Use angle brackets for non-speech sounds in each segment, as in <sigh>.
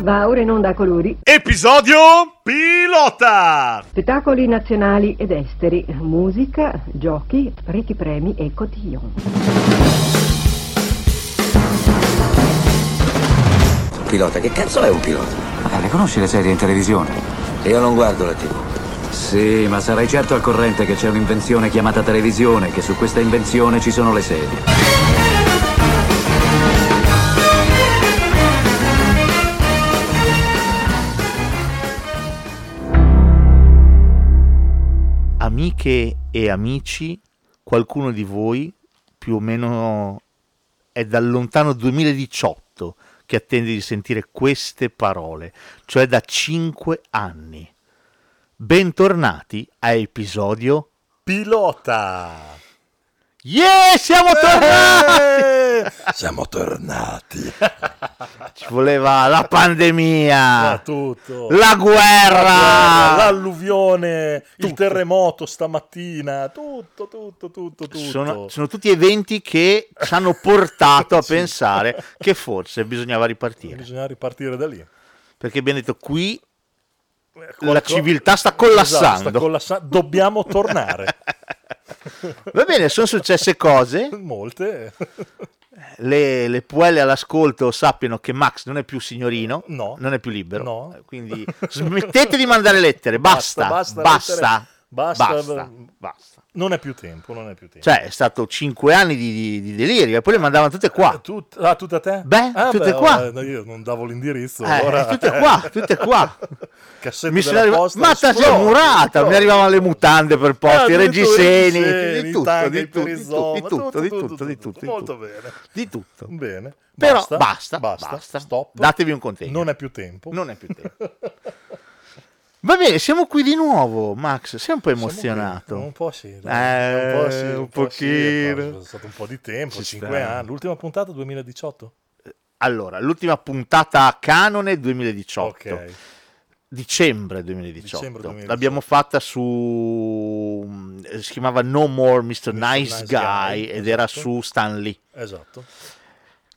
Va ora in onda a colori. Episodio pilota! Spettacoli nazionali ed esteri, musica, giochi, ricchi premi e cotillon. Pilota, che cazzo è un pilota? Ah, le conosci le serie in televisione? Io non guardo la TV. Sì, ma sarai certo al corrente che c'è un'invenzione chiamata televisione, che su questa invenzione ci sono le serie. Amiche e amici, qualcuno di voi più o meno è dal lontano 2018 che attende di sentire queste parole, cioè da 5 anni. Bentornati a episodio Pilota! Yeah, siamo tornati! Siamo tornati. <laughs> Ci voleva la pandemia, Ah, tutto. la guerra. l'alluvione, il Tutto. terremoto stamattina, tutto, tutto, tutto, tutto. Sono, sono tutti eventi che ci hanno portato a <laughs> pensare che forse bisognava ripartire. Bisogna ripartire da lì. Perché abbiamo detto qui la Qualco- civiltà sta Esatto, collassando. sta collassa- Dobbiamo tornare. <laughs> Va bene, sono successe cose. Molte. Le, le puelle all'ascolto sappiano che Max non è più signorino, No. non è più libero. No. Eh, Quindi smettete di mandare lettere, basta, Basta, basta, basta, basta, basta, Basta. basta. Non è più tempo, non è più tempo. Cioè, è stato cinque anni di, di- di delirio e poi le mandavano tutte qua. Tut- ah, tutte a te? Beh, Ah, tutte qua. eh, no, Io non davo l'indirizzo. Eh, allora... tutte qua, tutte qua. <laughs> Cassette Mi sono arriva- posta, Ma è esplode, murata, mi arrivavano le mutande per posto, Ah, i reggiseni, di reggiseni, tutto, di tutto, di tutto, di tutto, di tutto, di tutto, di Molto bene. Di tutto. Bene. Però basta, basta, basta. Stop. Datevi un contegno. Non è più tempo. Non è più tempo. <laughs> Va bene, siamo qui di nuovo, Max. Sei un po' emozionato. Un po' sì, dai. Eh, un po' sì, un un po' sì, è pochino. stato un po' di tempo, Ci 5 sta. anni. L'ultima puntata 2018? Allora, l'ultima puntata a canone 2018. Ok. Dicembre 2018. Dicembre 2018. L'abbiamo fatta su. Si chiamava No More Mr. Nice, Nice Guy Guy, ed era esatto. su Stan Lee. Esatto.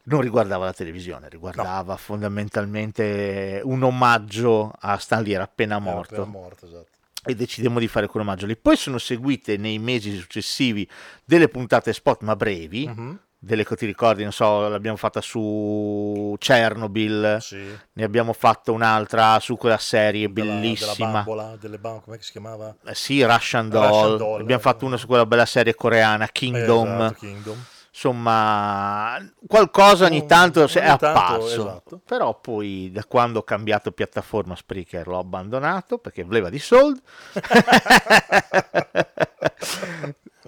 Non riguardava la televisione, riguardava fondamentalmente un omaggio a Stan Lee, era appena Era morto. appena morto, esatto. e decidemmo di fare quell'omaggio lì. Poi sono seguite nei mesi successivi delle puntate spot ma brevi, Mhm. delle che ti ricordi, non so, l'abbiamo fatta su Chernobyl, Sì. ne abbiamo fatto un'altra su quella serie Della- bellissima. Della bambola, delle bam- come si chiamava? Eh sì, Russian Doll. Russian Doll, abbiamo eh. fatto una su quella bella serie coreana, Kingdom. Esatto, Kingdom. Insomma, qualcosa ogni tanto se- è ogni tanto, apparso. esatto. Però poi da quando ho cambiato piattaforma Spreaker l'ho abbandonato perché voleva di soldi. <laughs>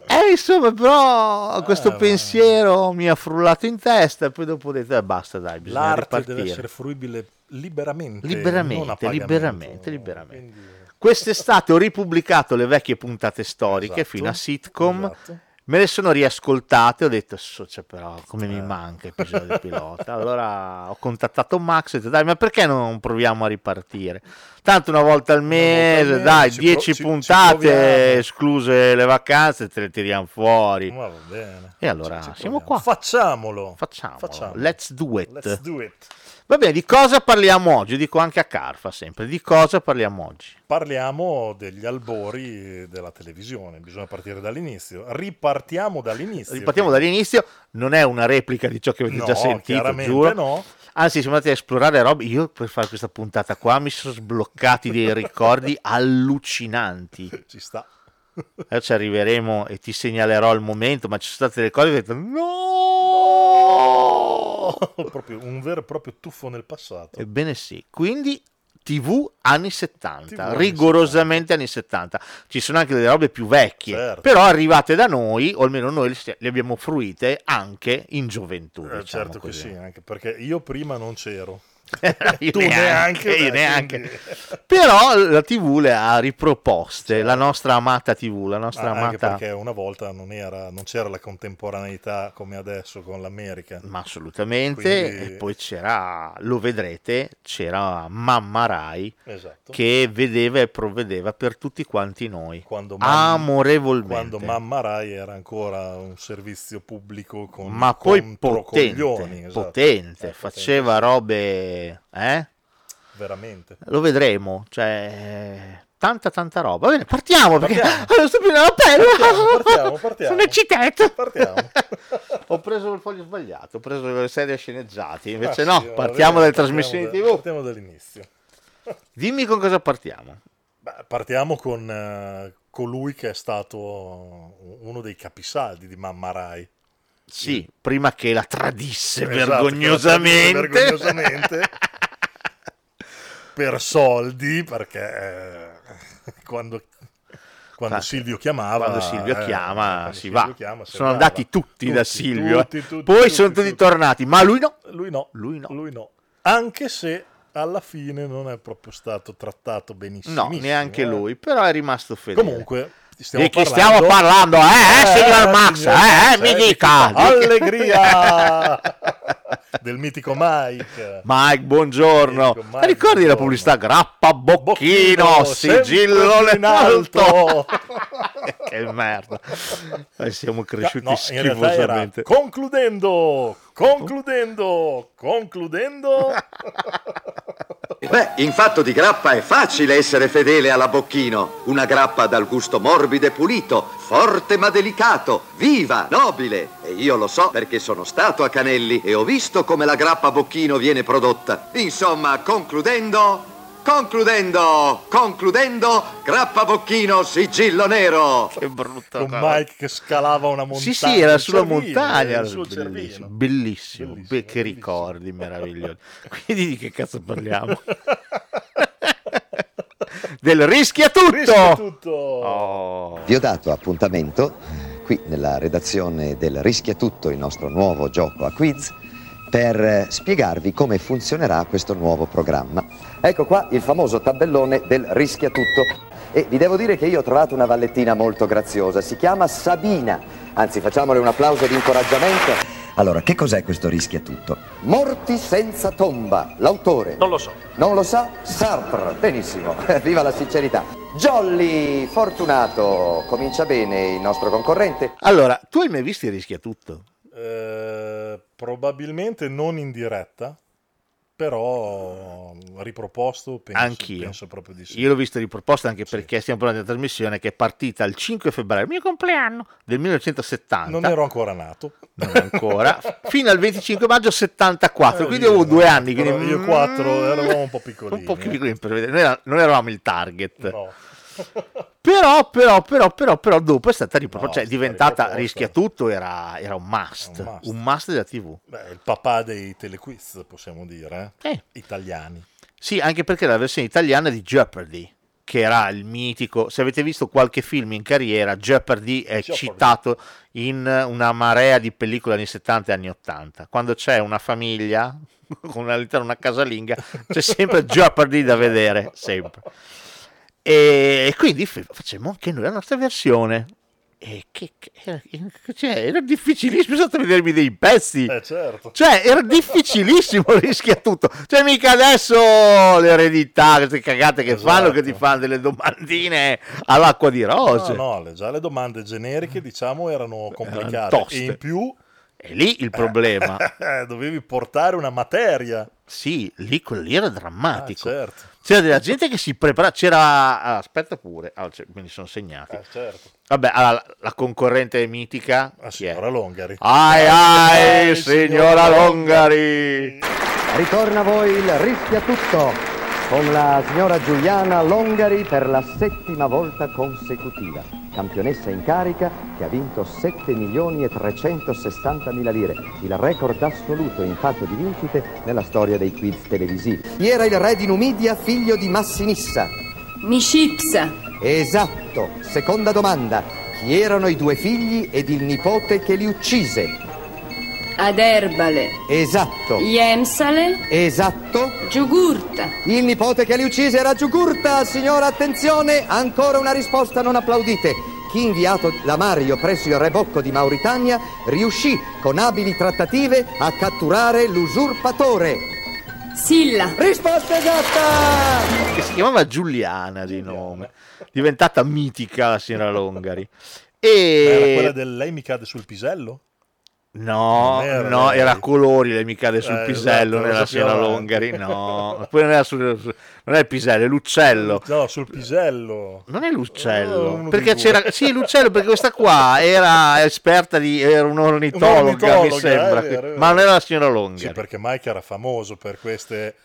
E insomma, però questo Eh, pensiero mi ha frullato in testa e poi dopo ho detto, eh, basta dai, bisogna L'arte ripartire. deve essere fruibile liberamente. Liberamente, liberamente, liberamente. Quindi- Quest'estate ho ripubblicato le vecchie puntate storiche Esatto, fino a sitcom. esatto. Me le sono riascoltate, ho detto, "So, cioè, però come mi manca episodio pilota. Allora ho contattato Max e ho detto, dai, ma perché non proviamo a ripartire? Tanto una volta al mese, mese, dai, ci 10 pro- ci- ci puntate, proviamo. escluse le vacanze, te le tiriamo fuori. Ma va bene. E allora Ci- ci siamo qua. Facciamolo. Facciamolo. Facciamolo. Let's do it. Let's do it. Va bene, di cosa parliamo oggi? Dico anche a Carfa sempre, di cosa parliamo oggi? Parliamo degli albori della televisione, bisogna partire dall'inizio. Ripartiamo dall'inizio. Ripartiamo dall'inizio, non è una replica di ciò che avete No, già sentito, chiaramente giuro. no. Anzi, siamo andati a esplorare robe. Io per fare questa puntata qua mi sono sbloccati dei ricordi <laughs> allucinanti. Ci sta. Adesso ci arriveremo e ti segnalerò il momento, ma ci sono state delle cose che ho detto no! <laughs> proprio un vero e proprio tuffo nel passato. Ebbene sì, quindi TV anni 70, TV anni rigorosamente anni 70. Ci sono anche delle robe più vecchie, Certo. però arrivate da noi, o almeno noi le- abbiamo fruite anche in gioventù. Eh, diciamo certo che così. sì, anche perché io prima non c'ero. Io Tu neanche, neanche, io neanche. quindi- <laughs> Però la TV le ha riproposte, la nostra amata TV, la nostra Ah, amata... perché una volta non, era, non c'era la contemporaneità come adesso con l'America. Ma assolutamente, Quindi- e poi c'era, lo vedrete, c'era Mamma Rai Esatto. che vedeva e provvedeva per tutti quanti noi, Quando mamma- amorevolmente. Quando Mamma Rai era ancora un servizio pubblico con ma poi potente, esatto. potente, Eh, faceva robe, eh? veramente. Lo vedremo, cioè tanta tanta roba. Va bene, partiamo perché <laughs> sto prendendo la pelle. Partiamo, partiamo, partiamo. Sono eccitato. Partiamo. <laughs> ho preso il foglio sbagliato, ho preso le serie sceneggiati, invece Ah, no, sì, partiamo dalle trasmissioni TV. da- Partiamo dall'inizio. <laughs> Dimmi con cosa partiamo. Beh, partiamo con eh, colui che è stato uno dei capisaldi di Mamma Rai. Sì, prima che la tradisse Esatto, vergognosamente. la tradisse vergognosamente. <laughs> per soldi, perché eh, quando, quando Fa- Silvio chiamava... Quando Silvio eh, chiama quando si Silvio va. chiama, sono andava. andati tutti, da Tutti, Silvio. eh. tutti, tutti, Poi sono tutti tutti. tornati, ma lui no. Lui no, Lui no. lui no. Anche se alla fine non è proprio stato trattato benissimo. No, neanche lui, però è rimasto fedele. Comunque, stiamo Di chi parlando... stiamo parlando? Eh, eh, signor Max, signor eh, Max, eh, mi di dica. Allegria! <laughs> del mitico Mike. Mike, buongiorno. Ti Mike, ricordi la buongiorno. pubblicità? Grappa Bocchino, Bocchino, sigillo in alto. <laughs> che merda. Eh, siamo cresciuti No, schifosamente. concludendo, concludendo, concludendo. <laughs> Beh, in fatto di grappa è facile essere fedele alla Bocchino. Una grappa dal gusto morbido e pulito, forte ma delicato, viva, nobile. E io lo so perché sono stato a Canelli e ho visto come la grappa Bocchino viene prodotta. Insomma, concludendo, concludendo, concludendo, grappa Bocchino, sigillo nero. Che brutta con cosa. Mike che scalava una montagna. Sì, sì, era sulla Cervino, montagna. era bellissimo, bellissimo. Bellissimo, Beh, che bellissimo. ricordi meravigliosi. <laughs> Quindi di che cazzo parliamo? <laughs> Del rischia tutto. Rischia tutto. Oh. Vi ho dato appuntamento qui nella redazione del Rischia Tutto, il nostro nuovo gioco a quiz, per spiegarvi come funzionerà questo nuovo programma. Ecco qua il famoso tabellone del Rischia Tutto. E vi devo dire che io ho trovato una vallettina molto graziosa, si chiama Sabina. Anzi, facciamole un applauso di incoraggiamento. Allora, che cos'è questo Rischia Tutto? Morti senza tomba, l'autore. Non lo so. Non lo sa? Sartre, benissimo, <laughs> viva la sincerità. Jolly, fortunato, comincia bene il nostro concorrente. Allora, tu hai mai visto il rischia tutto? Eh, probabilmente non in diretta, però riproposto penso, Anch'io. penso proprio di sì. Io l'ho visto riproposto anche perché stiamo parlando di una trasmissione che è partita il 5 febbraio, il mio compleanno, del 1970. Non ero ancora nato. Non ancora, <laughs> fino al 25 maggio 74, Eh, quindi avevo due anni. Quindi, io quattro mm, eravamo un po' piccolini. Un po' eh. piccolini per vedere, noi non eravamo il target. No. Però, però, però, però, però, dopo è stata riproposta, No, cioè è diventata riproposta. rischia tutto, era, era un must, un must. un must della TV. Beh, il papà dei telequiz, possiamo dire, eh? Eh. italiani. Sì, anche perché la versione italiana di Jeopardy, che era il mitico, se avete visto qualche film in carriera, Jeopardy è Jeopardy. citato in una marea di pellicole anni 70 e anni 80. Quando c'è una famiglia <laughs> con all'interno una casalinga, c'è sempre Jeopardy da vedere, sempre. E, quindi facciamo anche noi la nostra versione. E che, era, cioè, era difficilissimo, sono stato a vedermi dei pezzi. Eh, certo. Cioè, era difficilissimo, <laughs> rischia tutto. Cioè, mica adesso l'eredità, queste cagate che Esatto. fanno, che ti fanno delle domandine all'acqua di rose. No, no, già le domande generiche, diciamo, erano complicate. toste. E in più E lì il problema. eh, <laughs> dovevi portare una materia. sì, lì quello lì era Ah, drammatico. certo. C'era della gente che si prepara, c'era... ah, aspetta pure, ah, cioè, me li sono segnati. Eh, certo. Vabbè, allora, la concorrente mitica... La è? signora Longari. Ai ai, Ai, signora signora Longari! Ritorna a voi il Rischia Tutto con la signora Giuliana Longari per la settima volta consecutiva. Campionessa in carica che ha vinto 7 milioni e 360 mila lire, il record assoluto in fatto di vincite nella storia dei quiz televisivi. Chi era il re di Numidia, figlio di Massinissa? Micipsa, Esatto. Seconda domanda. Chi erano i due figli ed il nipote che li uccise? Aderbale, Esatto. Jemsale, Esatto. Giugurta. Il nipote che li uccise era Giugurta, signora, attenzione, ancora una risposta, non applaudite. Chi inviato da Mario presso il re Bocco di Mauritania riuscì con abili trattative a catturare l'usurpatore. Silla, Risposta esatta! che si chiamava Giuliana di nome, diventata mitica la signora Longari. Era quella E del lei mi cade sul pisello? No, Non era no, era colori, lei mi cade sul Eh, pisello, esatto, non era avanti. Longari, no. <laughs> Poi non era, sul- su- non è il pisello, è l'uccello. No, sul pisello. Non è Oh, l'uccello, uno perché dei due. c'era, sì, l'uccello, perché questa qua era esperta di, era un'ornitologa, mi Un'ornitologa, sembra, vero, è ma non era la signora Sì, Longari. perché Mike era famoso per queste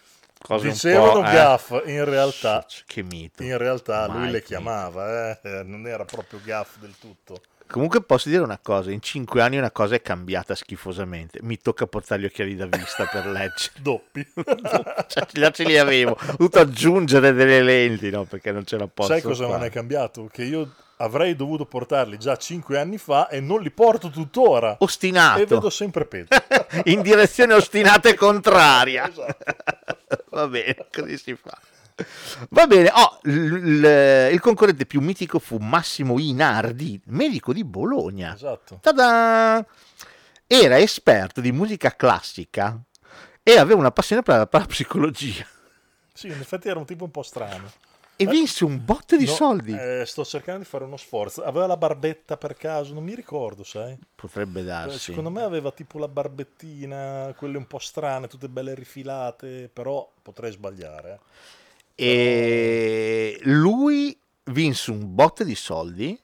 Cose un dicevano eh. gaff, in realtà Che mito. in realtà lui Mike, le chiamava, eh, eh, non era proprio gaff del tutto. Comunque posso dire una cosa, in cinque anni una cosa è cambiata schifosamente. Mi tocca portare gli occhiali da vista per leggere. <laughs> Doppi. <laughs> Cioè, già ce li avevo, ho dovuto aggiungere delle lenti, no? Perché non ce la posso Sai cosa non fare. è cambiato? Che io avrei dovuto portarli già cinque anni fa e non li porto tuttora. Ostinato. E vedo sempre peggio. <laughs> in direzione ostinata e contraria. Esatto. Va bene, così si fa. Va bene, oh, l- l- il concorrente più mitico fu Massimo Inardi, medico di Bologna. Esatto. Ta-da! Era esperto di musica classica e aveva una passione per la parapsicologia Sì, in effetti era un tipo un po' strano. e vinse un botto di No, soldi. eh, sto cercando di fare uno sforzo. Aveva la barbetta per caso, non mi ricordo, sai? Potrebbe Eh, darsi. Secondo me aveva tipo la barbettina, quelle un po' strane, tutte belle rifilate, però potrei sbagliare. eh. E lui vinse un botto di soldi,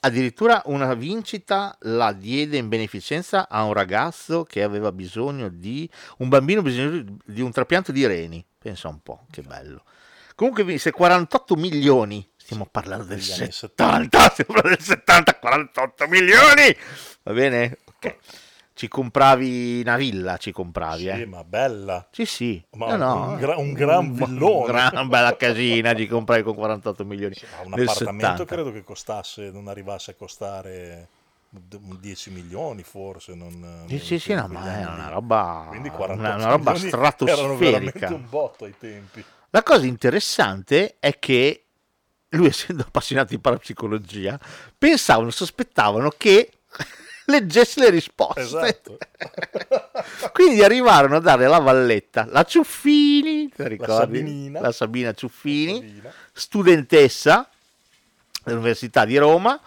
addirittura una vincita la diede in beneficenza a un ragazzo che aveva bisogno di un bambino bisogno di un trapianto di reni. Pensa un po', che bello. Comunque vinse 48 milioni. Stiamo parlando del Degli anni 70, stiamo parlando del 70, 48 milioni. Va bene? Ok. Ci compravi una villa, ci compravi, Sì, eh? ma bella. Sì, sì. Ma No, no. un, gra- un gran villone. gran bella casina ci comprai con 48 milioni Ma un appartamento 70. credo che costasse, non arrivasse a costare un 10 milioni forse. Non, Sì, non sì, sì, no, ma è una roba, Quindi una, 48 una roba milioni Erano veramente stratosferica. un botto ai tempi. La cosa interessante è che lui, essendo appassionato di parapsicologia, pensavano, sospettavano che leggesse le risposte. Esatto. <laughs> Quindi arrivarono a dare la valletta, la Ciuffini, la ricordi? La Sabina Ciuffini, Sabina. studentessa dell'Università di Roma.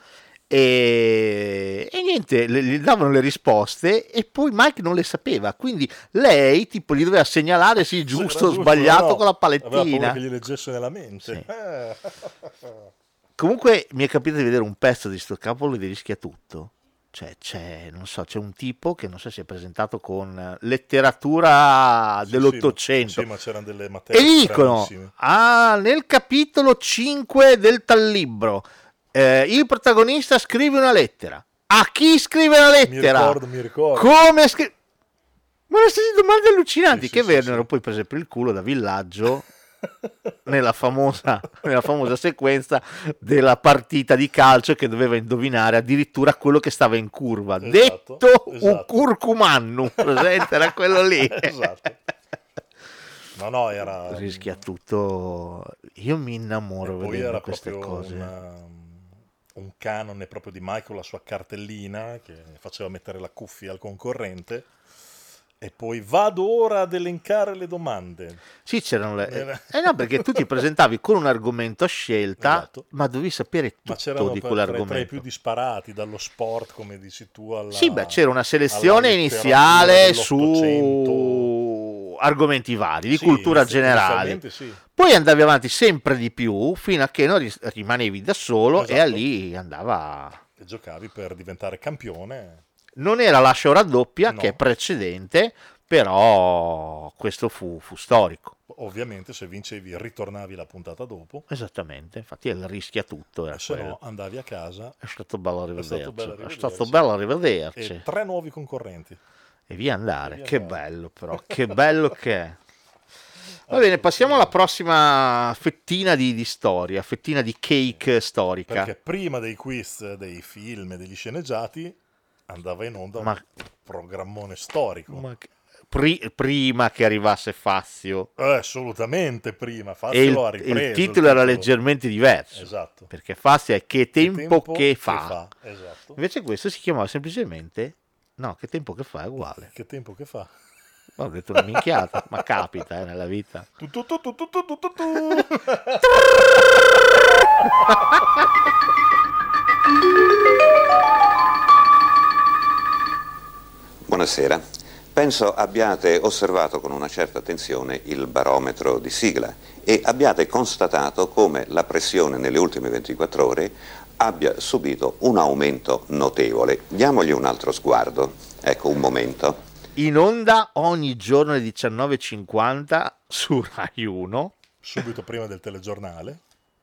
E, e niente, le- gli davano le risposte e poi Mike non le sapeva, quindi lei tipo gli doveva segnalare sì, giusto o sbagliato no? con la palettina. che gli leggesse nella mente. Sì. Eh. Comunque mi è capitato di vedere un pezzo di sto cavolo di rischia tutto. Cioè, c'è, non so, c'è un tipo che non so si è presentato con letteratura Sì, dell'Ottocento. Sì, ma, c'erano delle e materie dicono, stranissime. ah, nel capitolo 5 del tal libro, eh, il protagonista scrive una lettera. A chi scrive la Mi lettera? ricordo, mi ricordo. Come scrive? Ma queste domande allucinanti sì, che sì, vennero sì. poi prese per il culo da villaggio nella famosa, nella famosa sequenza della partita di calcio che doveva indovinare addirittura quello che stava in curva. Esatto, Detto un esatto. curcumannu, presente era quello lì. <laughs> Esatto. No, no, era... Rischia tutto. Io mi innamoro vedendo queste cose. una- un canone proprio di Michael, la sua cartellina che faceva mettere la cuffia al concorrente. E poi vado ora ad elencare le domande. Sì, c'erano le... Era- Eh no, perché tu ti presentavi con un argomento a scelta, Esatto. ma dovevi sapere tutto di tra, tra i- tra i quell'argomento. più disparati, dallo sport, come dici tu, alla... Sì, beh, c'era una selezione iniziale su argomenti vari, di Sì, cultura generale. sì. Poi andavi avanti sempre di più fino a che non rimanevi da solo e Esatto. a lì andava... E giocavi per diventare campione. Non era lascio raddoppia, No. che è precedente, però questo fu, fu storico. Ovviamente se vincevi ritornavi la puntata dopo, Esattamente, infatti il rischia tutto. Era se quello. no andavi a casa È stato bello rivederci. È stato bello rivederci. e tre nuovi concorrenti. E via andare. via che andare. bello però, che bello che è. <laughs> Va bene, passiamo alla prossima fettina di, di storia, fettina di cake storica. Perché prima dei quiz, dei film e degli sceneggiati andava in onda ma... un programmone storico. Ma... Pri- prima che arrivasse Fazio. Eh, assolutamente prima, Fazio il, ha ripreso. Il titolo era leggermente diverso. Esatto. Perché Fazio è che tempo, che, tempo che fa. Che fa. Esatto. Invece questo si chiamava semplicemente... No, che tempo che fa è uguale. Che tempo che fa. Ma ho detto una minchiata, ma capita eh, nella vita. Tu, tu, tu, tu, tu, tu. <laughs> buonasera. Penso abbiate osservato con una certa attenzione il barometro di sigla e abbiate constatato come la pressione nelle ultime 24 ore abbia subito un aumento notevole. Diamogli un altro sguardo. Ecco, un momento. In onda ogni giorno alle 19.50 su Rai 1. Subito prima del telegiornale.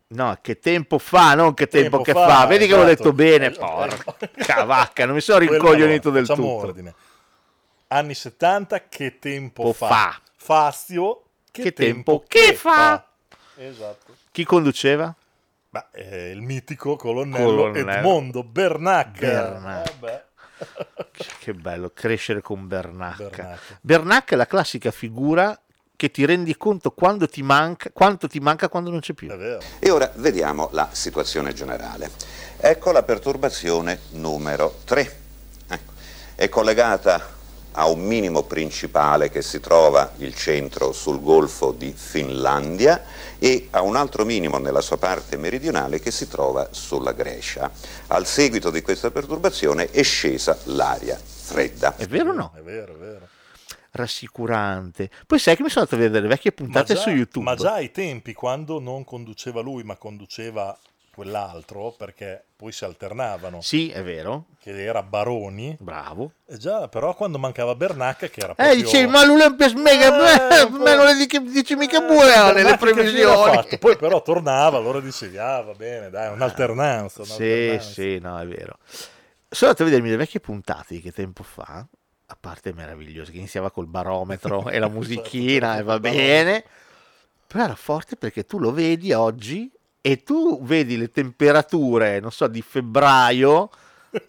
No, che tempo fa, non che tempo, Tempo che fa, fa. Vedi che l'ho esatto. detto bene, Eh, porca vacca, non mi sono <laughs> rincoglionito del tutto. ordine. Anni 70, che tempo Po fa? fa. Fazio, che, Che tempo, tempo che fa? Esatto. Chi conduceva? Beh, eh, il mitico colonnello, Colonnello. Edmondo Bernac. Bernac. Eh. <laughs> Che bello, crescere con Bernac. Bernac. Bernac è la classica figura che ti rendi conto quando ti manca, quanto ti manca quando non c'è più. E ora vediamo la situazione generale. Ecco la perturbazione numero 3. Ecco. È collegata a un minimo principale che si trova il centro sul golfo di Finlandia e a un altro minimo nella sua parte meridionale che si trova sulla Grecia. Al seguito di questa perturbazione è scesa l'aria fredda. È vero o no? È vero, è vero. Rassicurante. Poi sai che mi sono andato a vedere le vecchie puntate già, su YouTube. Ma già ai tempi, quando non conduceva lui, ma conduceva quell'altro, perché poi si alternavano, Sì, è vero. che era Baroni, Bravo. e già, però quando mancava Bernacca, che era Eh, proprio... dicevi, ma lui è un pesmega, Eh, eh, ma non le dici, dici mica buone fine ha previsioni. fatto? Poi però tornava, allora dicevi, ah va bene, dai, un'alternanza. Sì, un'alternanza. sì, no, è vero. Sono andato a vedermi le vecchie puntate di che tempo fa, a parte meravigliose, che iniziava col barometro e la <laughs> musichina, e va bene, però era forte perché tu lo vedi oggi e tu vedi le temperature, non so, di febbraio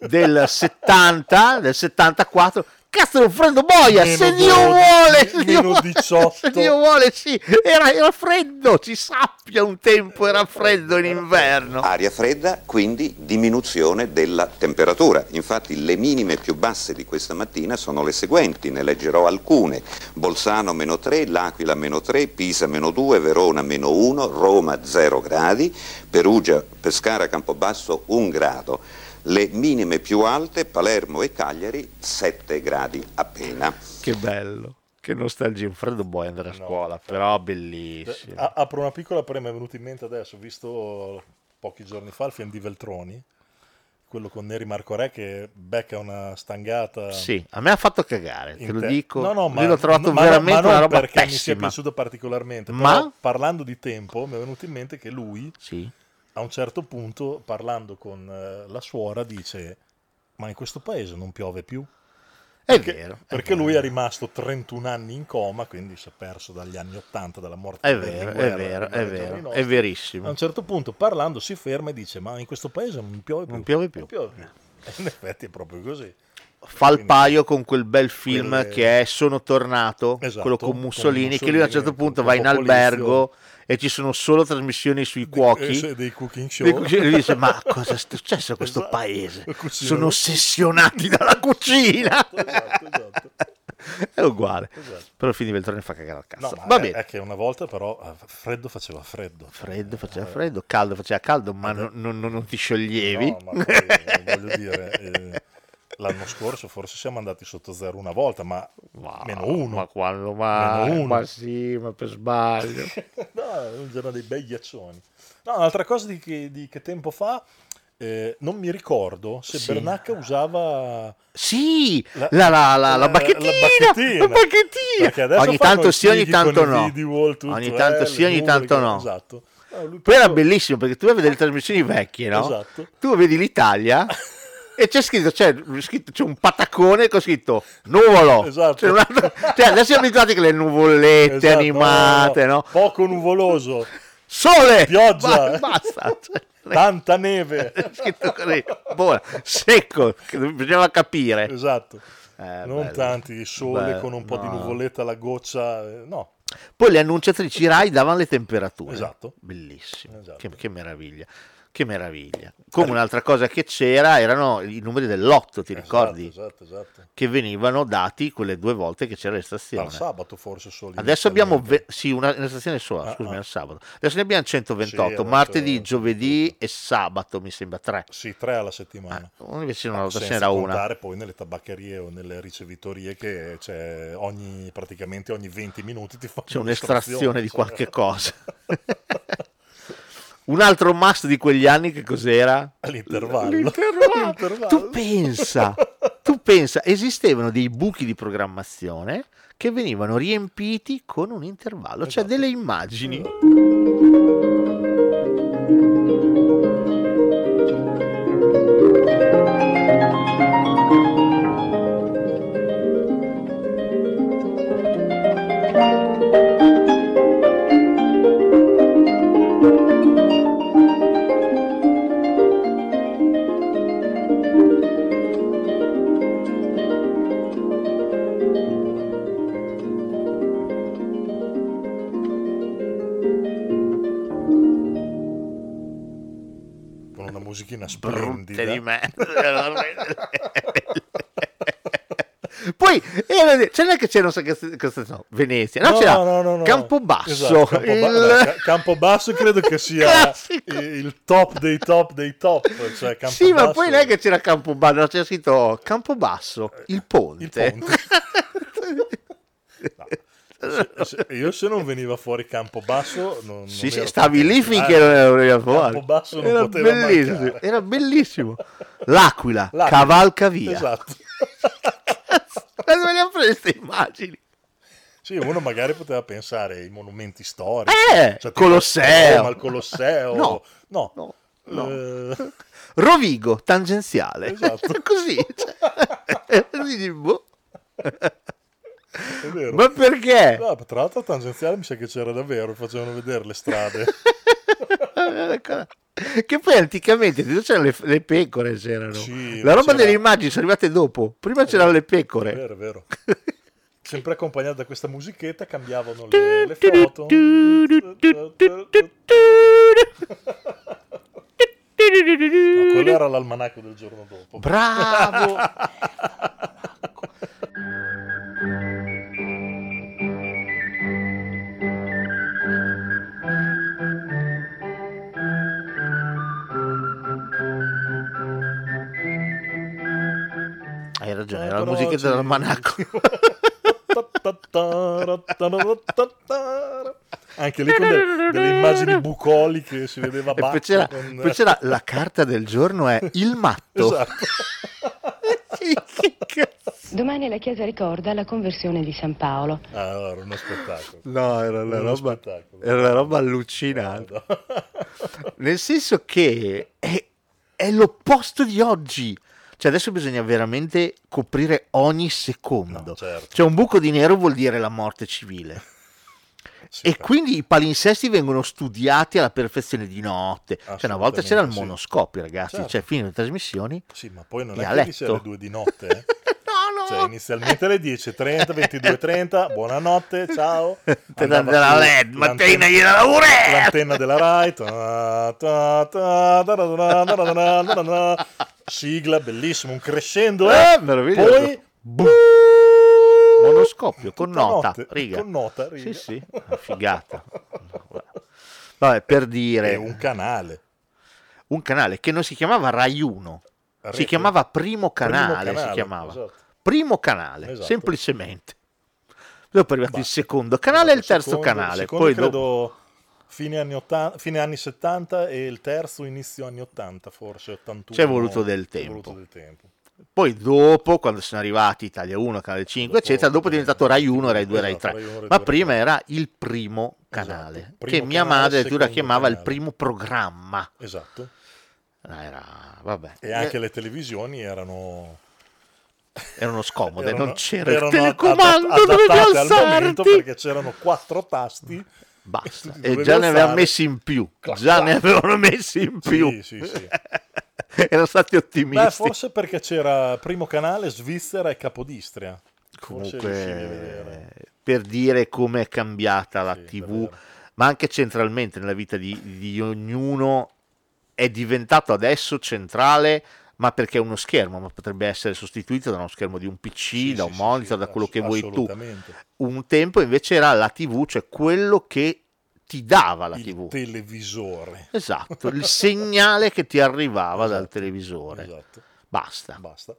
del <laughs> 70, del 74, cazzo è un freddo boia, Meno se Dio 12, vuole, se Dio vuole, 18. se Dio vuole, sì, era, era freddo, si sappia un tempo era freddo in inverno. Aria fredda, quindi diminuzione della temperatura. Infatti le minime più basse di questa mattina sono le seguenti, ne leggerò alcune. Bolzano meno 3, L'Aquila meno 3, Pisa meno 2, Verona meno 1, Roma 0 gradi, Perugia, Pescara, Campobasso 1 grado. Le minime più alte, Palermo e Cagliari 7 gradi appena. Che bello. Che nostalgia, un freddo boy andare a scuola, però bellissimo. A- apro una piccola prima, mi è venuto in mente adesso, ho visto pochi giorni fa il film di Veltroni, quello con Neri Marco Re che becca una stangata. Sì, a me ha fatto cagare, te lo te- dico. No, no, ma, Io l'ho trovato ma no- veramente ma non una roba perché mi sia piaciuto particolarmente, Ma? però parlando di tempo mi è venuto in mente che lui Sì. A un certo punto parlando con eh, la suora dice ma in questo paese non piove più? È Perché, vero. è perché vero. lui è rimasto 31 anni in coma, quindi si è perso dagli anni 80, dalla morte È di vero, è Berlinguer vero, è vero, nostri. è verissimo. A un certo punto parlando si ferma e dice ma in questo paese non piove più. Non piove più. Non piove più. E <laughs> in effetti è proprio così. Fa il paio con quel bel film Quelle- che è Sono tornato, Esatto, quello con con Mussolini, che lui a un certo Mussolini, punto va in albergo e ci sono solo trasmissioni sui cuochi. eh, sì, dei cooking show. Dei e lui dice ma <laughs> cosa è successo a questo Esatto. paese? Sono ossessionati dalla cucina. <laughs> Esatto, esatto. è uguale. Esatto. Però di Veltroni fa cagare al No, cazzo. ma Va è, bene. è che una volta però eh, freddo faceva freddo. Freddo faceva freddo, caldo faceva caldo, ma non, non- non ti scioglievi. No, ma poi, eh, voglio dire, eh, l'anno scorso forse siamo andati sotto zero una volta, ma meno uno. Ma quando mai? Meno uno. Ma sì, ma per sbaglio. <laughs> no, c'erano dei bei ghiaccioni. No, un'altra cosa di che, di che tempo fa, eh, non mi ricordo se Sì. Bernacca usava... Sì, La- la, la, la, la bacchettina, bacchettina. bacchettina. Ogni tanto sì, ogni tanto no. wall Ogni eh, tanto sì, le ogni numeri tanto no. Esatto. Poi era bellissimo perché tu vedere le trasmissioni vecchie, no? Esatto. Tu vedi l'Italia <laughs> e c'è scritto, c'è, scritto- c'è un patacone con scritto nuvolo. Esatto. Altro- cioè, adesso siamo abituati che le nuvolette Esatto, animate, no, no? Poco nuvoloso, Sole! Pioggia. Ba- basta. Cioè, tanta neve. <laughs> scritto così. Buona. Secco, che bisognava capire. Esatto. Eh, non bello. tanti sole Beh, con un po' di no. nuvoletta alla goccia, eh, no. Poi le annunciatrici Rai davano le temperature. Esatto. Bellissimo. Esatto. Che, che meraviglia. Che meraviglia. Come un'altra cosa che c'era erano i numeri dell'otto, ti ricordi? Esatto, esatto. Che venivano dati quelle due volte che c'era l'estrazione. Al sabato forse solo. Adesso abbiamo ve- sì, una, una stazione sola, Ah, scusami, ah. al sabato. Adesso ne abbiamo 128, Sì, martedì, giovedì e sabato, mi sembra tre. Sì, tre alla settimana. Ah, invece una volta ce Senza n'era una. contare poi nelle tabaccherie o nelle ricevitorie che c'è ogni, praticamente ogni 20 minuti ti fanno C'è un'estrazione di cioè. qualche cosa. <laughs> Un altro must di quegli anni che cos'era? L'intervallo. L'intervallo. L'intervallo. Tu pensa, tu pensa, esistevano dei buchi di programmazione che venivano riempiti con un intervallo, cioè delle immagini. Una musichina Brutte splendida. di me. <laughs> Poi era- cioè non è che c'era, non so che, cosa- no, Venezia, no, No, c'era no, no, no. Campobasso, Esatto, Campoba- il- Campobasso credo che sia <laughs> il, il top dei top dei top. Cioè Sì, ma Campobasso- poi non è che c'era Campobasso, no, c'era scritto Campobasso, il ponte. Il ponte. <laughs> Se- io se non veniva fuori Campobasso non, non Sì, ero stavi lì finché non era venuto fuori. Campobasso non Era poteva bellissimo, mancare. era bellissimo. <laughs> L'Aquila, L'Aquila. cavalca via. Esatto. Ma dove le ha prese queste immagini? Sì, uno magari poteva pensare ai monumenti storici. Eh, tipo Colosseo. Roma, il Colosseo. No, no. no, no. Eh, Rovigo, tangenziale. Esatto. <laughs> Così. Cioè, <laughs> dici, boh. È vero. Ma perché? No, tra l'altro tangenziale mi sa che c'era davvero, facevano vedere le strade. <laughs> Che poi anticamente c'erano le, le pecore, c'erano. Sì, La roba c'era- delle immagini sono arrivate dopo. Prima c'erano le È pecore. vero, è vero. <laughs> Sempre accompagnata da questa musichetta cambiavano le, le foto. No, quello era l'almanacco del giorno dopo. Bravo! <laughs> ragione, era la ci- dell'almanacco. <laughs> Anche lì con de- delle immagini bucoliche si vedeva E poi c'era, con- poi c'era la carta del giorno è il matto. Esatto. <laughs> Domani la Chiesa ricorda la conversione di San Paolo. Ah, no, era uno spettacolo. No, era una roba, spettacolo. era una roba allucinante. Nel senso che è, è l'opposto di oggi. Cioè adesso bisogna veramente coprire ogni secondo. No, certo. Cioè un buco di nero vuol dire la morte civile. <laughs> Sì, e quindi i palinsesti vengono studiati alla perfezione di notte. Cioè una volta c'era il monoscopio, ragazzi. Certo. Cioè, fine le trasmissioni. Sì, ma poi non è che letto. alle 2 di notte. eh. <laughs> Cioè, inizialmente alle 10.30, 22.30, buonanotte, ciao. Te della LED, mattina gliela laure! L'antenna della Rai. Sigla, bellissimo, un crescendo. Eh, eh meraviglioso. Poi... Boom monoscopio con nota, riga. con nota, riga. Sì, sì, figata. Vabbè, per dire... È un canale. Un canale che non si chiamava Rai 1, si chiamava Primo Canale, Primo canale si chiamava. Esatto. Primo Canale, Esatto. semplicemente. Dopo è arrivato il secondo canale e il terzo Secondo- canale. secondo Poi credo dopo... fine anni, 80 fine anni 70 e il terzo inizio anni 80, forse 81. C'è voluto del tempo. voluto del tempo. Poi dopo, quando sono arrivati Italia 1, Canale 5, eccetera, dopo è diventato Rai 1, Rai 2, Rai Esatto, 3. Rai 1, Rai Ma 2, prima era il primo canale, Primo che mia canale, madre addirittura chiamava il canale. primo programma. Esatto. Era, vabbè. E anche le televisioni erano erano scomode, erano- non c'era il telecomando, adatt- dovevi alzarti. perché c'erano quattro tasti Basta. <laughs> E già ne avevano messi in più, Clac, già clac. ne avevano messi in più. Sì, sì, sì. <laughs> erano stati ottimisti. Beh, forse perché c'era primo canale Svizzera e Capodistria. Comunque, per dire come è cambiata la TV, ma anche centralmente nella vita di, di ognuno, è diventato adesso centrale ma perché è uno schermo, ma potrebbe essere sostituito da uno schermo di un PC, Sì, da un sì, monitor, sì, da quello che vuoi tu. Un tempo invece era la TV, cioè quello che ti dava la Il TV. televisore. Esatto, il segnale che ti arrivava dal televisore. Esatto. Basta. Basta.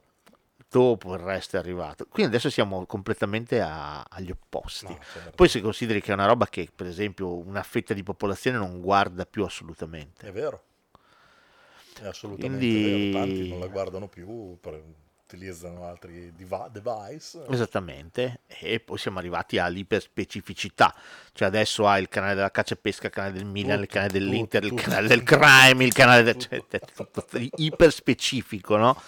Dopo il resto è arrivato. Quindi adesso siamo completamente a- agli opposti. No, certo. Poi se consideri che è una roba che, per esempio, una fetta di popolazione non guarda più assolutamente. È vero. È assolutamente Quindi- vero. Tanti non la guardano più, per- utilizzano altri diva- device. Esattamente, e poi siamo arrivati all'iperspecificità, cioè adesso hai il canale della caccia e pesca, il canale del Milan, il Tutto, canale dell'Inter, tutto, il tutto. canale del crime, il canale del... Tutto. cioè, è tutto iperspecifico, no?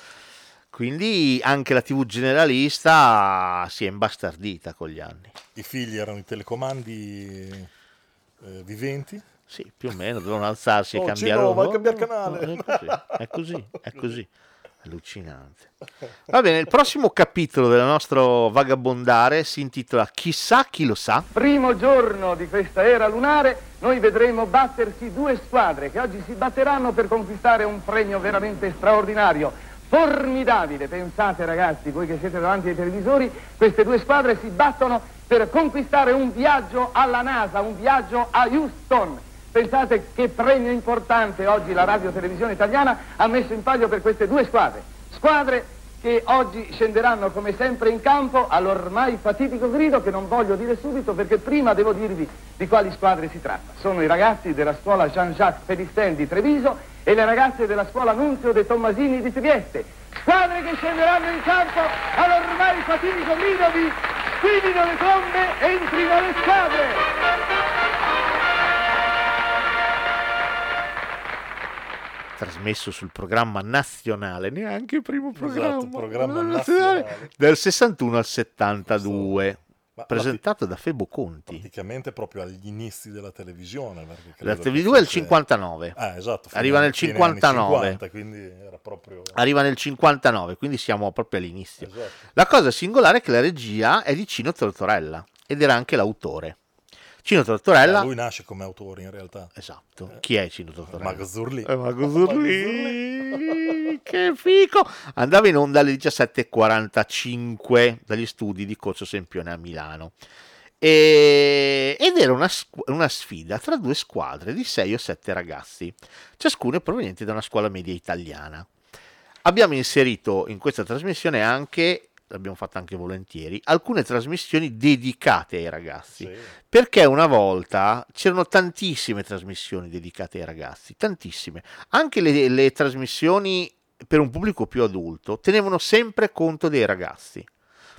Quindi anche la TV generalista si è imbastardita con gli anni. I figli erano i telecomandi eh, viventi. Sì, più o meno, dovevano alzarsi e Oh, cambiare... Cino, vai a cambiare canale. È così, è così, è <laughs> così. Allucinante. Va bene, il prossimo capitolo del nostro vagabondare si intitola Chissà chi lo sa. Primo giorno di questa era lunare, noi vedremo battersi due squadre che oggi si batteranno per conquistare un premio veramente straordinario, formidabile. Pensate ragazzi, voi che siete davanti ai televisori, queste due squadre si battono per conquistare un viaggio alla NASA, un viaggio a Houston. Pensate che premio importante oggi la radio televisione italiana ha messo in palio per queste due squadre. Squadre che oggi scenderanno come sempre in campo all'ormai fatidico grido che non voglio dire subito perché prima devo dirvi di quali squadre si tratta. Sono i ragazzi della scuola Jean-Jacques Pellistin di Treviso e le ragazze della scuola Nunzio De Tommasini di Trieste. Squadre che scenderanno in campo all'ormai fatidico grido di squillino le trombe, entrino le squadre! Trasmesso sul programma nazionale, neanche il primo programma, Esatto, programma nazionale, del 61 al 72, Ma- presentato da Febo Conti. Praticamente proprio agli inizi della televisione. La TV è il fosse- 59. Ah, esatto. Arriva nel fine anni 59. 50, quindi era proprio... Arriva nel 59, quindi siamo proprio all'inizio. Esatto. La cosa singolare è che la regia è di Cino Tortorella ed era anche l'autore. Cino Tortorella, Eh, lui nasce come autore in realtà. esatto. Chi è Cino Tortorella? Mago Zurli. Eh, Mago Zurli. <laughs> che fico! Andava in onda alle 17.45 dagli studi di Corso Sempione a Milano. E- ed era una, una sfida tra due squadre di 6 o 7 ragazzi, ciascuno proveniente da una scuola media italiana. Abbiamo inserito in questa trasmissione anche, l'abbiamo fatta anche volentieri, alcune trasmissioni dedicate ai ragazzi. Sì. Perché una volta c'erano tantissime trasmissioni dedicate ai ragazzi, tantissime. Anche le, le trasmissioni per un pubblico più adulto tenevano sempre conto dei ragazzi.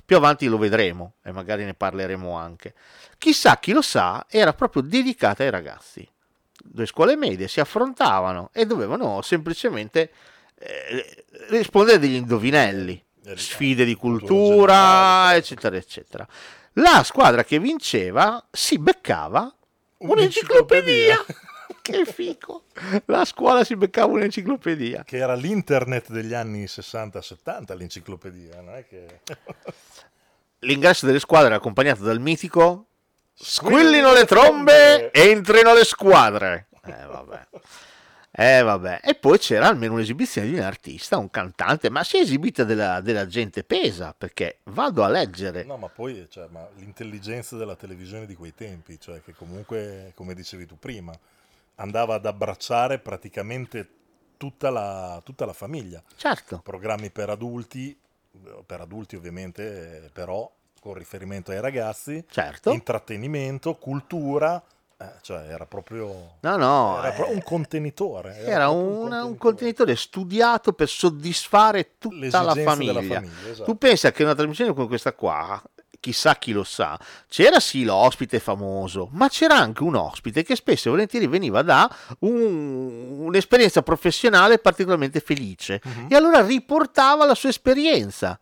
Più avanti lo vedremo e magari ne parleremo anche. Chissà chi lo sa, era proprio dedicata ai ragazzi. Due scuole medie si affrontavano e dovevano semplicemente eh, rispondere degli indovinelli, sfide di cultura, eccetera, eccetera. La squadra che vinceva si beccava un'enciclopedia. <laughs> che fico! La scuola si beccava un'enciclopedia. Che era l'internet degli anni 60-70, l'enciclopedia, non è che... <laughs> L'ingresso delle squadre era accompagnato dal mitico Squillino le trombe, entrino le squadre. Eh vabbè. Eh vabbè. E poi c'era almeno un'esibizione di un artista, un cantante, ma si è esibita della, della gente pesa, perché vado a leggere. No, ma poi cioè, ma l'intelligenza della televisione di quei tempi, cioè che comunque, come dicevi tu prima, andava ad abbracciare praticamente tutta la, tutta la famiglia. Certo. Programmi per adulti, per adulti ovviamente, eh, però con riferimento ai ragazzi, Certo. intrattenimento, cultura, eh, cioè era proprio, No, no, era eh, un contenitore. Era proprio una- un contenitore studiato per soddisfare tutta la famiglia. famiglia, esatto. Tu pensa che una trasmissione come questa qua, chissà chi lo sa, c'era sì l'ospite famoso, ma c'era anche un ospite che spesso e volentieri veniva da un- un'esperienza professionale particolarmente felice Mhm. e allora riportava la sua esperienza.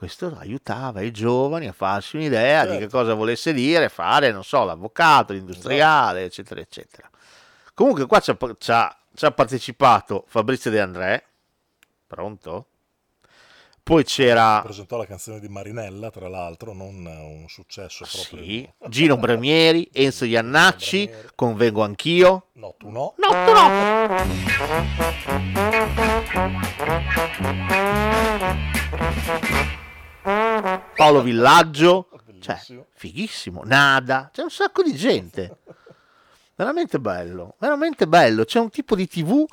Questo aiutava i giovani a farsi un'idea di che Certo. cosa volesse dire fare, non so, l'avvocato, l'industriale, eccetera, eccetera. Comunque qua ci ha, ci ha- ci ha partecipato Fabrizio De André. Pronto? Poi c'era Presentò la canzone di Marinella, tra l'altro, non un successo proprio. sì, Gino Bramieri, Enzo Iannacci, Convengo anch'io. No, tu no. No, tu no. Paolo Villaggio, cioè, fighissimo, Nada, c'è un sacco di gente. Veramente bello, veramente bello. C'è un tipo di TV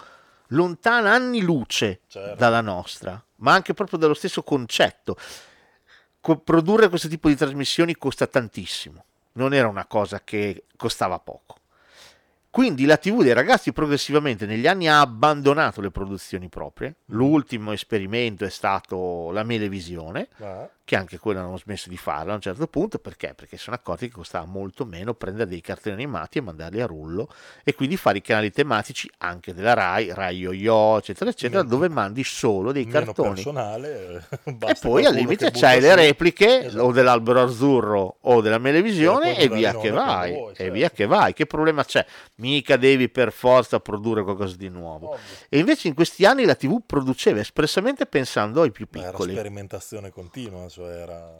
lontana anni luce Certo. dalla nostra, ma anche proprio dallo stesso concetto. Co- produrre questo tipo di trasmissioni costa tantissimo, non era una cosa che costava poco. Quindi la TV dei ragazzi progressivamente negli anni ha abbandonato le produzioni proprie. L'ultimo esperimento è stato la Melevisione, Ah. che anche quello hanno smesso di farlo a un certo punto perché? Perché sono accorti che costava molto meno prendere dei cartoni animati e mandarli a rullo e quindi fare i canali tematici anche della Rai, Rai Yo-Yo, eccetera, eccetera, dove mandi solo dei Meno cartoni. personale. eh, <laughs> E poi al limite c'hai le repliche Esatto. o dell'albero azzurro o della Melevisione E e via che quando vai. vuoi, E certo. via che vai. Che problema c'è? Mica devi per forza produrre qualcosa di nuovo. E invece in questi anni la TV produceva espressamente pensando ai più Era piccoli. sperimentazione continua, cioè era,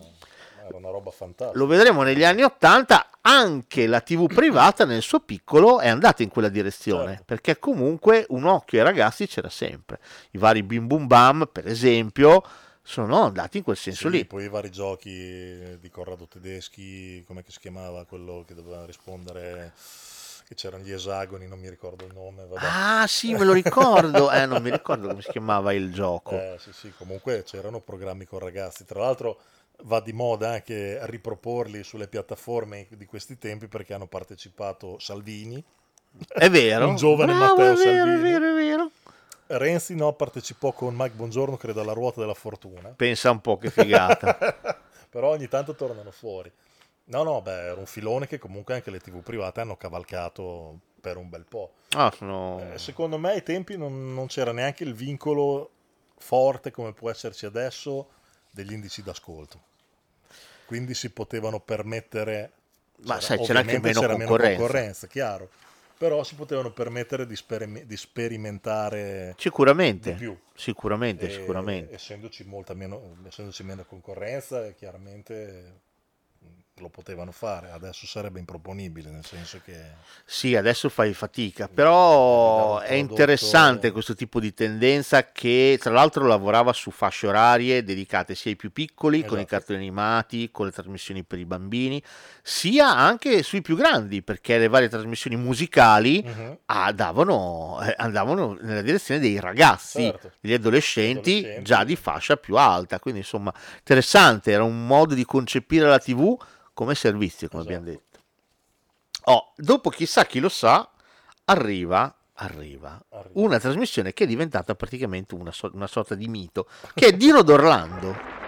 era una roba fantastica. Lo vedremo negli anni Ottanta, anche la TV privata nel suo piccolo è andata in quella direzione, Certo. perché comunque un occhio ai ragazzi c'era sempre. I vari Bim Bum Bam, per esempio, sono andati in quel senso Sì, lì. poi i vari giochi di Corrado Tedeschi, come si chiamava quello che doveva rispondere, che c'erano gli esagoni, non mi ricordo il nome. Vabbè. Ah sì, me lo ricordo, eh, non mi ricordo come si chiamava il gioco. Eh, sì, sì, comunque c'erano programmi con ragazzi. Tra l'altro va di moda anche riproporli sulle piattaforme di questi tempi perché hanno partecipato Salvini. È vero. Un giovane Bravo, Matteo è vero, Salvini. è vero, è vero. Renzi no, partecipò con Mike Bongiorno, credo, alla ruota della fortuna. Pensa un po' che figata. <laughs> Però ogni tanto tornano fuori. No, no, beh, era un filone che comunque anche le tv private hanno cavalcato per un bel po'. Ah, sono- Eh, secondo me ai tempi non, non c'era neanche il vincolo forte come può esserci adesso degli indici d'ascolto. Quindi si potevano permettere... Ma sai, c'era anche meno c'era concorrenza. concorrenza, chiaro. Però si potevano permettere di, sperim- di sperimentare Sicuramente, di più. sicuramente, E- sicuramente. Essendoci, molta meno, essendoci meno concorrenza, chiaramente lo potevano fare. Adesso sarebbe improponibile, nel senso che... Sì, adesso fai fatica, però Abbiamo è interessante questo tipo di tendenza che tra l'altro lavorava su fasce orarie dedicate sia ai più piccoli, con i Esatto. cartoni animati, con le trasmissioni per i bambini, sia anche sui più grandi, perché le varie trasmissioni musicali Mhm. ah, davano- eh, andavano nella direzione dei ragazzi, Certo. degli adolescenti, Adolescenti. già di fascia più alta, quindi insomma interessante, era un modo di concepire la TV come servizio, come abbiamo Esatto. detto. Oh, dopo chissà chi lo sa, arriva, arriva, una trasmissione che è diventata praticamente una, so- una sorta di mito, che è Dino d'Orlando.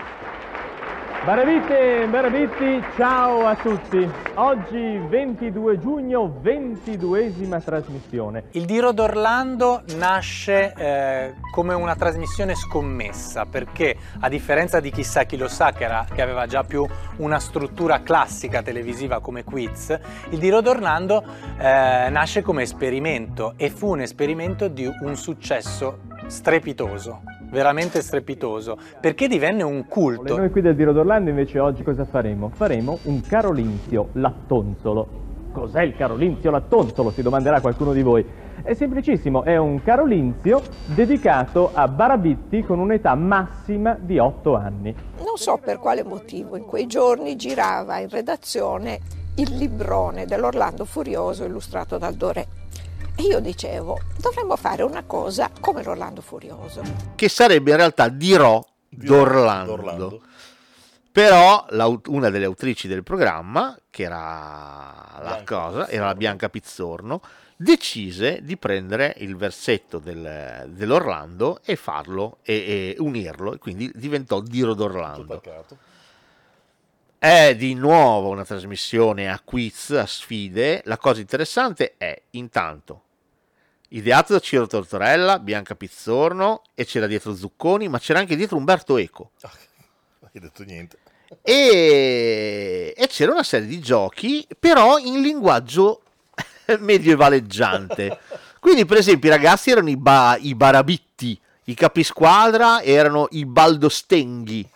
Barabitti, Barabitti, ciao a tutti. Oggi 22 giugno, 22esima trasmissione. Il Diro d'Orlando nasce eh, come una trasmissione scommessa perché a differenza di chissà chi lo sa che, era- che aveva già più una struttura classica televisiva come quiz, il Diro d'Orlando eh, nasce come esperimento e fu un esperimento di un successo strepitoso, veramente strepitoso, perché divenne un culto. noi qui del Diro d'Orlando invece oggi cosa faremo? Faremo un carolinzio lattonzolo. Cos'è il carolinzio lattonzolo? Si domanderà qualcuno di voi. È semplicissimo, è un carolinzio dedicato a Barabitti con un'età massima di 8 anni. Non so per quale motivo in quei giorni girava in redazione il librone dell'Orlando Furioso illustrato dal Doré. E io dicevo, dovremmo fare una cosa come l'Orlando Furioso. che sarebbe in realtà Dirò d'Orlando. d'Orlando. Però una delle autrici del programma, che era la cosa, era la Bianca Pizzorno, decise di prendere il versetto del- dell'Orlando e farlo e, e unirlo, e quindi diventò Diro d'Orlando. È di nuovo una trasmissione a quiz, a sfide. La cosa interessante è, intanto, ideato da Ciro Tortorella, Bianca Pizzorno, e c'era dietro Zucconi, ma c'era anche dietro Umberto Eco. Non hai detto niente. E, e c'era una serie di giochi, però in linguaggio <laughs> medievaleggiante. Quindi, per esempio, i ragazzi erano i, ba- i barabitti, i capisquadra erano i baldostenghi.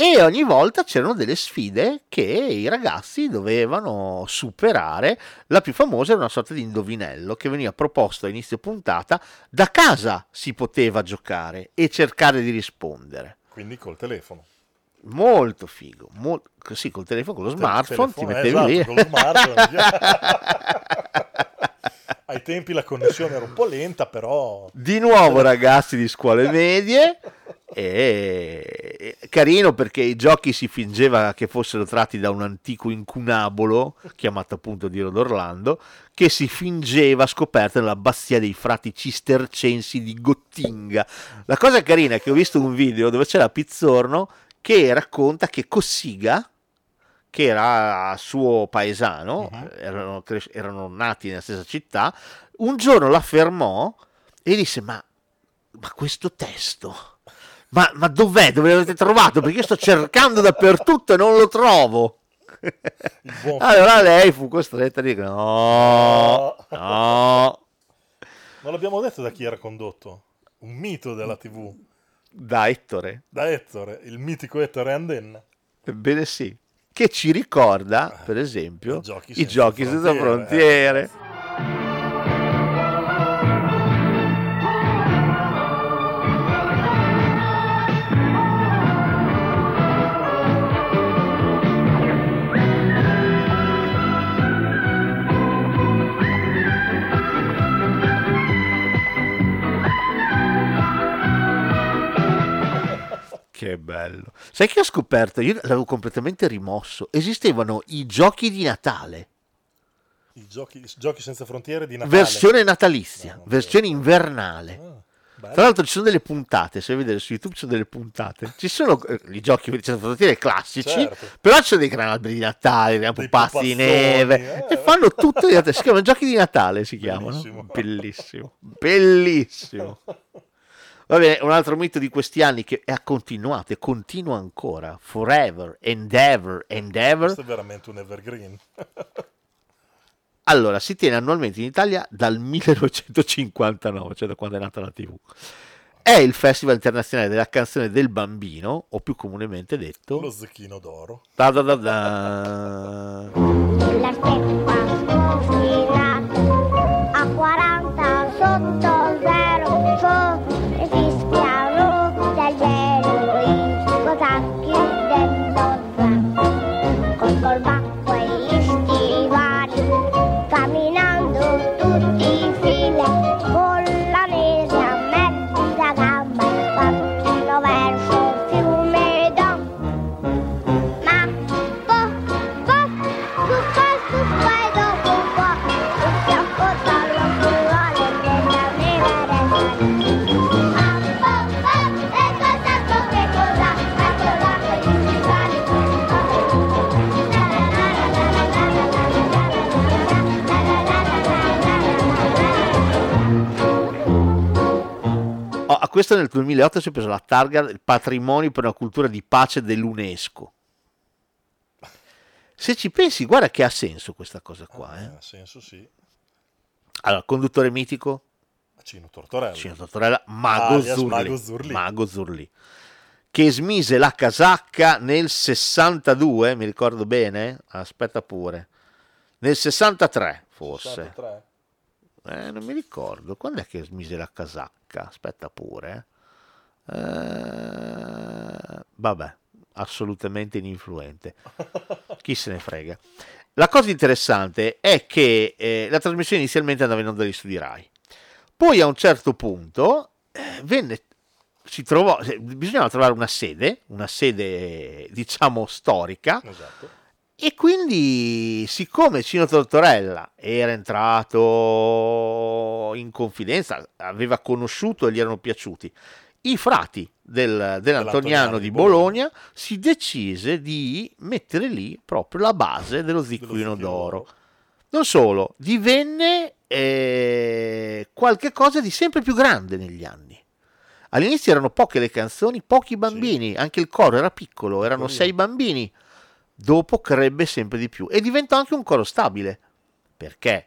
E ogni volta c'erano delle sfide che i ragazzi dovevano superare. La più famosa era una sorta di indovinello che veniva proposto a inizio puntata. Da casa si poteva giocare e cercare di rispondere. Quindi col telefono. Molto figo. Mol- sì, col telefono, con lo smartphone, ti telefono, mettevi esatto, lì. con lo smartphone. <laughs> Ai tempi la connessione era un po' lenta, però Di nuovo ragazzi di scuole <laughs> medie. E carino perché i giochi si fingeva che fossero tratti da un antico incunabolo chiamato appunto Dio d'Orlando che si fingeva scoperto nell'abbazia dei frati cistercensi di Gottinga. La cosa carina è che ho visto un video dove c'era Pizzorno che racconta che Cossiga, che era suo paesano, erano, cres- erano nati nella stessa città, un giorno la fermò e disse: Ma, ma questo testo, ma, ma dov'è? Dove l'avete trovato? Perché io sto cercando dappertutto e non lo trovo. allora lei fu costretta a dire: No, no. non l'abbiamo detto da chi era condotto. Un mito della TV. Da Ettore. Da Ettore, il mitico Ettore Andenna. Ebbene sì. Che ci ricorda, per esempio, giochi i senza giochi senza frontiere, eh. frontiere. Che bello. Sai che ho scoperto? Io l'avevo completamente rimosso. Esistevano i giochi di Natale, I giochi, giochi senza frontiere di Natale. versione natalizia, versione invernale. bello. Tra l'altro ci sono delle puntate, se vuoi vedere su YouTube ci sono delle puntate. Ci sono eh, i giochi senza frontiere classici, Certo. però ci sono dei gran alberi di Natale, dei pupazzi di neve eh. e fanno tutto di Natale. Si chiamano giochi di Natale, si chiamano. Bellissimo. Bellissimo. <laughs> Va bene, un altro mito di questi anni che ha continuato e continua ancora. Forever, and ever, and ever. Questo è veramente un evergreen. <laughs> Allora, si tiene annualmente in Italia dal 1959, cioè da quando è nata la TV. È il Festival internazionale della canzone del bambino, o più comunemente detto... Lo zecchino d'oro. Da da da da. A questo nel 2008 si è preso la targa del patrimonio per una cultura di pace dell'UNESCO. Se ci pensi, guarda che ha senso questa cosa qua. Eh. Ha senso sì. Allora, conduttore mitico, Cino Tortorella. Cino Tortorella, Mago Alias Zurli, Mago Zurli. Mago Zurli, che smise la casacca nel 62, mi ricordo bene, aspetta pure, nel 63 forse, 63. Eh, non mi ricordo, quando è che smise la casacca, aspetta pure, eh. Vabbè, assolutamente ininfluente, <laughs> chi se ne frega. La cosa interessante è che eh, la trasmissione inizialmente andava in onda dagli studi Rai. Poi a un certo punto eh, venne, si trovò, eh, bisognava trovare una sede, una sede diciamo storica, Esatto. E quindi siccome Cino Tortorella era entrato in confidenza, aveva conosciuto e gli erano piaciuti i frati del- dell'Antoniano di Bologna, si decise di mettere lì proprio la base dello ziccolino d'oro. Non solo, divenne eh, qualche cosa di sempre più grande negli anni. All'inizio erano poche le canzoni, pochi bambini, anche il coro era piccolo, erano Piccolino. sei bambini. Dopo crebbe sempre di più e diventò anche un coro stabile. Perché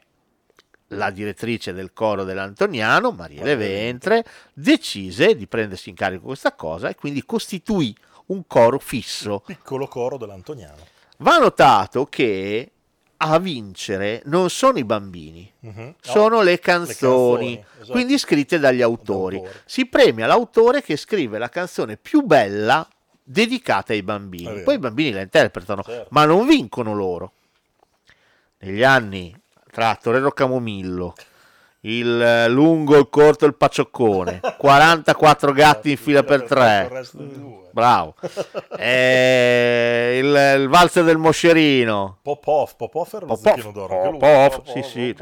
la direttrice del coro dell'Antoniano, Marielle Ventre, decise di prendersi in carico questa cosa e quindi costituì un coro fisso. Piccolo coro dell'Antoniano. Va notato che a vincere non sono i bambini. No, sono le canzoni, canzoni, esatto. quindi scritte dagli autori. Si premia l'autore che scrive la canzone più bella dedicata ai bambini. Poi i bambini la interpretano, Certo. ma non vincono loro. Negli anni tra Torero Camomillo, il eh, lungo, il corto e il pacioccone, <laughs> 44 gatti in fila per tre. Bravo. <laughs> Eh, il, il valzer del moscerino. Popov, Popov era lo Popov, zecchino d'oro. anche lui. Popov, Popov, sì, sì.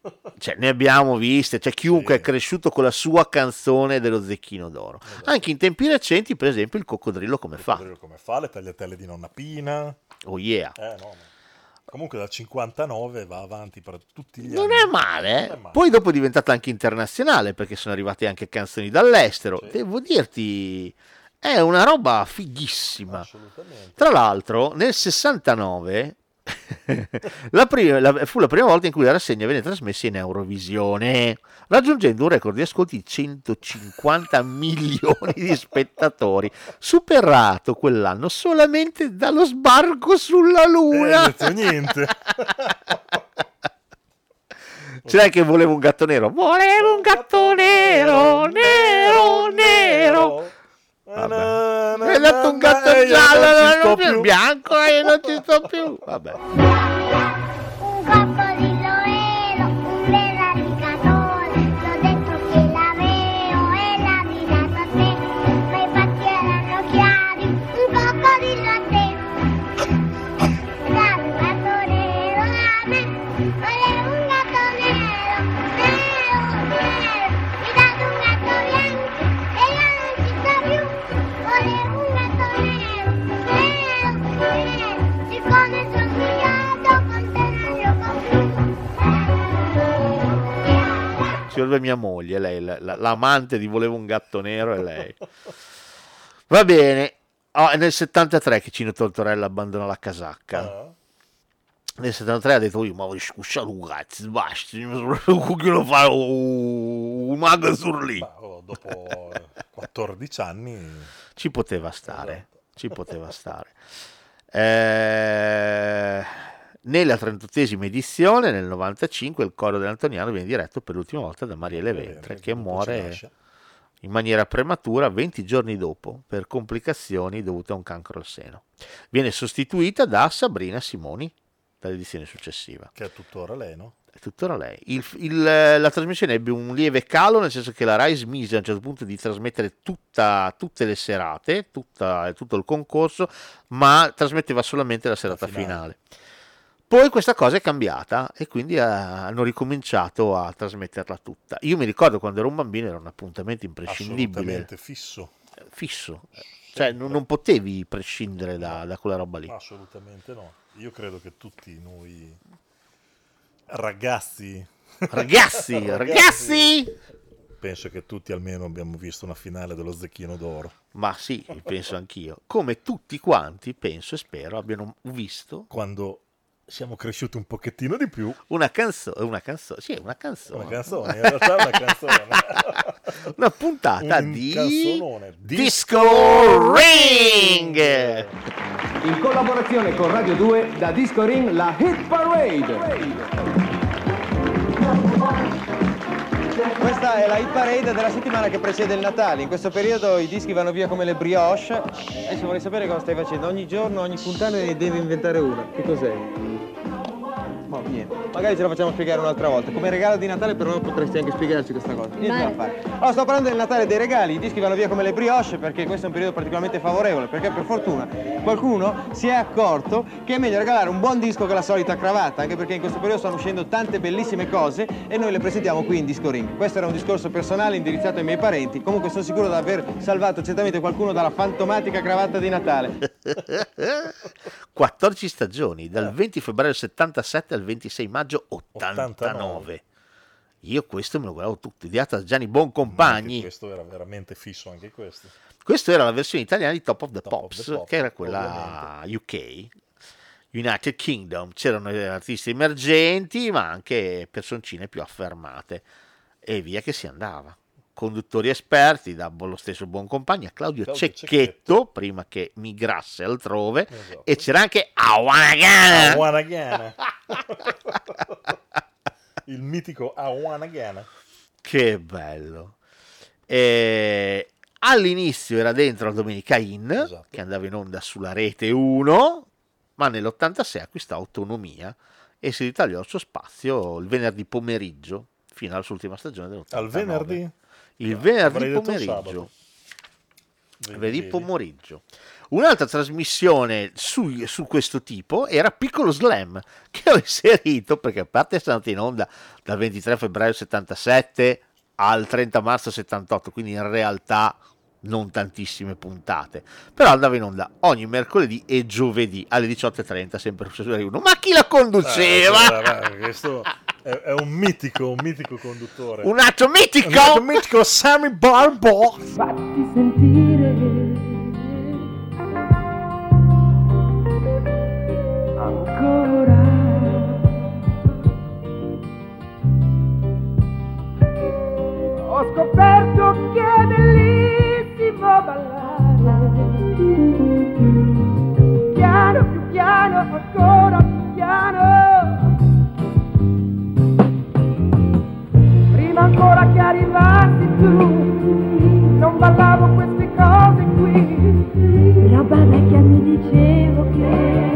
Popov. Cioè, ne abbiamo viste, c'è chiunque è cresciuto con la sua canzone dello zecchino d'oro. Anche in tempi recenti, per esempio, il coccodrillo come fa. Coccodrillo come fa, le tagliatelle di nonna Pina. Oh yeah. Eh, no, ma- Comunque dal 59 va avanti per tutti gli Non anni. è male, eh? Non è male. Poi dopo è diventata anche internazionale perché sono arrivate anche canzoni dall'estero. Devo dirti, è una roba fighissima. Tra l'altro, nel 69 la prima- la- fu la prima volta in cui la rassegna venne trasmessa in Eurovisione, raggiungendo un record di ascolti di 150 <laughs> milioni di spettatori, superato quell'anno solamente dallo sbarco sulla Luna. Eh, detto niente. <laughs> C'era che volevo un gatto nero. Volevo un gatto nero, nero, nero. Vabbè. Mi hai dato un gatto eh, giallo, non ci non sto più più. bianco e non ci sto più. Vabbè. Un coccodrillo Ci vorrebbe mia moglie, lei, la- la- l'amante di Volevo un gatto nero è lei. Va bene. Ah, è nel 73 che Cino Tortorella abbandona la casacca. Nel 73 ha detto io ma voglio scusa ragazzi, basta, io fa un mago sur lì. Oh, dopo <laughs> 14 anni Ci poteva stare, ci poteva stare. Eh, nella 38esima edizione, nel 95, il coro dell'Antoniano viene diretto per l'ultima volta da Marielle Ventre, che muore in maniera prematura 20 giorni dopo per complicazioni dovute a un cancro al seno. Viene sostituita da Sabrina Simoni dall'edizione successiva. che è tuttora lei, no? È tuttora lei. Il- il- la trasmissione ebbe un lieve calo, nel senso che la Rai smise a un certo punto di trasmettere tutta- tutte le serate, tutta- tutto il concorso, ma trasmetteva solamente la serata finale. Poi questa cosa è cambiata e quindi eh, hanno ricominciato a trasmetterla tutta. Io mi ricordo quando ero un bambino era un appuntamento imprescindibile. Assolutamente fisso. Fisso. Cioè non, non potevi prescindere da, da quella roba lì. Assolutamente no. Io credo che tutti noi ragazzi <laughs> Ragazzi, ragazzi! penso che tutti almeno abbiamo visto una finale dello Zecchino d'Oro. Ma sì, penso anch'io. Come tutti quanti, penso e spero, abbiano visto Quando siamo cresciuti un pochettino di più. una canzone, una canzone, sì, una canzone. Una canzone, in realtà una canzone. <laughs> una puntata Un di canzonone. Disco Ring. In collaborazione con Radio 2 da Disco Ring la Hit Parade. Questa è la hit parade della settimana che precede il Natale. In questo periodo i dischi vanno via come le brioche. Adesso vorrei sapere cosa stai facendo. Ogni giorno, ogni puntata ne devi inventare una. Che cos'è? Magari ce la facciamo spiegare un'altra volta. Come regalo di Natale però potresti anche spiegarci questa cosa. Niente da fare. Allora, sto parlando del Natale dei regali. I dischi vanno via come le brioche perché questo è un periodo particolarmente favorevole. Perché per fortuna qualcuno si è accorto che è meglio regalare un buon disco che la solita cravatta. Anche perché in questo periodo stanno uscendo tante bellissime cose e noi le presentiamo qui in Disco Ring. Questo era un discorso personale indirizzato ai miei parenti. Comunque sono sicuro di aver salvato certamente qualcuno dalla fantomatica cravatta di Natale. <laughs> 14 stagioni, dal 20 febbraio 77 al 26 maggio 89. Io questo me lo guardavo tutto, ideato da Gianni Boncompagni. questo era veramente fisso, anche questo. Questa era la versione italiana di Top of the Pops, Pops, che era quella UK. United Kingdom. C'erano eh, artisti emergenti, ma anche personcine più affermate. E via che si andava. Conduttori esperti, da lo stesso buon compagno, a Claudio, Claudio Cecchetto, prima che migrasse altrove, e c'era anche Awanagana. Awanagana. <laughs> <laughs> Il mitico Awanagana. Che bello. E all'inizio era dentro la Domenica In, Esatto. che andava in onda sulla rete 1, ma nell'86 acquistò autonomia e si ritagliò il suo spazio il venerdì pomeriggio, fino alla sua ultima stagione dell'89. Al venerdì? Il Ah, venerdì pomeriggio. Venerdì pomeriggio. Un'altra trasmissione su, su questo tipo era Piccolo Slam, <laughs> che ho inserito perché a parte essere andato in onda dal 23 febbraio 77 al 30 marzo 78, quindi in realtà non tantissime puntate, però andava in onda ogni mercoledì e giovedì alle 18.30, sempre su Rai 1. Ma chi la conduceva? Eh, eh, questo è, è un mitico, un mitico conduttore. Un altro mitico! Un altro mitico Sammy Barbo. Fatti sentire Ho scoperto che è bellissimo ballare. Piano, più piano, ancora più piano. Prima ancora che arrivassi tu, non ballavo queste cose qui. Roba vecchia mi dicevo che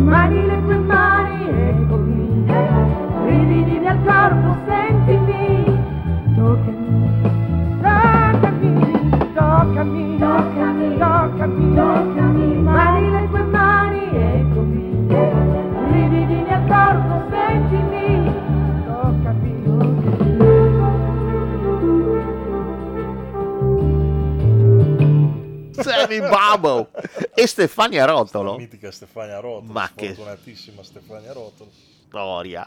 mani le tue mani, eccomi. Brividi al corpo, sentimi. Toccami, toccami, toccami, toccami, toccami, toccami, mani le tue mani, eccomi. Brividi al corpo, Sammy Bubble e Stefania Rotolo. Mitica Stefania Rotolo. Ma che Fortunatissima Stefania Rotolo. storia.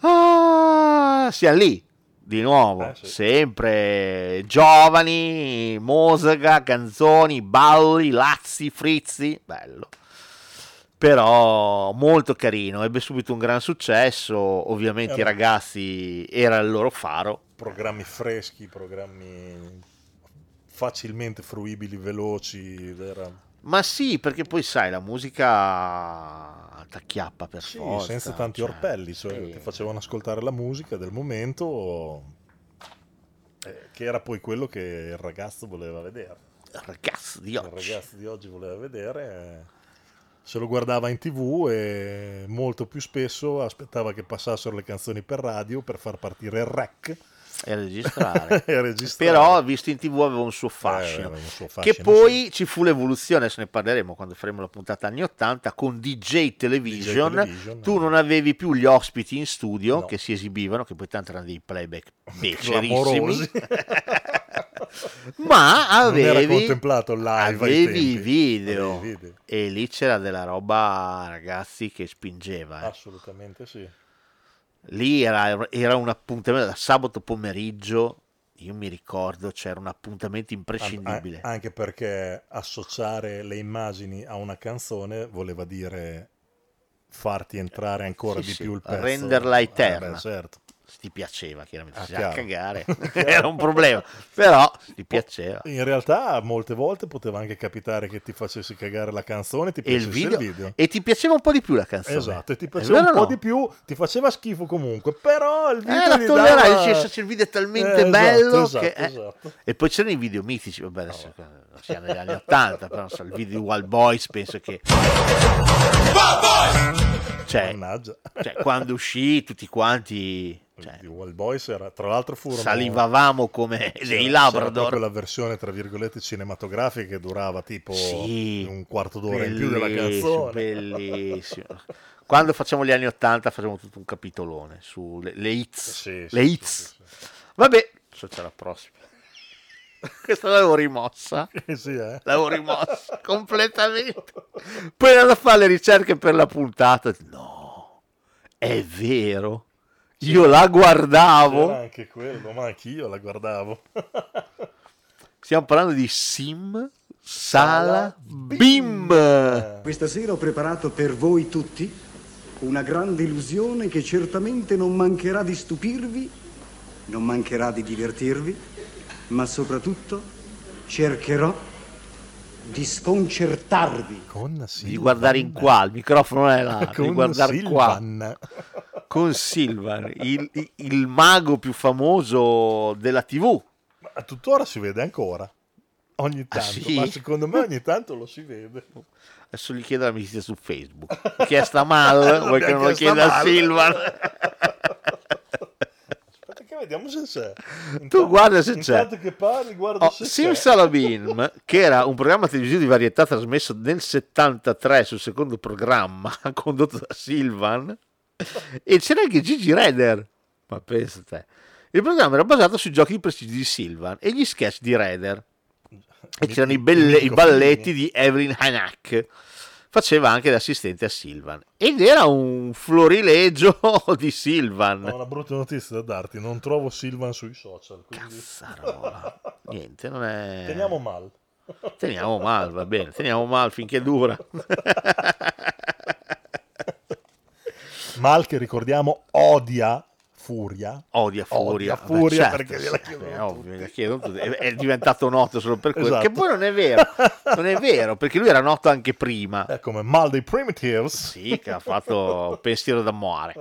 Ah, siamo lì di nuovo, Eh, sì. sempre giovani, musica, canzoni, balli, lazzi, frizzi, bello. Però molto carino, ebbe subito un gran successo, ovviamente i Era- ragazzi era il loro faro. Programmi freschi, programmi facilmente fruibili, veloci. Era... Ma sì, perché poi sai, la musica t'acchiappa per Sì, forza. senza tanti cioè, orpelli, cioè sì. ti facevano ascoltare la musica del momento, eh, che era poi quello che il ragazzo voleva vedere. Il ragazzo di Il oggi. ragazzo di oggi voleva vedere, eh, se lo guardava in tv e molto più spesso aspettava che passassero le canzoni per radio per far partire il rec E registrare. <laughs> e registrare. Però visto in tv aveva un suo fascino. Eh, aveva un suo che fascino, poi ci fu l'evoluzione, adesso ne parleremo quando faremo la puntata anni 80 con DJ Television. DJ Television, tu non avevi più gli ospiti in studio che si esibivano, che poi tanto erano dei playback <laughs> becerissimi. <laughs> Ma avevi, contemplato live ai avevi i video. Video. E lì c'era della roba, ragazzi, che spingeva. eh. Assolutamente sì. Lì era, era un appuntamento da sabato pomeriggio. Io mi ricordo c'era un appuntamento imprescindibile. An- anche perché associare le immagini a una canzone voleva dire farti entrare ancora Sì, di sì, più il pezzo. renderla Eh, eterna. beh, certo. Se ti piaceva, chiaramente, Ah, se a chiaro. cagare <laughs> <laughs> era un problema, però ti piaceva. In realtà molte volte poteva anche capitare che ti facessi cagare la canzone e ti E il piacesse il video, video. e ti piaceva un po' di più la canzone. Esatto, e ti È piaceva un o po' no? di più, ti faceva schifo comunque, però il video Eh, la tollerai, dava- il video è talmente Eh, esatto, bello esatto, che... eh. esatto. E poi c'erano i video mitici, vabbè adesso siamo negli anni 80, però so, il video di Wild Boys penso che... Cioè, Mannaggia. cioè, quando uscì tutti quanti... Cioè, I Wild Boys era, tra l'altro furono salivavamo come <laughs> dei Labrador. proprio la versione tra virgolette cinematografica che durava tipo Sì, un quarto d'ora in più della canzone. Bellissimo. Quando facciamo gli anni 80 facciamo tutto un capitolone sulle le hits. Sì, le sì, hits. Vabbè, adesso c'è la prossima. <laughs> Questa l'avevo rimossa. <laughs> sì, eh. L'avevo rimossa completamente. Poi andando a fare le ricerche per la puntata. No, è vero Io la guardavo. C'era anche quello, ma anch'io la guardavo. Stiamo parlando di Sim Sala Bim. Questa sera ho preparato per voi tutti una grande illusione che certamente non mancherà di stupirvi, non mancherà di divertirvi, ma soprattutto cercherò di sconcertarvi. Con Di guardare in qua, il microfono è là, di Con guardare qua. Silvan. Con Silvan, il, il- il mago più famoso della TV. Ma tuttora si vede ancora. Ogni Ah, tanto, sì? ma secondo me ogni tanto lo si vede. Adesso gli chiedo l'amicizia su Facebook. Ho chiesto a Mal, <laughs> vuoi che non lo chieda a. Silvan? <laughs> Vediamo se c'è. Tu guarda se c'è. Intanto che parli, guarda Oh, se Sim c'è. Salabim, che era un programma televisivo di varietà trasmesso nel 73 sul secondo programma, <laughs> condotto da Silvan, e c'era anche Gigi Reder. Ma pensa te. Il programma era basato sui giochi di prestigio di Silvan e gli sketch di Reder. E c'erano i, belle- i balletti di Evelyn Hanak. Faceva anche da assistente a Silvan. Ed era un florilegio <laughs> di Silvan. Ho una brutta notizia da darti, non trovo Silvan sui social. Quindi... Niente, non è... Teniamo mal. Teniamo mal, va bene, teniamo mal finché dura. Mal che ricordiamo odia Furia. Odia Furia. Odia Furia certo, perché gliela è chiedono ovvio, gliela chiedono. È, è diventato noto solo per quello. Esatto. Che poi non è vero, non è vero, <laughs> perché lui era noto anche prima. È come Mal dei Primitives. Sì, che ha fatto <laughs> pensiero d'amore.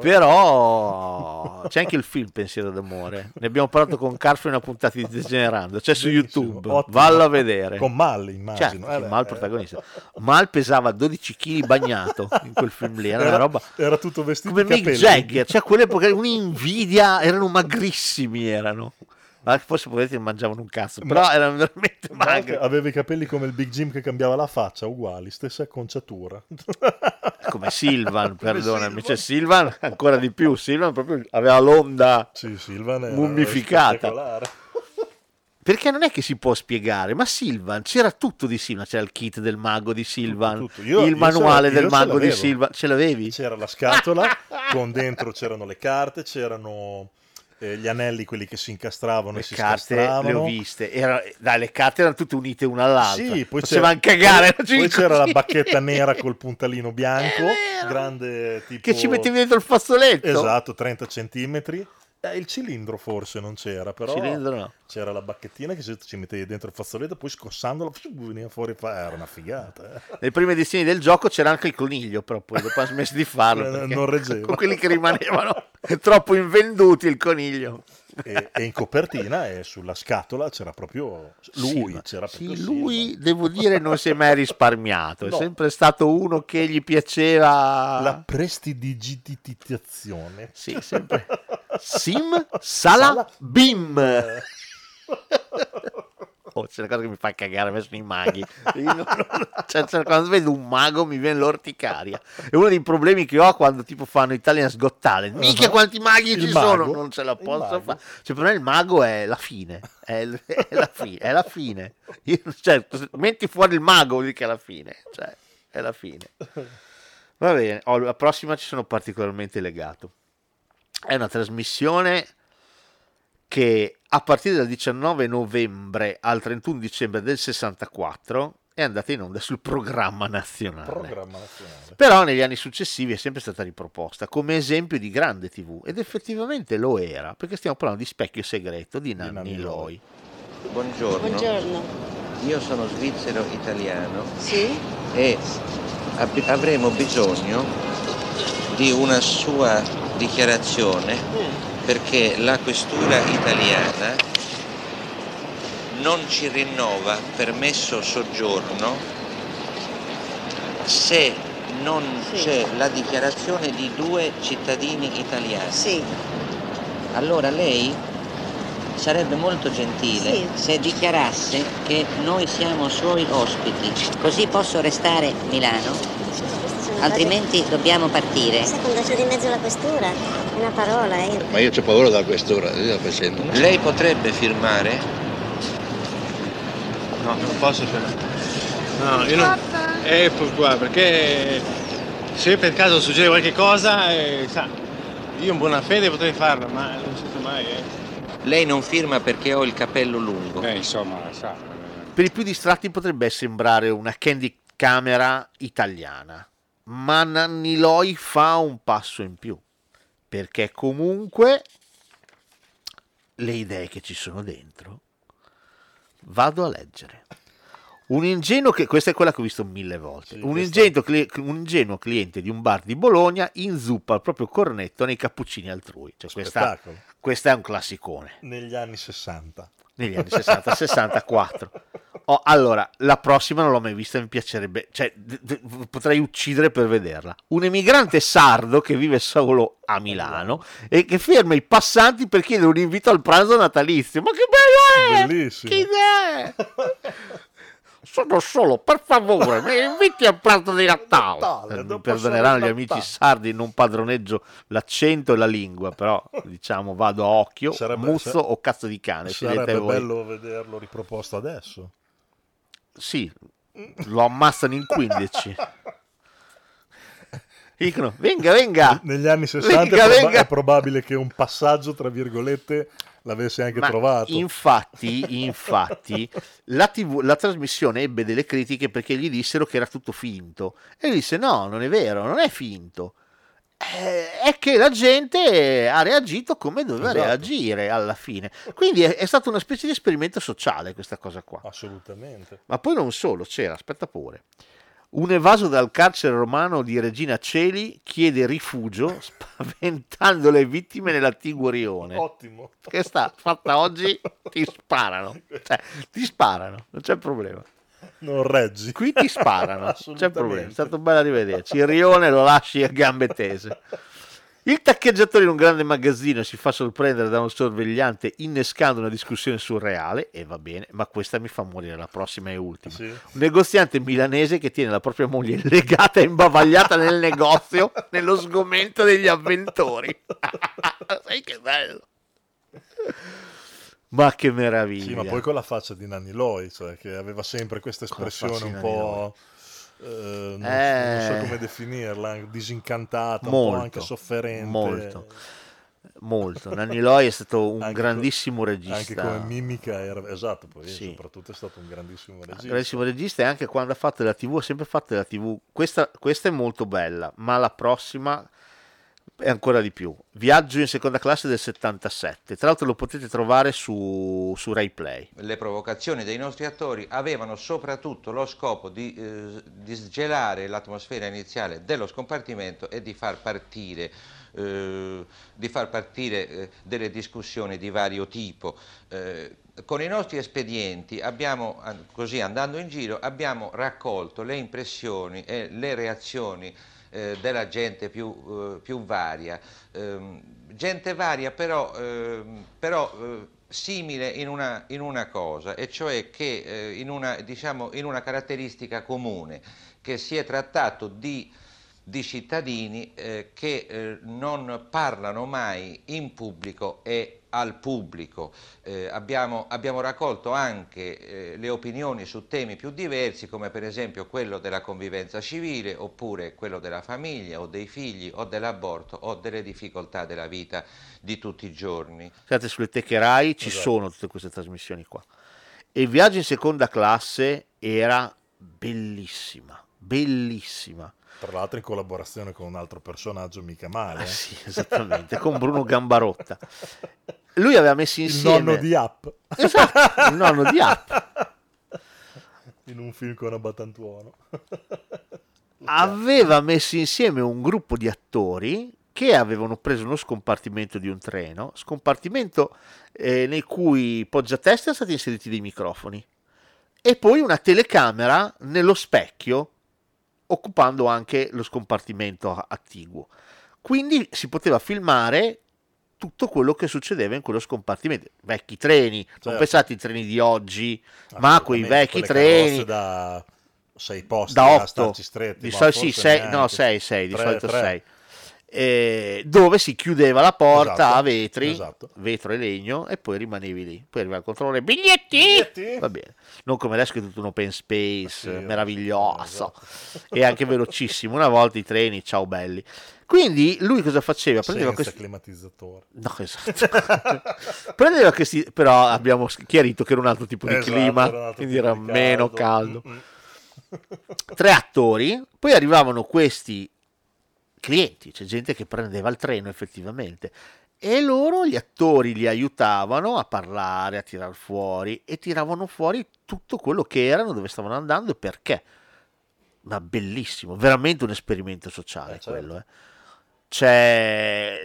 Però c'è anche il film Pensiero d'amore. Ne abbiamo parlato con Carlo in una puntata di Degenerando. C'è su YouTube. ottimo. Vallo a vedere. Con Mal, immagino. Certo, Eh Mal eh. protagonista. Mal pesava 12 kg bagnato in quel film lì. Era, Era- roba. era tutto vestito come Mick. Jagger. Cioè, quell'epoca un'invidia. Erano magrissimi. Erano. Ma forse poverati non mangiavano un cazzo. Però Ma- <laughs> erano veramente magri. aveva i capelli come il Big Jim che cambiava la faccia, uguali, stessa acconciatura. Come Silvan, <laughs> perdonami. Cioè, Silvan ancora di più. Silvan proprio aveva l'onda Sì, Silvan mummificata. Perché non è che si può spiegare, ma Silvan c'era tutto di Silvan, c'era il kit del mago di Silvan, Tutto. Io- il io manuale del mago di. Silvan, ce l'avevi? C'era la scatola, <laughs> con dentro c'erano le carte, c'erano eh, gli anelli, quelli che si incastravano Le e si carte le ho viste, Era- dai, le carte erano tutte unite una all'altra, Sì, poi facevano c'era, cagare, poi, poi c'era la <laughs> bacchetta nera col puntalino bianco, grande tipo... che ci mettevi dentro il fazzoletto. Esatto, 30 centimetri. Eh, il cilindro forse non c'era, però Cilindro no. c'era la bacchettina che ci mettevi dentro il fazzoletto, poi scossandolo veniva fuori, fa- era una figata. eh. <laughs> Nelle prime edizioni del gioco c'era anche il coniglio, però poi dopo hanno smesso di farlo. Eh, <laughs> non reggeva. Con <laughs> quelli che rimanevano troppo invenduti il coniglio. E, e in copertina e sulla scatola c'era proprio lui, Sì, c'era sì, proprio lui, devo dire, non si è mai risparmiato. È No. sempre stato uno che gli piaceva. la prestidigitizzazione. Sì, sempre. Sim Sala Bim. Oh, c'è una cosa che mi fa cagare, me sono i maghi. Non- non- cioè, cioè, quando vedo un mago mi viene l'orticaria. È uno dei problemi che ho quando tipo fanno Italian Got Talent. Mica Uh-huh. quanti maghi Il ci mago. sono, non ce la posso fare. Cioè, per me il mago è la fine. È, è la, fi- è la fine. Io- cioè, metti fuori il mago, vuol dire che è la fine. Cioè, è la fine. Va bene, oh, la prossima ci sono particolarmente legato. È una trasmissione che a partire dal 19 novembre al 31 dicembre del 64 è andata in onda sul programma nazionale. Programma nazionale. Però negli anni successivi è sempre stata riproposta come esempio di grande TV ed effettivamente lo era, perché stiamo parlando di Specchio Segreto di Nanni Nanni Loi. Buongiorno. Buongiorno. Io sono svizzero italiano Sì? e ab- avremo bisogno di una sua dichiarazione perché la questura italiana non ci rinnova permesso soggiorno se non c'è la dichiarazione di due cittadini italiani. Allora lei sarebbe molto gentile se dichiarasse che noi siamo suoi ospiti, così posso restare a Milano. Altrimenti dobbiamo partire. Secondo c'è di mezzo la questura, è una parola, eh. Ma io ho paura della questura, io sto facendo. Lei potrebbe firmare? No, non posso firmare. No, io non... Eh, per qua, perché se per caso succede qualche cosa, eh, sa, io in buona fede potrei farlo, ma non si sa mai, eh. Lei non firma perché ho il capello lungo. Eh, insomma, sa. Per i più distratti potrebbe sembrare una candy camera italiana, ma Nanni Loi fa un passo in più, perché comunque le idee che ci sono dentro vado a leggere. Un ingenuo che, questa è quella che ho visto mille volte. un, ingenuo, un ingenuo cliente di un bar di Bologna inzuppa il proprio cornetto nei cappuccini altrui. Cioè, questa, questa è un classicone. Negli anni 60. Negli anni 60, 64. <laughs> Oh, allora, la prossima non l'ho mai vista, mi piacerebbe, cioè, d- d- potrei uccidere per vederla. Un emigrante sardo che vive solo a Milano e che ferma i passanti per chiedere un invito al pranzo natalizio. Ma che bello è! Bellissimo. Che idea è! Sono solo, per favore, mi inviti al pranzo di Natale. Natale, mi perdoneranno gli amici sardi, non padroneggio l'accento e la lingua, però diciamo vado a occhio, Sarebbe- muzzo sa- o cazzo di cane. Sarebbe bello vederlo riproposto adesso. Sì, lo ammazzano in 15. Dicono, venga, venga. Negli anni 60 Venga, è, proba- venga. è probabile che un passaggio, tra virgolette, l'avesse anche Ma trovato. Infatti, infatti la, TV, la trasmissione ebbe delle critiche perché gli dissero che era tutto finto. E lui disse: No, non è vero, non è finto. Eh, È che la gente ha reagito come doveva Esatto. reagire alla fine. Quindi è, è stato una specie di esperimento sociale questa cosa qua. Assolutamente. Ma poi non solo, c'era, aspetta pure. Un evaso dal carcere romano di Regina Celi chiede rifugio <laughs> spaventando le vittime nella Tigurione. Ottimo. Che sta fatta oggi, ti sparano. Cioè, ti sparano, non c'è problema. <laughs> Non reggi. Qui ti sparano, <laughs> c'è problema. È stato bello arrivederci. Il rione lo lasci a gambe tese. Il taccheggiatore in un grande magazzino si fa sorprendere da un sorvegliante innescando una discussione surreale, e va bene, ma questa mi fa morire, la prossima e ultima. Sì. Un negoziante milanese che tiene la propria moglie <laughs> legata e imbavagliata nel negozio nello sgomento degli avventori. Sai che bello! Ma che meraviglia! Sì, ma poi con la faccia di Nanni Loi, cioè, che aveva sempre questa espressione un po'... eh, non, Eh. non so come definirla, disincantata, un molto, po' anche sofferente. Molto, molto. Nanni Loi è stato un Anche co- grandissimo regista. Anche come mimica era... Esatto, poi Sì. soprattutto è stato un grandissimo regista. grandissimo regista e anche quando ha fatto la TV ha sempre fatto la TV questa, questa è molto bella ma la prossima è ancora di più. Viaggio in seconda classe del 77 tra l'altro lo potete trovare su, su Rai Play. Le provocazioni dei nostri attori avevano soprattutto lo scopo di, eh, di sgelare l'atmosfera iniziale dello scompartimento e di far partire, eh, di far partire eh, delle discussioni di vario tipo. Eh, con i nostri espedienti abbiamo, così andando in giro, abbiamo raccolto le impressioni e le reazioni eh, della gente più, eh, più varia. Ehm, gente varia però, ehm, però eh, simile in una, in una cosa, e cioè che eh, in, una, diciamo, in una caratteristica comune, che si è trattato di di cittadini eh, che eh, non parlano mai in pubblico e al pubblico. Eh, abbiamo, abbiamo raccolto anche eh, le opinioni su temi più diversi, come per esempio quello della convivenza civile, oppure quello della famiglia o dei figli o dell'aborto o delle difficoltà della vita di tutti i giorni. Guardate sulle teche Rai ci Esatto. sono tutte queste trasmissioni qua e Viaggio in seconda classe era bellissima bellissima Tra l'altro in collaborazione con un altro personaggio mica male. Ah, sì, esattamente, con Bruno Gambarotta. Lui aveva messo Il insieme... nonno di App. Esatto, il nonno di App. In un film con Abbatantuono. aveva messo insieme un gruppo di attori che avevano preso uno scompartimento di un treno, scompartimento eh, nei cui poggiatesti erano stati inseriti dei microfoni e poi una telecamera nello specchio occupando anche lo scompartimento attiguo. Quindi si poteva filmare tutto quello che succedeva in quello scompartimento. Vecchi treni, non Certo. pensate ai treni di oggi, ma quei vecchi treni da sei posti da a 8 starci stretti, di solito sì, forse 6 neanche. no 6 6 di Tre, solito tre. 6 eh, dove si chiudeva la porta Esatto, a vetri esatto. vetro e legno e poi rimanevi lì poi arriva il controllore biglietti, va bene non come adesso che è tutto un open space meraviglioso esatto. e anche velocissimo una volta i treni ciao belli quindi lui cosa faceva prendeva senza questi climatizzatore No, esatto. <laughs> Prendeva questi, però abbiamo chiarito che era un altro tipo di Esatto, clima, era quindi era di meno caldo. caldo. Tre attori, poi arrivavano questi clienti, c'è gente che prendeva il treno effettivamente. E loro, gli attori, li aiutavano a parlare, a tirar fuori e tiravano fuori tutto quello che erano, dove stavano andando e perché. Ma bellissimo, veramente un esperimento sociale certo. quello. Eh. C'è,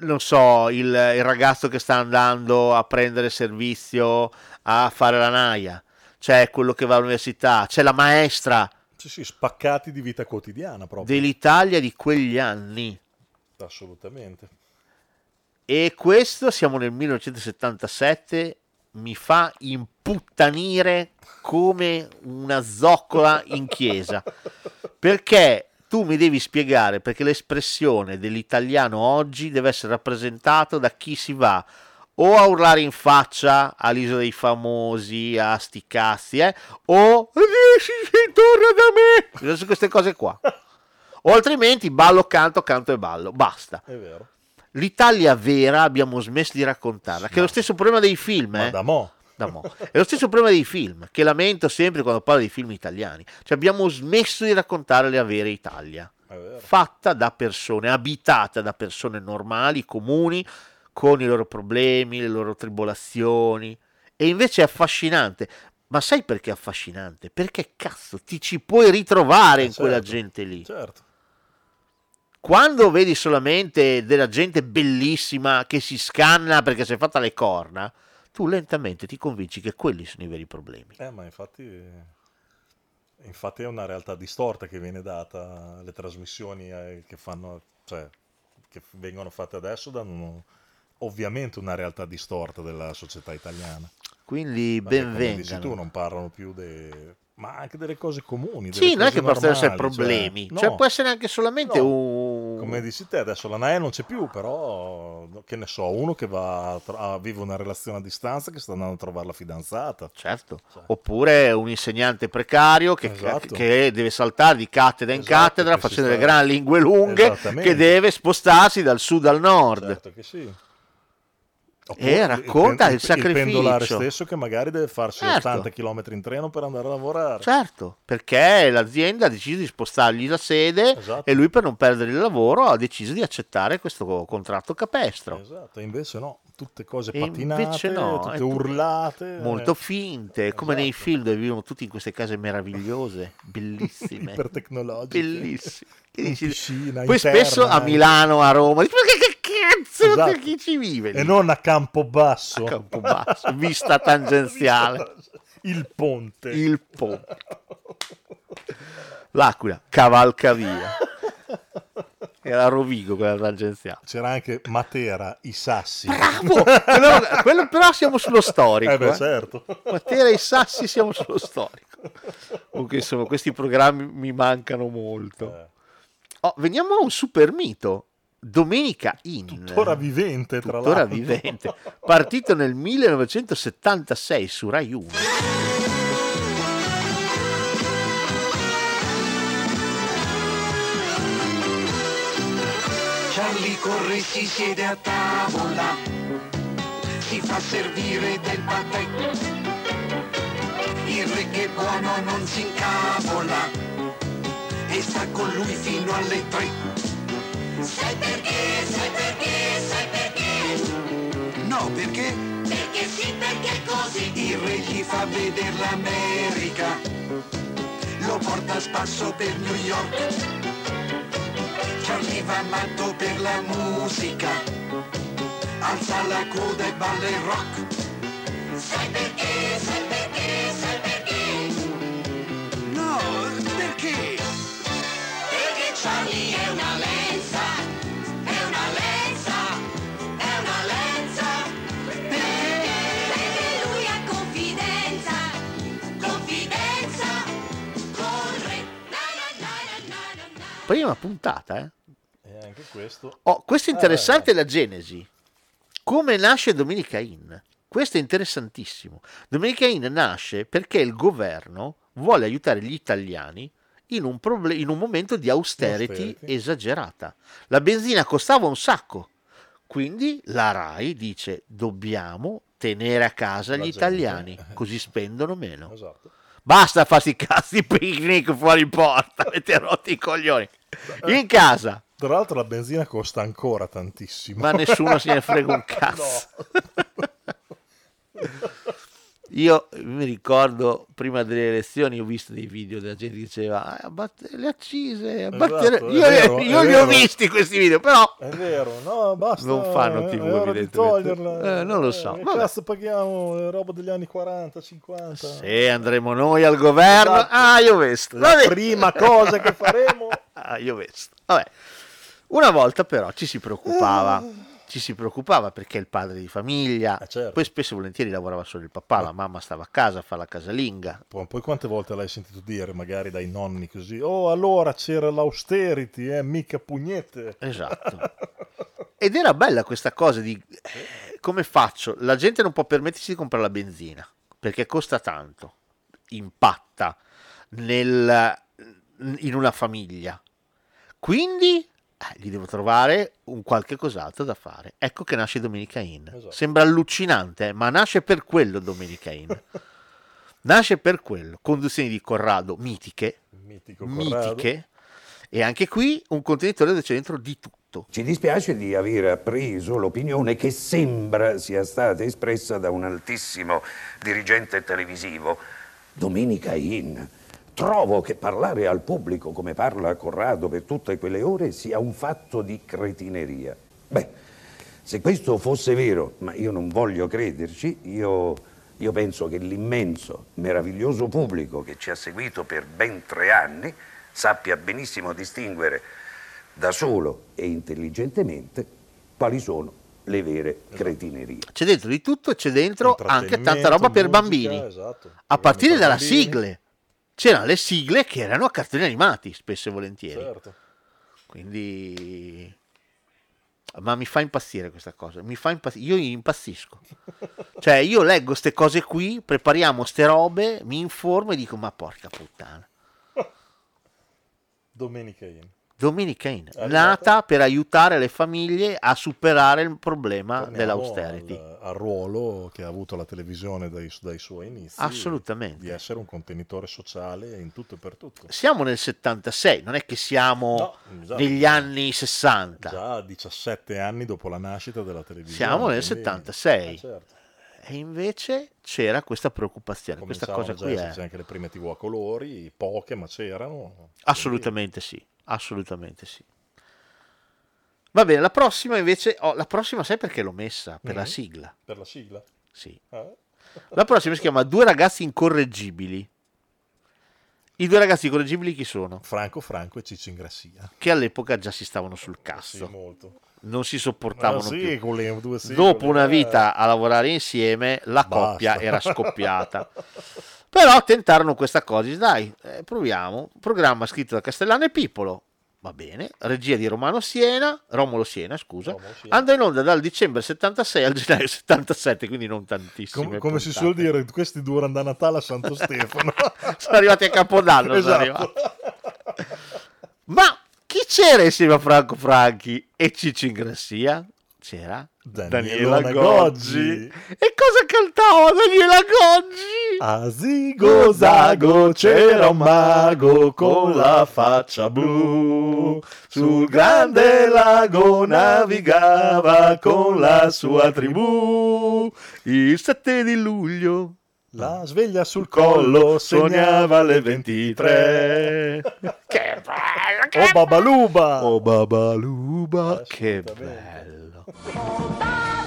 non so, il, il ragazzo che sta andando a prendere servizio a fare la naia, c'è quello che va all'università, c'è la maestra Sì, sì, spaccati di vita quotidiana proprio. dell'Italia di quegli anni. Assolutamente. E questo, siamo nel 1977, mi fa imputtanire come una zoccola in chiesa. Perché tu mi devi spiegare perché l'espressione dell'italiano oggi deve essere rappresentato da chi si va o a urlare in faccia all'isola dei famosi, a sti cazzi, eh, o "Riesci, torna da me, su queste cose qua. O altrimenti ballo, canto, canto e ballo, basta. È vero. L'Italia vera abbiamo smesso di raccontarla, che è lo stesso problema dei film, eh? da mo'. Da mo'. È lo stesso problema dei film, che lamento sempre quando parlo dei film italiani. Cioè abbiamo smesso di raccontare la vera Italia, fatta da persone, abitata da persone normali, comuni, con i loro problemi, le loro tribolazioni. E invece è affascinante. Ma sai perché è affascinante? Perché cazzo ti ci puoi ritrovare Eh, in quella certo, gente lì. Certo. Quando vedi solamente della gente bellissima che si scanna perché si è fatta le corna, tu lentamente ti convinci che quelli sono i veri problemi. Eh, ma infatti, infatti è una realtà distorta che viene data alle trasmissioni eh, che fanno, cioè, che vengono fatte adesso danno ovviamente una realtà distorta della società italiana. Quindi Perché, ben come dici tu, non parlano più de- ma anche delle cose comuni. Sì, non è che possono essere normali, problemi, Cioè, cioè, no. può essere anche solamente No. un... Come dici te, adesso la NAE non c'è più, però che ne so, uno che va a vive una relazione a distanza che sta andando a trovare la fidanzata. Certo. Oppure un insegnante precario che, Esatto. che deve saltare di cattedra in Esatto, cattedra facendo sta- le grandi lingue lunghe che deve spostarsi dal sud al nord. Certo che sì. E racconta il, Il pendolare sacrificio. stesso che magari deve farsi Certo. 80 km in treno per andare a lavorare. Certo, perché l'azienda ha deciso di spostargli la sede Esatto. e lui per non perdere il lavoro ha deciso di accettare questo co- contratto capestro. Esatto, invece no, tutte cose E patinate, no, tutte urlate. Molto eh, finte, come nei film dove vivono tutti in queste case meravigliose, <laughs> bellissime. Ipertecnologiche. Bellissime. Che dici- piscina Poi interna spesso a anche. Milano, a Roma, dici, ma che, che cazzo, Esatto. chi ci vive lì? E non a Campobasso. A Campobasso, <laughs> vista tangenziale. Il ponte. Il ponte. L'Aquila cavalca via. Era Rovigo quella tangenziale. C'era anche Matera, i sassi. Bravo! quello, quello però siamo sullo storico. Eh beh, eh. certo. Matera e i sassi siamo sullo storico. Comunque, insomma, questi programmi mi mancano molto. Eh. Oh, veniamo a un super mito. Domenica In. Tuttora vivente, tra Tuttora l'altro. vivente. Partito nel 1976 su Rai 1. Charlie corre si siede a tavola, si fa servire del patè. Il re che buono non si incavola e sta con lui fino alle tre. Sai perché, sai perché, sai perché? No, perché? Perché sì, perché così. Il re gli fa vedere l'America, lo porta a spasso per New York. Charlie va matto per la musica, alza la coda e balla il rock. Sai perché, sai perché, sai perché? No, perché? Perché Charlie Prima puntata, eh. E anche questo. Oh, questo è interessante Eh, la genesi. Come nasce Domenica In? Questo è interessantissimo. Domenica In nasce perché il governo vuole aiutare gli italiani in un, proble- in un momento di austerity, Austerity. esagerata. La benzina costava un sacco. Quindi la RAI dice dobbiamo tenere a casa La gli gente. italiani, così <laughs> spendono meno. Esatto. Basta farsi cazzi picnic fuori porta, <laughs> avete rotto i coglioni. In casa, Tra l'altro la benzina costa ancora tantissimo. ma nessuno se ne frega un <laughs> cazzo. <laughs> Io mi ricordo prima delle elezioni ho visto dei video della gente che diceva "Ah, abbatte- le accise, abbattere-" Esatto, è io, vero, io li ho vero. visti questi video, però È vero, no, basta. non fanno è- TV di evidentemente. Eh, non lo so. Vabbè. cazzo paghiamo? È roba degli anni 40, 50. Se andremo noi al governo, Esatto. ah, io vesto. La Vabbè. prima cosa che faremo. <laughs> ah, io vesto. Vabbè. Una volta però ci si preoccupava. Ci si preoccupava perché il padre di famiglia, certo. poi spesso e volentieri lavorava solo il papà, la mamma stava a casa a fare la casalinga. Poi, poi quante volte l'hai sentito dire, magari dai nonni così, oh allora c'era l'austerity, eh, mica pugnette. Esatto. Ed era bella questa cosa di eh, come faccio? La gente non può permettersi di comprare la benzina perché costa tanto, impatta nel- in una famiglia. Quindi eh, gli devo trovare un qualche cos'altro da fare. Ecco che nasce Domenica In. Esatto. Sembra allucinante, ma nasce per quello Domenica In. <laughs> nasce per quello. Conduzioni di Corrado mitiche, Mitico Corrado. mitiche, e anche qui un contenitore dove c'è dentro di tutto. Ci dispiace di aver appreso l'opinione che sembra sia stata espressa da un altissimo dirigente televisivo. Domenica In. Trovo che parlare al pubblico come parla Corrado per tutte quelle ore sia un fatto di cretineria. Beh, se questo fosse vero, ma io non voglio crederci, io, io penso che l'immenso, meraviglioso pubblico che ci ha seguito per ben tre anni sappia benissimo distinguere da solo e intelligentemente quali sono le vere cretinerie. C'è dentro di tutto e c'è dentro anche tanta roba per bambini. esatto. A partire bambini. sigle. C'erano le sigle che erano a cartoni animati, spesso e volentieri. Certo. Quindi... Ma mi fa impazzire questa cosa, mi fa impazzire, io impazzisco. Cioè, io leggo queste cose qui, prepariamo ste robe, mi informo e dico, ma porca puttana. Domenica In. Domenica In, È nata per aiutare le famiglie a superare il problema Torniamo dell'austerity. Al, al ruolo che ha avuto la televisione dai, dai suoi inizi. Assolutamente. Di essere un contenitore sociale in tutto e per tutto. Siamo nel 76, non è che siamo No, esatto. negli anni 60. Già 17 anni dopo la nascita della televisione. Siamo nel quindi- 76. Eh, certo. E invece c'era questa preoccupazione, questa Cominciavano cosa qui a è... esserci anche le prime tv a colori, poche ma c'erano. Assolutamente sì, assolutamente sì. Va bene, la prossima invece, oh, la prossima sai perché l'ho messa? Per la Mhm. sigla. Per la sigla? Sì. Eh? <laughs> La prossima si chiama Due ragazzi incorreggibili. I due ragazzi incorreggibili chi sono? Franco Franco e Ciccio Ingrassia. Che all'epoca già si stavano sul cazzo. Sì, molto. Non si sopportavano Ah, sì, più. due sigle, Dopo una eh. vita a lavorare insieme, la Basta. coppia era scoppiata. <laughs> Però tentarono questa cosa, dai, eh, proviamo. Programma scritto da Castellano e Pipolo. Va bene, regia di Romano Siena, Romolo Siena, scusa. Siena. Andò in onda dal dicembre 76 al gennaio 77, quindi non tantissime. Com- come si suol dire, questi durano da Natale a Santo <laughs> Stefano. sono arrivati a Capodanno. sono Esatto. arrivati. Ma chi c'era insieme a Franco Franchi e Ciccio Ingrassia? C'era Daniela Daniela Goggi. Goggi. E cosa cantava Daniela Goggi? A Zigozago c'era un mago con la faccia blu. Sul grande lago navigava con la sua tribù. Il 7 di luglio La sveglia sul collo sognava alle 23. <laughs> che bello! Oh Babaluba! Oh Babaluba, che bello! Babaluba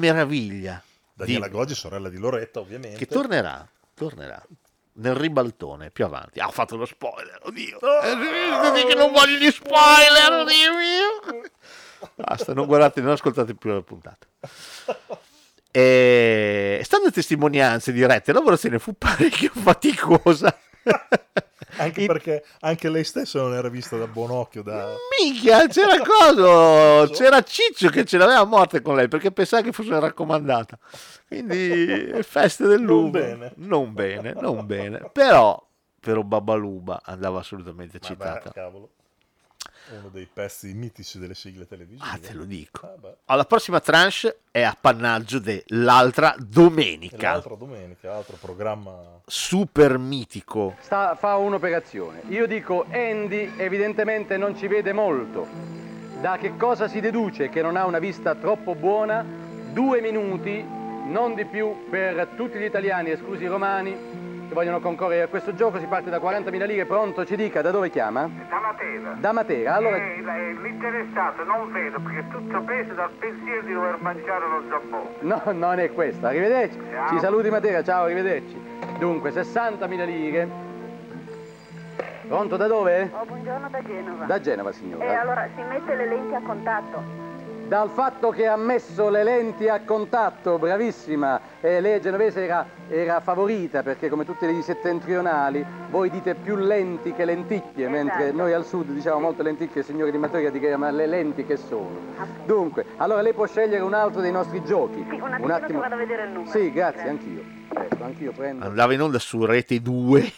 meraviglia! Daniela Di- Goggi, sorella di Loretta, ovviamente. che tornerà, tornerà nel ribaltone più avanti. Ah, ho fatto lo spoiler, oddio. Eh, che non voglio gli spoiler, oddio mio. Basta, non guardate, non ascoltate più la puntata. E stando a testimonianze dirette, la lavorazione fu parecchio faticosa. <laughs> Anche perché anche lei stessa non era vista da buon occhio da... Minchia, c'era <laughs> cosa? C'era Ciccio che ce l'aveva a morte con lei perché pensava che fosse raccomandata. Quindi <laughs> feste del Non bene. Non bene, non bene. Però però Babaluba andava assolutamente Ma citata. cavolo. Uno dei pezzi mitici delle sigle televisive. Ah, te lo dico. Ah. Alla prossima tranche è appannaggio dell'altra domenica. L'altra domenica, altro programma... Super mitico. Sta, fa un'operazione. Io dico Andy evidentemente non ci vede molto. Da che cosa si deduce che non ha una vista troppo buona? Due minuti, non di più, per tutti gli italiani, esclusi i romani, che vogliono concorrere a questo gioco. Si parte da 40.000 lire. Pronto, ci dica, da dove chiama? Da Matera. Da Matera. Allora, Eh, eh, l'interessato non vedo perché è tutto preso dal pensiero di dover mangiare lo zampone. no, non è questo. Arrivederci. Ciao. Ci saluti Matera, ciao, arrivederci. Dunque, 60.000 lire. Pronto, da dove? Oh, buongiorno da Genova. Da Genova, signora. E allora si mette le lenti a contatto. Dal fatto che ha messo le lenti a contatto, bravissima, e lei genovese era, era favorita perché come tutte le settentrionali voi dite più lenti che lenticchie, mentre noi al sud diciamo molte lenticchie, signori di Matera dicono ma le lenti che sono. Dunque, allora lei può scegliere un altro dei nostri giochi. Sì, un attimino che vado a vedere il numero. Sì, grazie, anch'io. Ecco, anch'io prendo. Andava in onda su Rete 2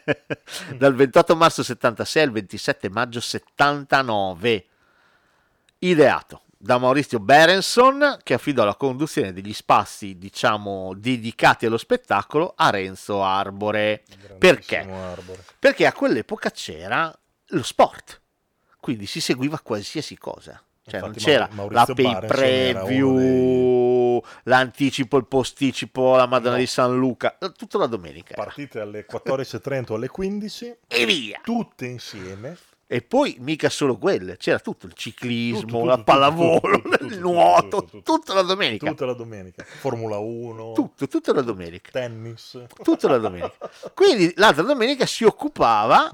<laughs> dal 28 marzo 76 al 27 maggio 79. Ideato da Maurizio Berenson che affidò la conduzione degli spazi, diciamo, dedicati allo spettacolo a Renzo Arbore. Perché? Arbore. Perché a quell'epoca c'era lo sport, quindi si seguiva qualsiasi cosa. Cioè non Infatti c'era Mau- la Maurizio pay preview, l'anticipo, il posticipo, la Madonna di San Luca, tutta la domenica. Partite alle 14.30 o alle 15. E via! Tutte insieme. E poi mica solo quelle, c'era tutto il ciclismo, Tutto, tutto, la pallavolo, tutto, il nuoto, tutta la domenica. Tutta la domenica. Formula 1. Tutto, tutta la domenica. Tennis. Tutta la domenica. Quindi l'altra domenica si occupava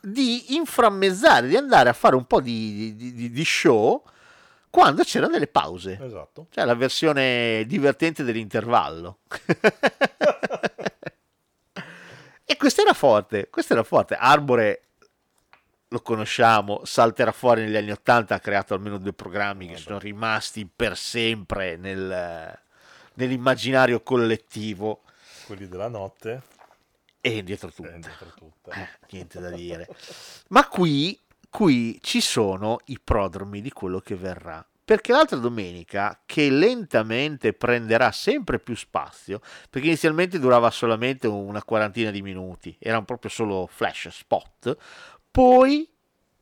di inframmezzare, di andare a fare un po' di, di- di- di show quando c'erano delle pause. Esatto. Cioè la versione divertente dell'intervallo. <laughs> e questo era forte, questo era forte. Arbore lo conosciamo, salterà fuori negli anni Ottanta, ha creato almeno due programmi che sono rimasti per sempre nel- nell'immaginario collettivo Quelli della notte. e dietro tutto. E dietro tutto. Eh, niente da dire. Ma qui, qui ci sono i prodromi di quello che verrà. Perché l'altra domenica, che lentamente prenderà sempre più spazio, perché inizialmente durava solamente una quarantina di minuti, erano proprio solo flash spot, poi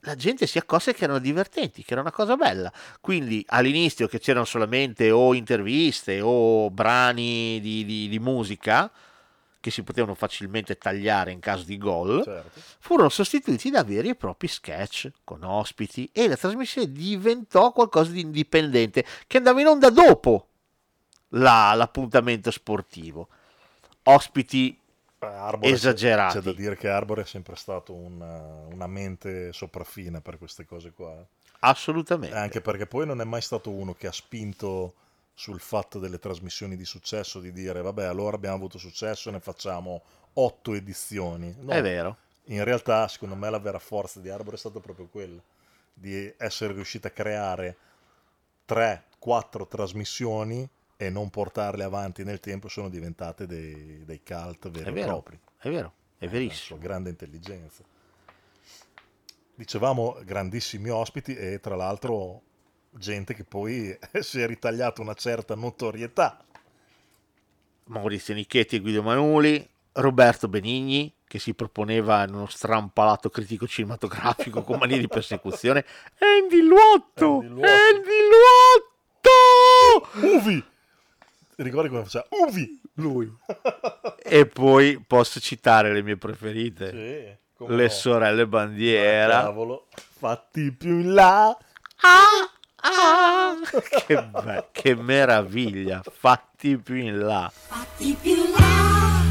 la gente si accorse che erano divertenti, che era una cosa bella. Quindi all'inizio che c'erano solamente o interviste o brani di, di- di musica che si potevano facilmente tagliare in caso di gol, Certo. furono sostituiti da veri e propri sketch con ospiti e la trasmissione diventò qualcosa di indipendente che andava in onda dopo la- l'appuntamento sportivo. Ospiti Arbore c'è- esagerati. C'è da dire che Arbore è sempre stato una, una mente sopraffina per queste cose qua. Assolutamente. Anche perché poi non è mai stato uno che ha spinto sul fatto delle trasmissioni di successo, di dire vabbè allora abbiamo avuto successo ne facciamo otto edizioni. No. È vero. In realtà secondo me la vera forza di Arbore è stata proprio quella, di essere riuscita a creare 3, quattro trasmissioni e non portarle avanti nel tempo sono diventate dei, dei cult veri È e vero, propri. è vero, è Eh, verissimo. grande intelligenza. Dicevamo grandissimi ospiti e tra l'altro gente che poi <laughs> si è ritagliata una certa notorietà. Maurizio Nichetti e Guido Manuli, Roberto Benigni, che si proponeva in uno strampalato critico cinematografico con manie di persecuzione, <laughs> Andy Luotto! Andy Luotto! Uvi! Ricordi come faceva? Uvi! Lui. <laughs> e poi posso citare le mie preferite. Sì, le no. sorelle Bandiera. Cavolo, fatti più in là. <laughs> che, be- che meraviglia, fatti più in là. Fatti più là,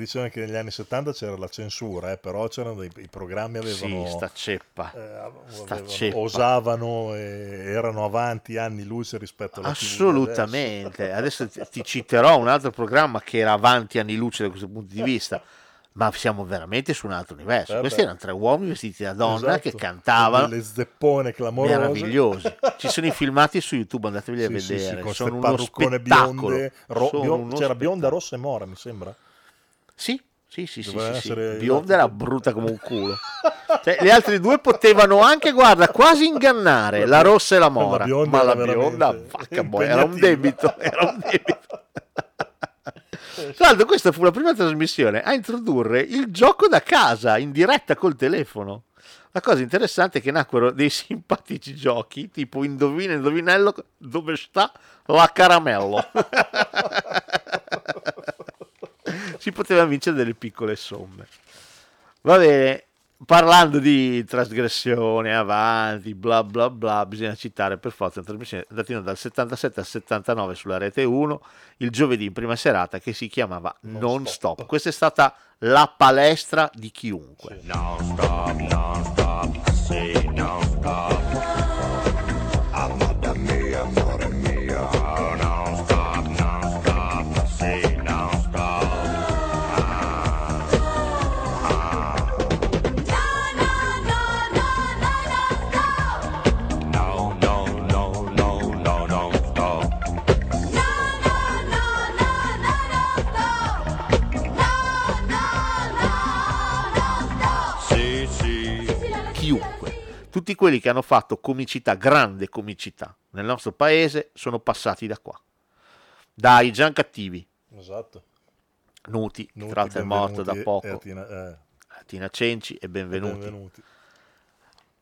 Dicevano che negli anni 70 c'era la censura, eh, però c'erano dei, i programmi avevano... Sì, sta ceppa. eh, avevano- ceppa. osavano e erano avanti anni luce rispetto alla TV di Assolutamente. Adesso ti, citerò un altro programma che era avanti anni luce da questo punto di vista. Ma siamo veramente su un altro universo. Eh Questi beh. erano tre uomini vestiti da donna Esatto. che cantavano. Delle zeppone clamorose. Meravigliosi. Ci sono i filmati su YouTube, andatevi a Sì, sì, vedere. sì, con sono uno spettacolo. bionde, ro- Sono bio- uno c'era bionda, rossa e mora, mi sembra. Sì, sì, sì, sì, Doveva sì, sì. essere- Bionda era brutta come un culo. <laughs> Cioè, le altre due potevano anche, guarda, quasi ingannare la rossa e la mora. bionda ma la bionda, vacca boia, era un debito. Era un debito. <laughs> Tra l'altro, questa fu la prima trasmissione a introdurre il gioco da casa in diretta col telefono. La cosa interessante è che nacquero dei <laughs> simpatici giochi, tipo indovina, indovinello, dove sta la caramello. <laughs> si poteva vincere delle piccole somme. Va bene, parlando di trasgressione, avanti, bla bla bla, bisogna citare per forza una trasmissione andata dal 77 al 79 sulla rete 1, il giovedì in prima serata che si chiamava Non, Stop. Questa è stata la palestra di chiunque. Non stop, non stop, sì, non stop. Tutti quelli che hanno fatto comicità, grande comicità nel nostro paese sono passati da qua. Dai Gian Cattivi, Esatto. Nuti, che Nuti, tra l'altro è morto da benvenuti, poco, Tina- eh, Tina Cenci e benvenuti. benvenuti.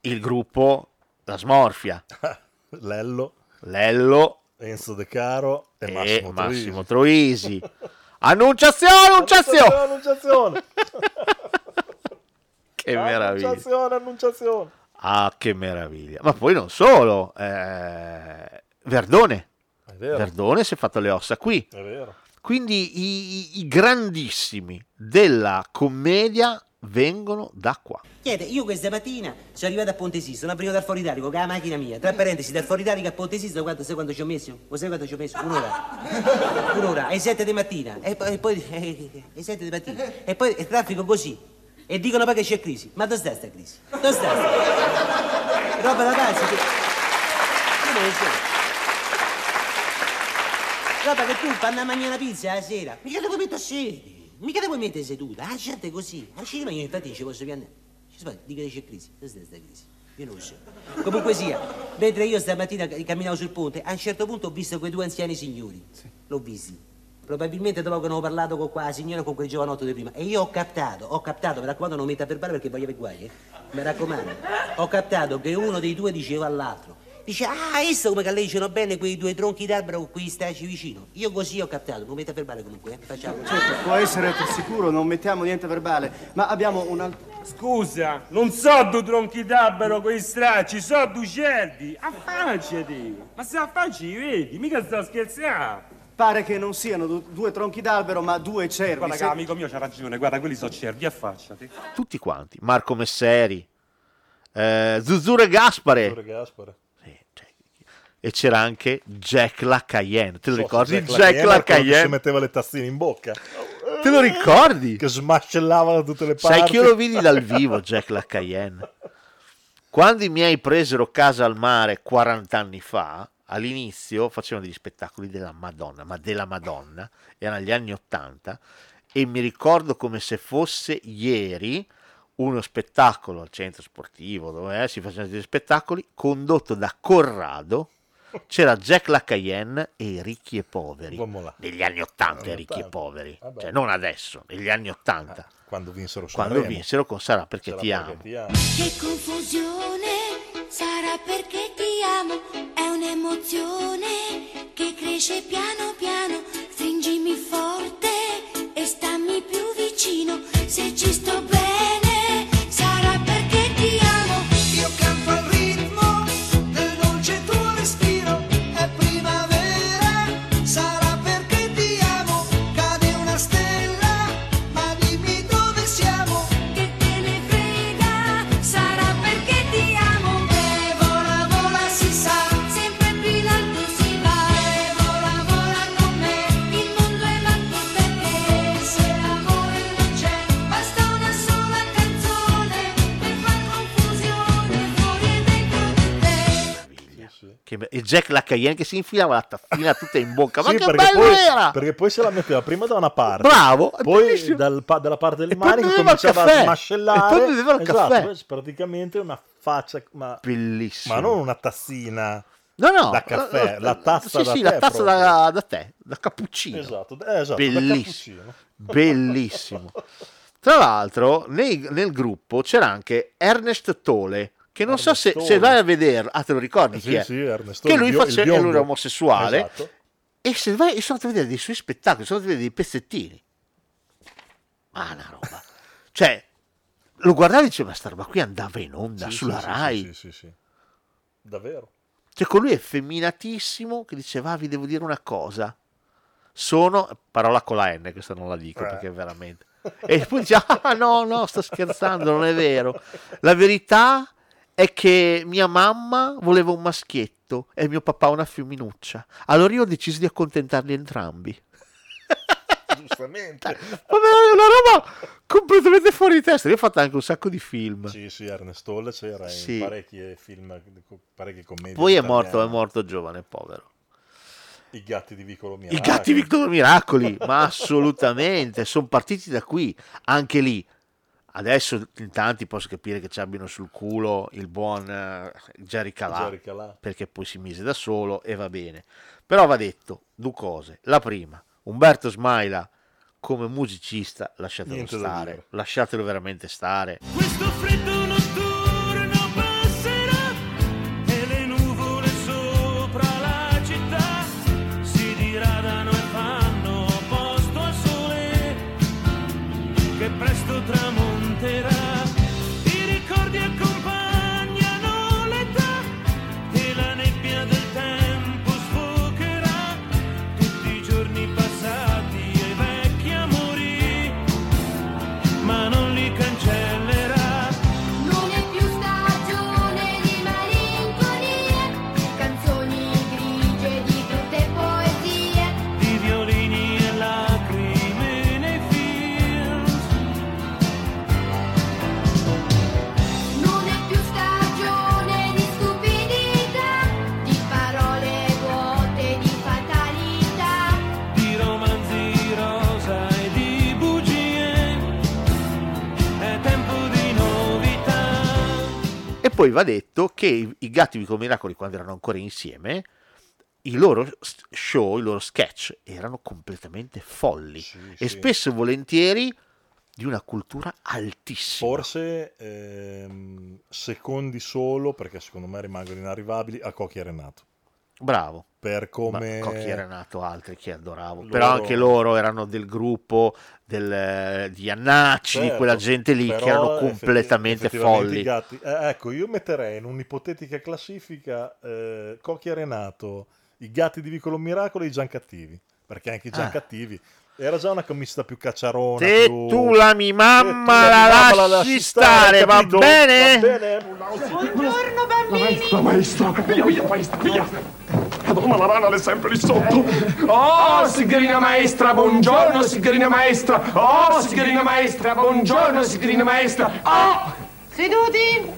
Il gruppo La Smorfia, <laughs> Lello, Lello Enzo De Caro e, e Massimo, Massimo Troisi. Troisi. <laughs> Annunciazione, annunciazione! Annunciazione, <laughs> Che meraviglia. annunciazione, annunciazione. Ah, che meraviglia. Ma poi non solo, eh, Verdone. È vero. Verdone si è fatto le ossa qui. È vero. Quindi i, i- grandissimi della commedia vengono da qua. Chiede, io questa mattina sono arrivato a Ponte Sisto, sono arrivato dal Foro Italico con la macchina mia. Tra parentesi, dal Foro Italico a Ponte Sisto, quanto, sai quanto ci ho messo? Lo sai quanto ci ho messo? Un'ora. Un'ora, alle 7 di mattina. E poi, e poi <laughs> alle 7 di mattina. E poi il traffico così. E dicono poi che c'è crisi. Ma dove sta sta crisi? Dove sta sta? Roba da pazzi che... Io non so. Roba che tu panna a mangiare una pizza la sera. Mica te puoi mettere a sedere. Mica te puoi mettere seduta. La gente è così. Al cinema io infatti ci posso piangere. Ci sbagli, di che c'è crisi? Questa è sta crisi. Io non lo so. Comunque sia, mentre io stamattina camminavo sul ponte, a un certo punto ho visto quei due anziani signori. L'ho visti. Probabilmente dopo che hanno parlato con qua la signora con quel giovanotto di prima. E io ho captato, ho captato, mi raccomando non metta per verbale perché voglio avere guai, eh. Mi raccomando. Ho captato che uno dei due diceva all'altro. Dice, ah, visto come galleggiano bene quei due tronchi d'albero con cui staci vicino. Io così ho captato, non metta per verbale comunque, eh. Facciamo. Certo, può essere per sicuro, non mettiamo niente verbale, ma abbiamo una... Scusa, non so due tronchi d'albero con i stracci, so due cerdi. Affacciati! Ma se affacci, vedi, mica sto scherzando. Pare che non siano du- due tronchi d'albero, ma due cervi. Guarda che Se- amico mio c'ha ragione, guarda, quelli sono cerdi, affacciati. Tutti quanti. Marco Messeri, eh, Zuzzure Gaspare. Gaspare. E c'era anche Jack la Cayenne. Te lo So, ricordi? Jack Jack, la Cayenne che Cayenne. si metteva le tazzine in bocca. Te lo ricordi? Che smascellava da tutte le parti. Sai che io lo vidi dal vivo, Jack la Cayenne. Quando i miei presero casa al mare 40 anni fa, all'inizio facevano degli spettacoli della Madonna, ma della Madonna, erano gli anni 80, e mi ricordo come se fosse ieri uno spettacolo al centro sportivo dove eh, si facevano degli spettacoli condotto da Corrado. C'era Jack la Cayenne e i ricchi e poveri. Uomo là. Negli anni 80 i Anni ricchi e 80. poveri. Vabbè. Cioè, non adesso, negli anni 80. Quando vinsero Quando Sanremo. vinsero con Sarà perché Sarà ti perché amo. ti amo. Che confusione, sarà perché ti amo, un'emozione che cresce piano piano, stringimi forte e stammi più vicino, se ci sto bene, Jack la Cayenne che si infilava la tazzina tutta in bocca. Ma Sì, che perché bello poi, era! Perché poi se la metteva prima da una parte, Bravo, poi dal pa- dalla parte del mare cominciava caffè. a smashellare. E poi beveva il Esatto, caffè. praticamente una faccia, ma, ma non una tazzina No, no, da caffè, la, tazza sì, da sì, tè la tazza da, da tè, da cappuccino. Esatto, eh, esatto, da bellissimo, cappuccino. bellissimo. Tra l'altro, nei- nel gruppo c'era anche Ernest Tole, che non so se, se vai a vedere, ah te lo ricordi Sì, chi è? sì, Ernest che lui bio- il faceva, e lui era omosessuale, Esatto. e se vai, io sono andato a vedere dei suoi spettacoli, sono andato a vedere dei pezzettini. Ma una roba. Cioè, lo guardavi e dicevi, ma sta roba qui andava in onda Sì, sulla sì, Rai. Sì, sì, sì. Davvero. Cioè, con lui effeminatissimo che diceva, "Ah, vi devo dire una cosa. Sono, parola con la N, questa non la dico Eh. perché veramente. E poi dice, ah no, no, sto scherzando, non è vero. La verità è che mia mamma voleva un maschietto e mio papà una femminuccia. Allora io ho deciso di accontentarli entrambi. Giustamente. <laughs> Vabbè, è una roba completamente fuori di testa. Io ho fatto anche un sacco di film. Sì, sì, Ernest Tolle c'era Sì. in parecchi film, parecchie commedie. Poi è morto, è morto giovane, povero. I gatti di Vicolo I Miracoli. gatti Victor Miracoli, ma assolutamente, sono partiti da qui, anche lì. Adesso in tanti posso capire che ci abbiano sul culo il buon eh, Jerry Calà, perché poi si mise da solo e va bene. Però va detto due cose. La prima, Umberto Smaila come musicista, lasciatelo Niente stare, lasciatelo veramente stare. Questo poi va detto che i, i Gatti Vicolo Miracoli, quando erano ancora insieme, i loro show, i loro sketch erano completamente folli e sì. spesso e volentieri di una cultura altissima. Forse ehm, secondi solo, perché secondo me rimangono inarrivabili, a Cocchi e Renato. Bravo. Per come... Ma Cocchi e Renato, altri che adoravo. Loro- Però anche loro erano del gruppo del, di Annacci, di Certo, quella gente lì che erano completamente effettivamente folli. Gatti- eh, ecco, io metterei in un'ipotetica classifica eh, Cocchi e Renato, i gatti di Vicolo Miracolo e i Giancattivi, perché anche i Ah. Giancattivi era già una commista più cacciarona. Se più- tu la mi mamma tu la mamma lasci stare, va bene? Va bene? Buongiorno bambini! La maestra, via, via, maestra, via! Madonna, la rana è sempre lì sotto! Oh, signorina maestra, buongiorno, signorina maestra! Oh, signorina maestra, buongiorno, signorina maestra! Oh! Seduti?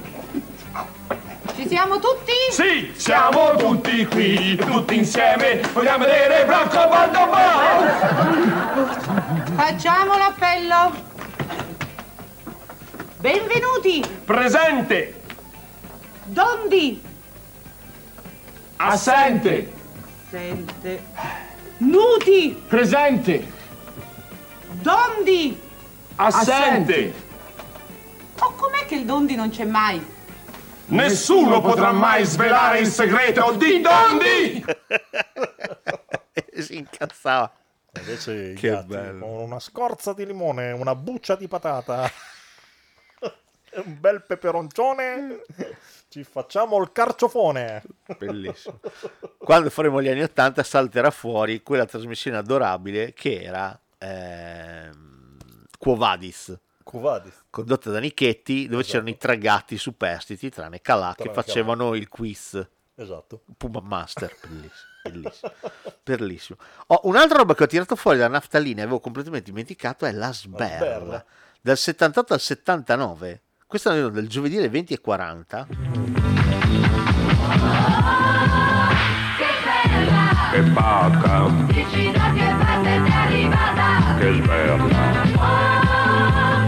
Ci siamo tutti? Sì, siamo tutti qui, tutti insieme, vogliamo vedere Franco Valdobà! Facciamo l'appello. Benvenuti. Presente! Dondi. Assente! Sente. Nuti. Presente! Dondi. Assente! Oh, com'è che il Dondi non c'è mai? Nessuno potrà mai svelare il segreto di Dondi! <laughs> Si incazzava. Invece Che gatti bello. una scorza di limone, una buccia di patata <laughs> un bel peperoncione, ci facciamo il carciofone. Bellissimo. Quando faremo gli anni 80 salterà fuori quella trasmissione adorabile che era ehm, Quo Vadis. Quo Vadis. Condotta da Nichetti, dove c'erano i tre gatti superstiti, tranne Calà, che Tranne facevano il quiz. Esatto. Puma Master, bellissimo. Bellissimo. Bellissimo. Oh, un'altra roba che ho tirato fuori da naftalina e avevo completamente dimenticato è la sberla. sberla. Dal 78 al 79. Questo è del giovedì alle 20 e 40. Che pacca, Dici da che parte sei arrivata? che sberla,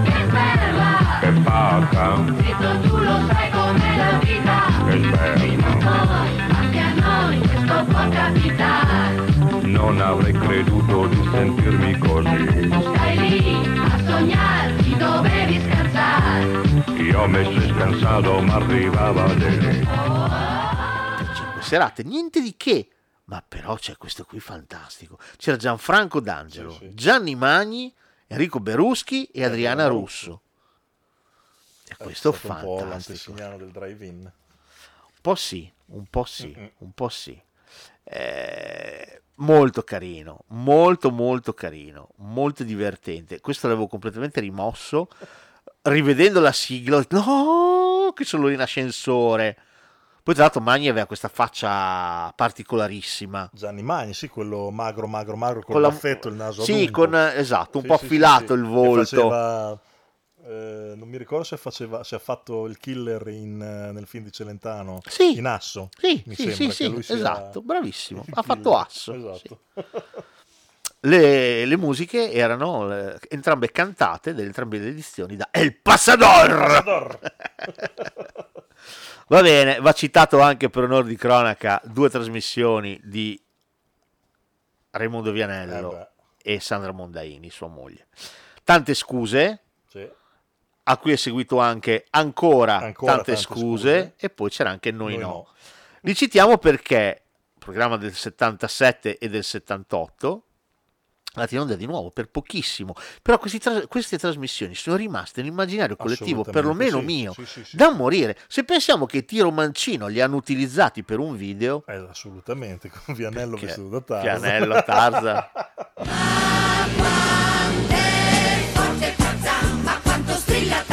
Che bella! che pacca, Zitto tu lo sai com'è la vita che sberla. Anche a noi questo può capitare Non avrei creduto di sentirmi così. Stai lì a sognare, ti dovevi scansare Io mi sono scansato, ma arrivava lei. per 5 serate, niente di che. Ma però c'è questo qui fantastico. C'era Gianfranco D'Angelo, Gianni Magni, Enrico Beruschi e Adriana Russo. E questo è stato un po' fantastico. l'antesignano del drive-in. Un po' sì, un po' sì, un po' sì. Eh, molto carino, molto molto carino, molto divertente. Questo l'avevo completamente rimosso. Rivedendo la sigla, ho detto, no, che sono in ascensore. Poi tra l'altro Magni aveva questa faccia particolarissima. Gianni Magni, sì, quello magro, magro, magro, con, Con la- il naso Sì, adunco. con, esatto, un Sì, po' sì, affilato sì. il volto. faceva, eh, non mi ricordo se, faceva, se ha fatto il killer in, eh, nel film di Celentano. Sì. In Asso. Sì, mi sì, sembra sì, esatto, bravissimo. Ha fatto. Asso. Esatto. Le, le musiche erano eh, entrambe cantate da entrambe le edizioni da El Pasador. <laughs> Va bene, va citato anche per onore di cronaca due trasmissioni di Raimondo Vianello Eh e Sandra Mondaini, sua moglie. Tante scuse, Sì. a cui è seguito anche ancora, Ancora tante, tante scuse, scuse. e poi c'era anche Noi, Noi no. no. Li citiamo perché programma del 77 e del 78 la in onda di nuovo per pochissimo però questi tra- queste trasmissioni sono rimaste nell'immaginario collettivo perlomeno sì, mio sì, sì, sì. da morire se pensiamo che Tiro Mancino li hanno utilizzati per un video Eh, assolutamente, con Vianello Perché vestito da Tarzan. Vianello, Tarzan. <laughs> Forte Tarzan, ma quanto strilla Tarzan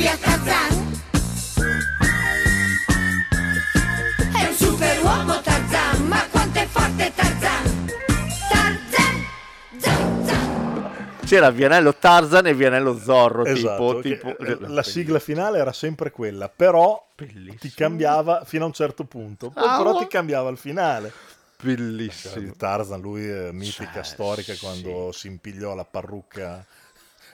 furia Tarzan È un superuomo Tarzan, ma quanto è forte Tarzan Tarzan, zan, zan c'era Vianello Tarzan e Vianello Zorro, Esatto, tipo, tipo- la sigla finale era sempre quella, però ti cambiava fino a un certo punto, Ah, però oh. ti cambiava il finale. Bellissimo. Di Tarzan, lui è mitica Cioè, storica quando si impigliò la parrucca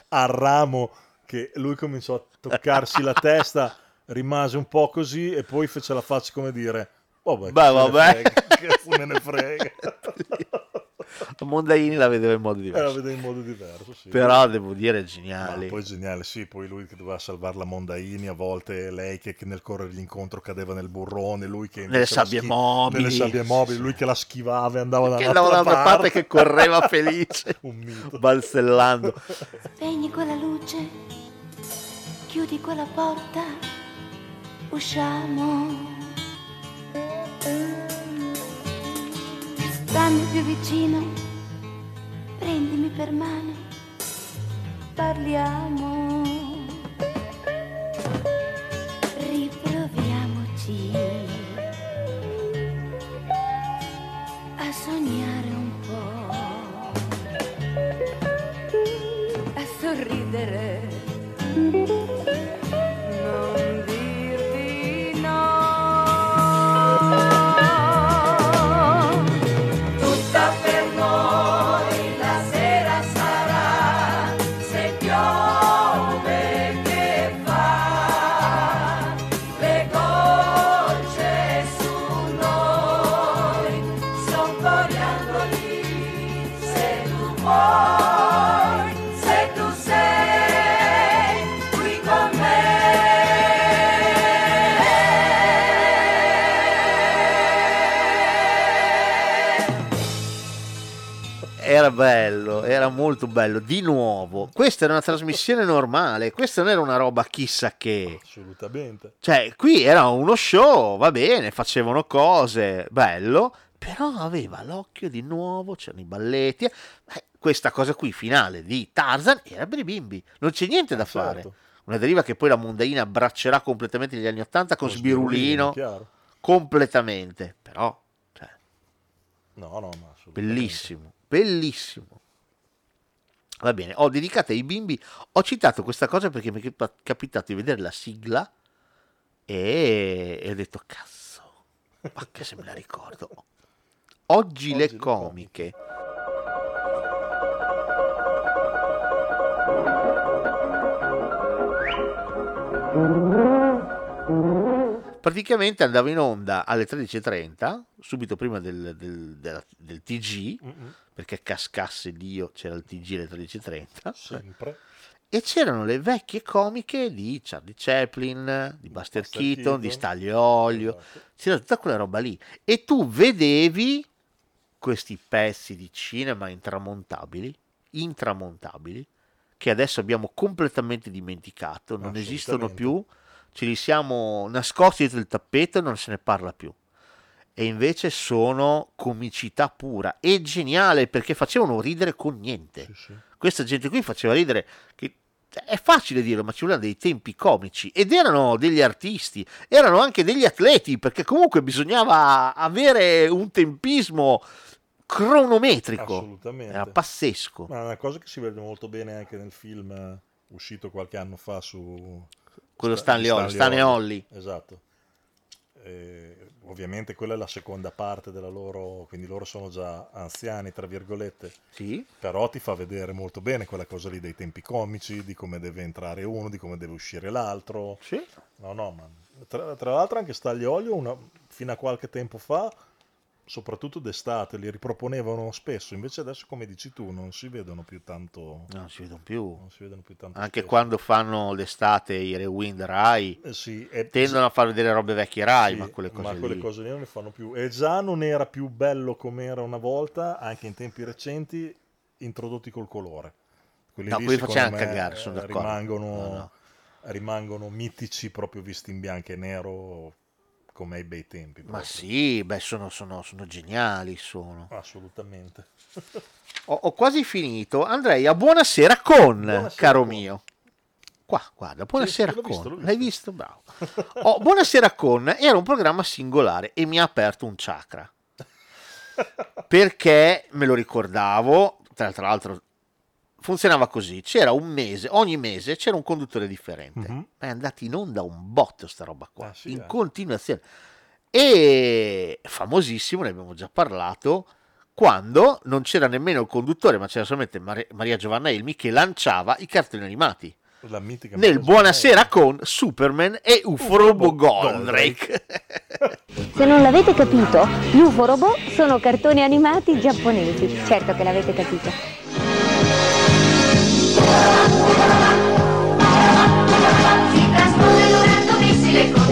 al ramo, che lui cominciò a toccarsi la testa, rimase un po' così e poi fece la faccia come dire, vabbè, Beh, se vabbè." che me ne frega. <laughs> <laughs> <laughs> Mondaini la vedeva in modo Eh, la diverso. vede in modo diverso, sì. Però devo dire Ma geniali. poi geniale, sì, poi lui che doveva salvare la Mondaini, a volte lei che, che nel correre l'incontro cadeva nel burrone, lui che Nelle la sabbie schi- mobili. nelle sabbie mobili, lui che la schivava e andava andava dall'altra parte, parte che correva <laughs> felice, Un mito. balzellando. Spegni quella luce, chiudi quella porta, usciamo. Stammi più vicino, prendimi per mano, parliamo. Riproviamoci a sognare bello, era molto bello. Di nuovo, questa era una trasmissione normale, questa non era una roba chissà che. Assolutamente. Cioè, qui era uno show, va bene, facevano cose, bello, però aveva l'occhio di nuovo, c'erano i balletti. eh, questa cosa qui, finale di Tarzan, era per i bimbi, non c'è niente da fare. certo. Una deriva che poi la Mondaina abbraccerà completamente negli anni Ottanta con, Con Sbirulino, Sbirulino, completamente, però No, no, ma bellissimo, bellissimo. Va bene, ho dedicato ai bimbi, ho citato questa cosa perché mi è cap- capitato di vedere la sigla e, e ho detto cazzo, ma che se me la ricordo. Oggi, le comiche. Praticamente andava in onda alle 13.30, subito prima del, del- della- del TG, Mm-mm. perché cascasse Dio c'era il TG alle 13.30. Sempre. E c'erano le vecchie comiche di Charlie Chaplin, di Buster, Buster Keaton, Keaton. di Staglio Olio, c'era tutta quella roba lì. E tu vedevi questi pezzi di cinema intramontabili, intramontabili, che adesso abbiamo completamente dimenticato, non esistono più, ce li siamo nascosti dietro il tappeto e non se ne parla più. E invece sono comicità pura e geniale perché facevano ridere con niente. Questa gente qui faceva ridere che è facile dirlo, ma ci volevano dei tempi comici ed erano degli artisti, erano anche degli atleti perché comunque bisognava avere un tempismo cronometrico. Assolutamente. Era pazzesco. Ma è una cosa che si vede molto bene anche nel film eh, uscito qualche anno fa su Quello Sta- Stanley Olli, Stan e Ollie. Esatto. E, ovviamente quella è la seconda parte della loro, quindi loro sono già anziani, tra virgolette. Sì. Però ti fa vedere molto bene quella cosa lì dei tempi comici, di come deve entrare uno, di come deve uscire l'altro. Sì. No, no, ma tra, tra l'altro anche Stagliolio una- fino a qualche tempo fa, soprattutto d'estate, li riproponevano spesso, invece adesso come dici tu non si vedono più tanto... Non si vedono più. Non si vedono più tanto Anche spesso. quando fanno l'estate i rewind Rai, Eh sì, e- tendono a far vedere robe vecchie Rai, Sì, ma quelle cose ma quelle lì. cose lì non le fanno più. E già non era più bello come era una volta, anche in tempi recenti, introdotti col colore. Quelli No, lì, quelli facevano cagare, sono eh, d'accordo. Rimangono, No, no. rimangono mitici proprio visti in bianco e nero come ai bei tempi. Ma proprio. sì, beh, sono, sono- sono geniali, sono. Assolutamente. Ho, ho quasi finito. Andrei a Buonasera con, Buonasera caro con. mio. Qua, guarda, Buonasera l'ho con. visto, l'ho L'hai visto? Bravo. Oh, Buonasera con era un programma singolare e mi ha aperto un chakra. <laughs> Perché me lo ricordavo, tra l'altro funzionava così, c'era un mese, ogni mese c'era un conduttore differente, Mhm. ma è andata in onda un botto sta roba qua, Ah, sì, in eh. continuazione. E famosissimo, ne abbiamo già parlato, quando non c'era nemmeno il conduttore, ma c'era solamente Mar- Maria Giovanna Elmi che lanciava i cartoni animati. La mitica Nel Buonasera con Superman e UFO Robo Goldrake. Se non l'avete capito, gli UFO robot sono cartoni animati giapponesi. Certo che l'avete capito. Chicas, no te.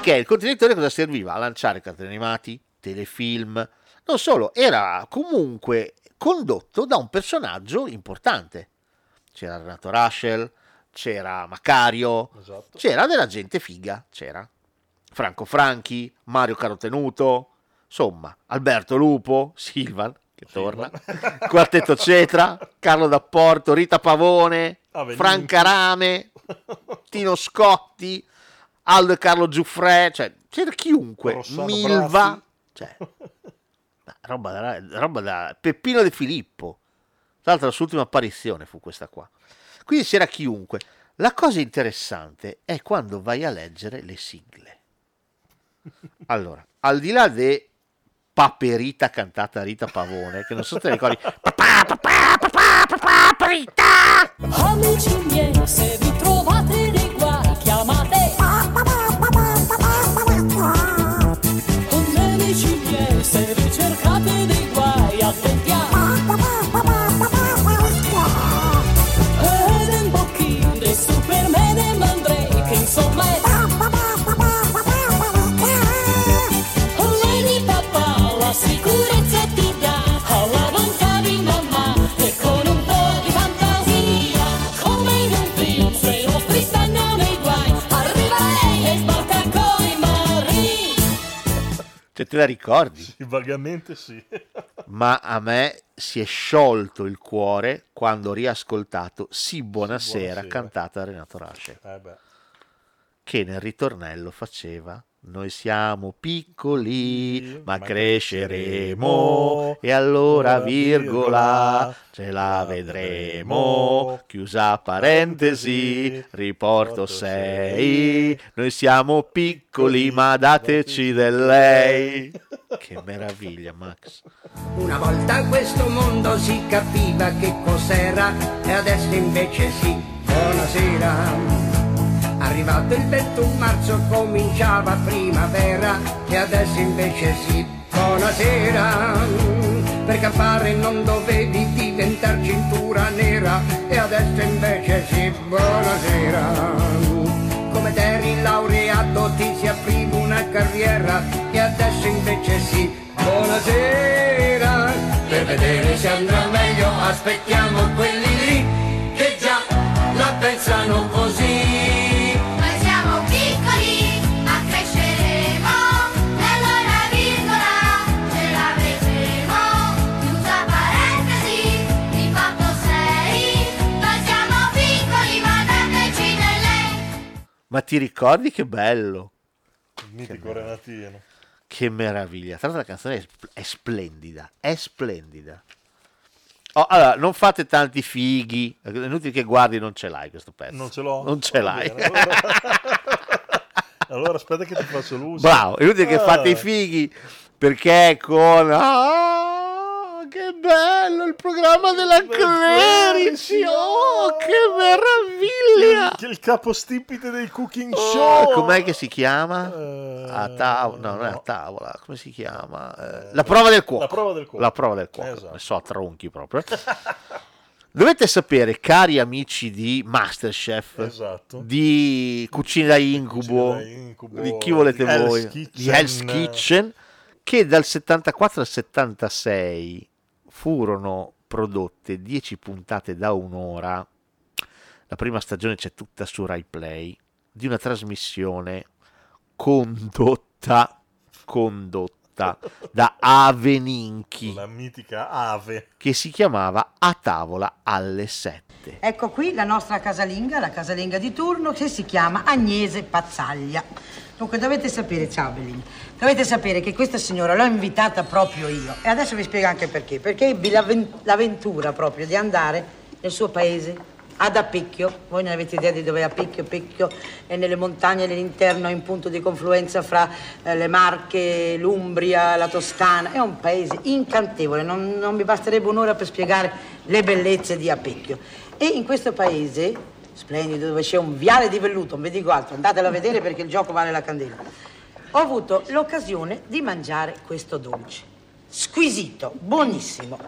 Perché il contenitore cosa serviva? A lanciare cartoni animati, telefilm, non solo, era comunque condotto da un personaggio importante. C'era Renato Raschel, c'era Macario, Esatto. c'era della gente figa, c'era Franco Franchi, Mario Carotenuto, insomma, Alberto Lupo, Silvan, che torna, Quartetto Cetra, <laughs> Carlo D'Apporto, Rita Pavone, Avvenimenti. Franca Rame, Tino Scotti, Aldo e Carlo Giuffre, cioè c'era chiunque, Rossano Milva, cioè, <laughs> roba da, roba da Peppino De Filippo. Tra l'altro la sua ultima apparizione fu questa qua. Quindi c'era chiunque. La cosa interessante è quando vai a leggere le sigle. Allora, al di là de Paperita cantata da Rita Pavone, che non so se te ricordi, Amici miei, se vi trovate cioè te la ricordi? Sì, vagamente sì. <laughs> Ma a me si è sciolto il cuore quando ho riascoltato Sì buonasera, buonasera. cantata da Renato Rasce, Eh che nel ritornello faceva Noi siamo piccoli, ma cresceremo e allora virgola ce la vedremo. Chiusa parentesi, riporto 6. Noi siamo piccoli, ma dateci del lei. <laughs> Che meraviglia, Max. Una volta in questo mondo si capiva che cos'era e adesso invece sì. Buonasera. Arrivato il 21 marzo cominciava primavera e adesso invece sì. Buonasera. Per campare non dovevi diventare cintura nera e adesso invece sì. Buonasera. Come t'eri laureato ti si apriva una carriera e adesso invece sì. Buonasera. Per vedere se andrà meglio aspettiamo quelli lì che già la pensano così. Ma ti ricordi che bello? Il mitico Renatino. Che meraviglia. Tra l'altro la canzone è, spl- è splendida, è splendida. Oh, allora, non fate tanti fighi, è inutile che guardi, non ce l'hai questo pezzo. Non ce l'ho? Non ce Va l'hai. bene, allora... <laughs> allora aspetta che ti faccio l'uso. Bravo, è inutile che Ah. fate i fighi, perché con... Ah, che bello il programma della Clerici, oh, che meraviglia! Che il capostipite dei cooking Oh, show. com'è che si chiama? a tavola, no, non è a tavola, come si chiama? Eh, la prova del cuoco. La prova del cuoco. La prova del cuoco. Esatto. Ne so a tronchi proprio. <laughs> Dovete sapere, cari amici di Masterchef, Esatto. di Cucina da Incubo, Cucina da Incubo, di chi volete di Hell's voi, Kitchen. di Hell's Kitchen, che dal 74 al 76 furono prodotte 10 puntate da un'ora. La prima stagione c'è tutta su Rai Play di una trasmissione condotta condotta da Ave Ninchi La mitica ave. che si chiamava A tavola alle 7. Ecco qui la nostra casalinga, la casalinga di turno, che si chiama Agnese Pazzaglia. Dunque dovete sapere, ciao Bellini, dovete sapere che questa signora l'ho invitata proprio io. E adesso vi spiego anche perché. Perché ebbi l'avven- l'avventura proprio di andare nel suo paese, ad Appecchio. Voi non avete idea di dove è Appecchio? Appecchio è nelle montagne dell'interno, in punto di confluenza fra eh, le Marche, l'Umbria, la Toscana. È un paese incantevole, non, non mi basterebbe un'ora per spiegare le bellezze di Appecchio. E in questo paese, splendido, dove c'è un viale di velluto, non vi dico altro, andatelo a vedere perché il gioco vale la candela. Ho avuto l'occasione di mangiare questo dolce. Squisito, buonissimo.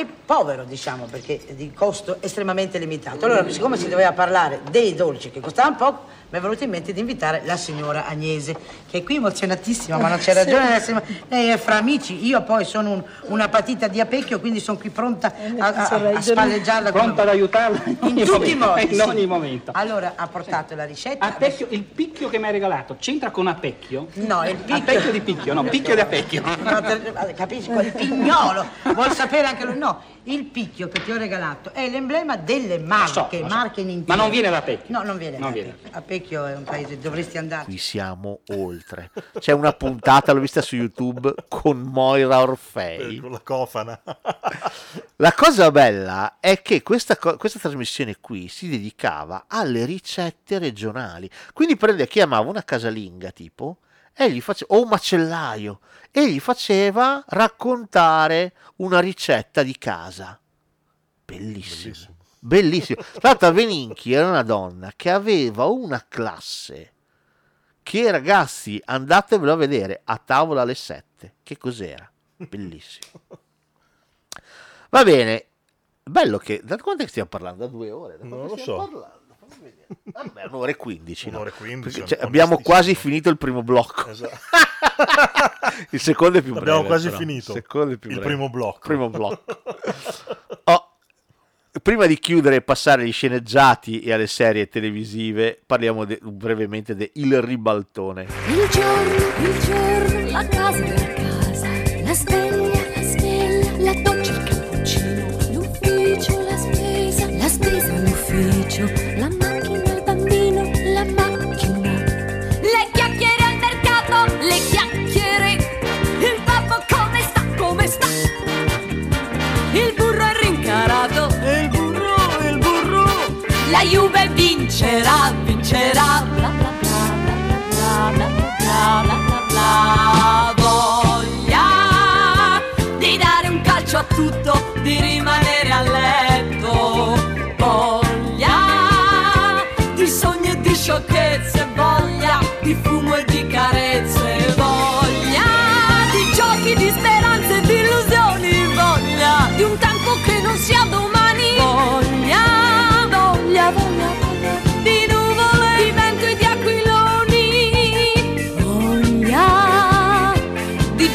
E povero, diciamo, perché di costo estremamente limitato. Allora, siccome si doveva parlare dei dolci che costavano poco, mi è venuto in mente di invitare la signora Agnese, che è qui emozionatissima, ma non c'è ragione essere- Lei è fra amici, io poi sono un- una patita di apecchio, quindi sono qui pronta a, a, a spalleggiarla. come- Pronta ad aiutarla in ogni In tutti i momento, modi. in sì. ogni momento. Allora, ha portato la ricetta. Appecchio, il picchio che mi hai regalato c'entra con Appecchio? No, il picchio- Appecchio di picchio, no, picchio di Appecchio. No, capisci? Il pignolo. Vuol sapere anche lui? No, il picchio che ti ho regalato è l'emblema delle marche, so, lo so. marche in Ma intero. non viene da Appecchio. No, non viene Non da viene. Appecchio. Appecchio è un paese, dovresti andare. Qui siamo oltre. C'è una puntata, l'ho vista su YouTube, con Moira Orfei. Con la cofana. <laughs> La cosa bella è che questa, questa trasmissione qui si dedicava alle ricette regionali. Quindi prende, chiamava una casalinga tipo e gli faceva, o un macellaio e gli faceva raccontare una ricetta di casa. Bellissimo. Bellissimo. <laughs> Tra l'altro Veninchi era una donna che aveva una classe che ragazzi andatevelo a vedere a tavola alle 7. Che cos'era? Bellissimo. Va bene, bello che... Da quanto è che stiamo parlando? Da due ore? Da Non lo so. parlando? Vabbè, un'ora e quindici. no? Un'ora e quindici, cioè, abbiamo quasi finito il primo blocco. Esatto. <laughs> il secondo è più breve. Abbiamo quasi però. finito. Il secondo è più Il primo blocco. Primo blocco. Oh, prima di chiudere e passare agli sceneggiati e alle serie televisive, parliamo de- brevemente di Il Ribaltone. Il giorno, il giorno, la casa, la casa, la sveglia, vincerà, vincerà, bla bla bla bla bla bla bla bla bla Voglia di dare un calcio a tutto, di rimanere a letto. Voglia di sogni e di sciocchezze, voglia di fumo e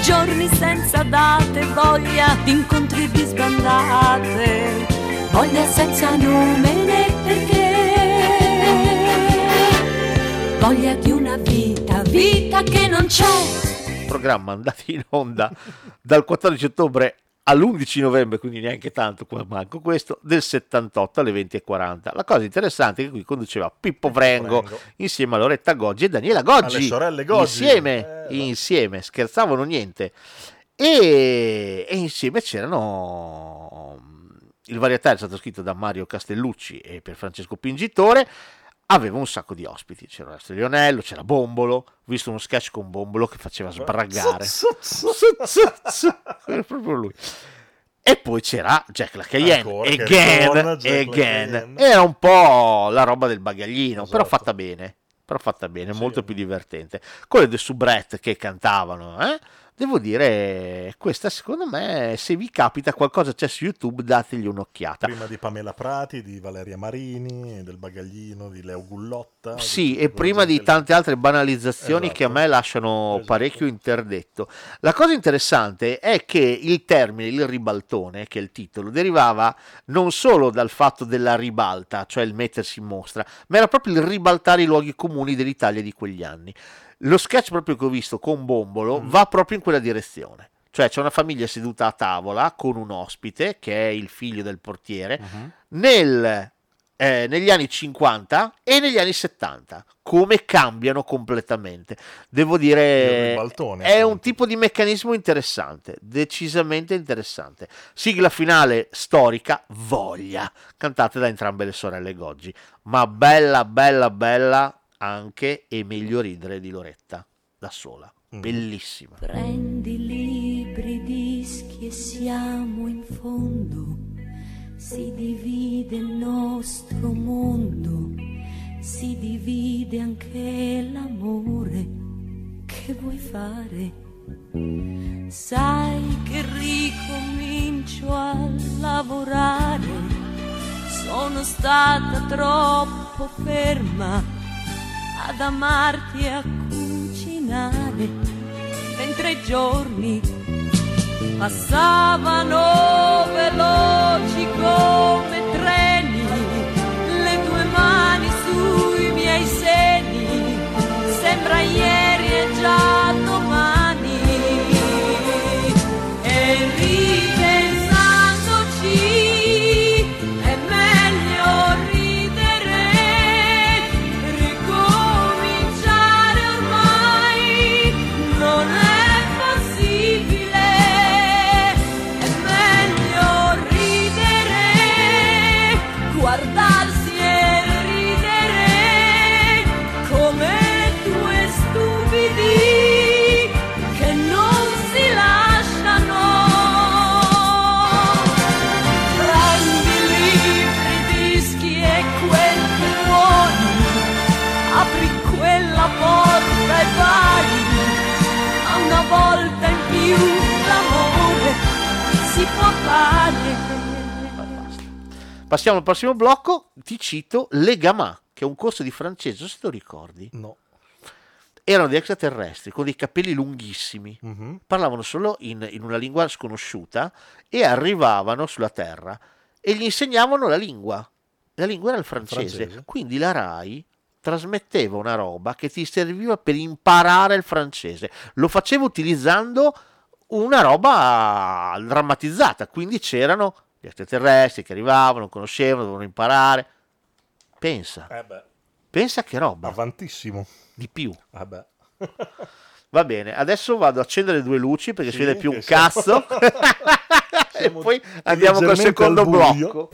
giorni senza date, voglia di incontri di sbandate, voglia senza nome né perché, voglia di una vita, vita che non c'è. programma andato in onda dal 14 ottobre all'11 novembre, quindi neanche tanto, qua manco questo, del 78 alle 20.40. La cosa interessante è che qui conduceva Pippo Vrengo Vrengo. insieme a Loretta Goggi e Daniela Goggi. Alle sorelle Goggi. Insieme, insieme, scherzavano niente. E, e insieme c'erano il varietario è stato scritto da Mario Castellucci e per Francesco Pingitore aveva un sacco di ospiti c'era Orazio Lionello, c'era Bombolo ho visto uno sketch con Bombolo che faceva zu, Era <laughs> <laughs> proprio lui e poi c'era Jack la Cayenne again, again. Era un po' la roba del bagaglino però Esatto. fatta bene però fatta bene, molto più divertente con le The Soubrette che cantavano eh? Devo dire, questa secondo me, se vi capita qualcosa c'è su YouTube, dategli un'occhiata. Prima di Pamela Prati, di Valeria Marini, del Bagaglino, di Leo Gullotta. Sì, e prima di tante altre banalizzazioni Esatto. che a me lasciano parecchio interdetto. La cosa interessante è che il termine, il ribaltone, che è il titolo, derivava non solo dal fatto della ribalta, cioè il mettersi in mostra, ma era proprio il ribaltare i luoghi comuni dell'Italia di quegli anni. Lo sketch proprio che ho visto con Bombolo Mm. va proprio in quella direzione. Cioè c'è una famiglia seduta a tavola con un ospite che è il figlio del portiere Mhm. nel, eh, negli anni 50 e negli anni 70 come cambiano completamente devo dire ribaltone, è un tipo di meccanismo interessante decisamente interessante sigla finale storica voglia cantate da entrambe le sorelle Goggi ma bella bella bella anche e meglio ridere di Loretta da sola. Bellissima. Prendi i libri, dischi e siamo in fondo. Si divide il nostro mondo, si divide anche l'amore. Che vuoi fare. Sai che ricomincio a lavorare, sono stata troppo ferma ad amarti e a cucinare, mentre i giorni passavano veloci come treni, le tue mani sui miei seni, sembra ieri e già Passiamo al prossimo blocco, ti cito Legama, che è un corso di francese, se lo ricordi. No. Erano degli extraterrestri con dei capelli lunghissimi, Mhm. parlavano solo in, in una lingua sconosciuta e arrivavano sulla Terra e gli insegnavano la lingua. La lingua era il francese. francese. Quindi la RAI trasmetteva una roba che ti serviva per imparare il francese. Lo faceva utilizzando una roba drammatizzata, quindi c'erano gli extraterrestri che arrivavano, conoscevano, dovevano imparare. Pensa, Eh beh, pensa che roba. avantissimo. Di più. Vabbè. <laughs> Va bene, adesso vado a accendere due luci perché Sì, si vede più un siamo- cazzo. <laughs> e poi andiamo col secondo blocco.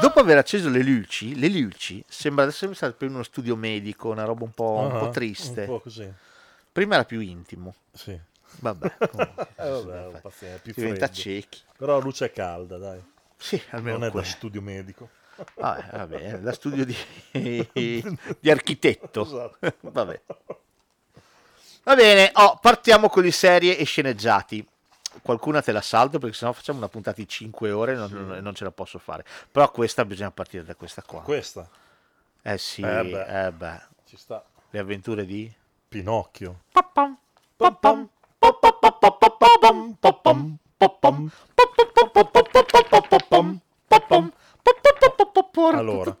Dopo aver acceso le luci, le luci sembra essere stato per uno studio medico, una roba un po', un Ah, po' triste. Un po' così. Prima era più intimo. Sì. <laughs> Vabbè, comunque, Eh, vabbè, pazienza, è più diventa freddo. ciechi. Però la luce è calda, dai. Sì, almeno Non è da quello. studio medico. Vabbè, va bene, da <laughs> studio di, <laughs> di architetto. Esatto. Vabbè. Va bene, oh, partiamo con le serie e sceneggiati. Qualcuna te la salto perché sennò facciamo una puntata di 5 ore e non, non- non ce la posso fare. Però questa bisogna partire da questa qua. Questa? Eh sì, Eh beh. eh beh. Ci sta. Le avventure di Pinocchio. Allora.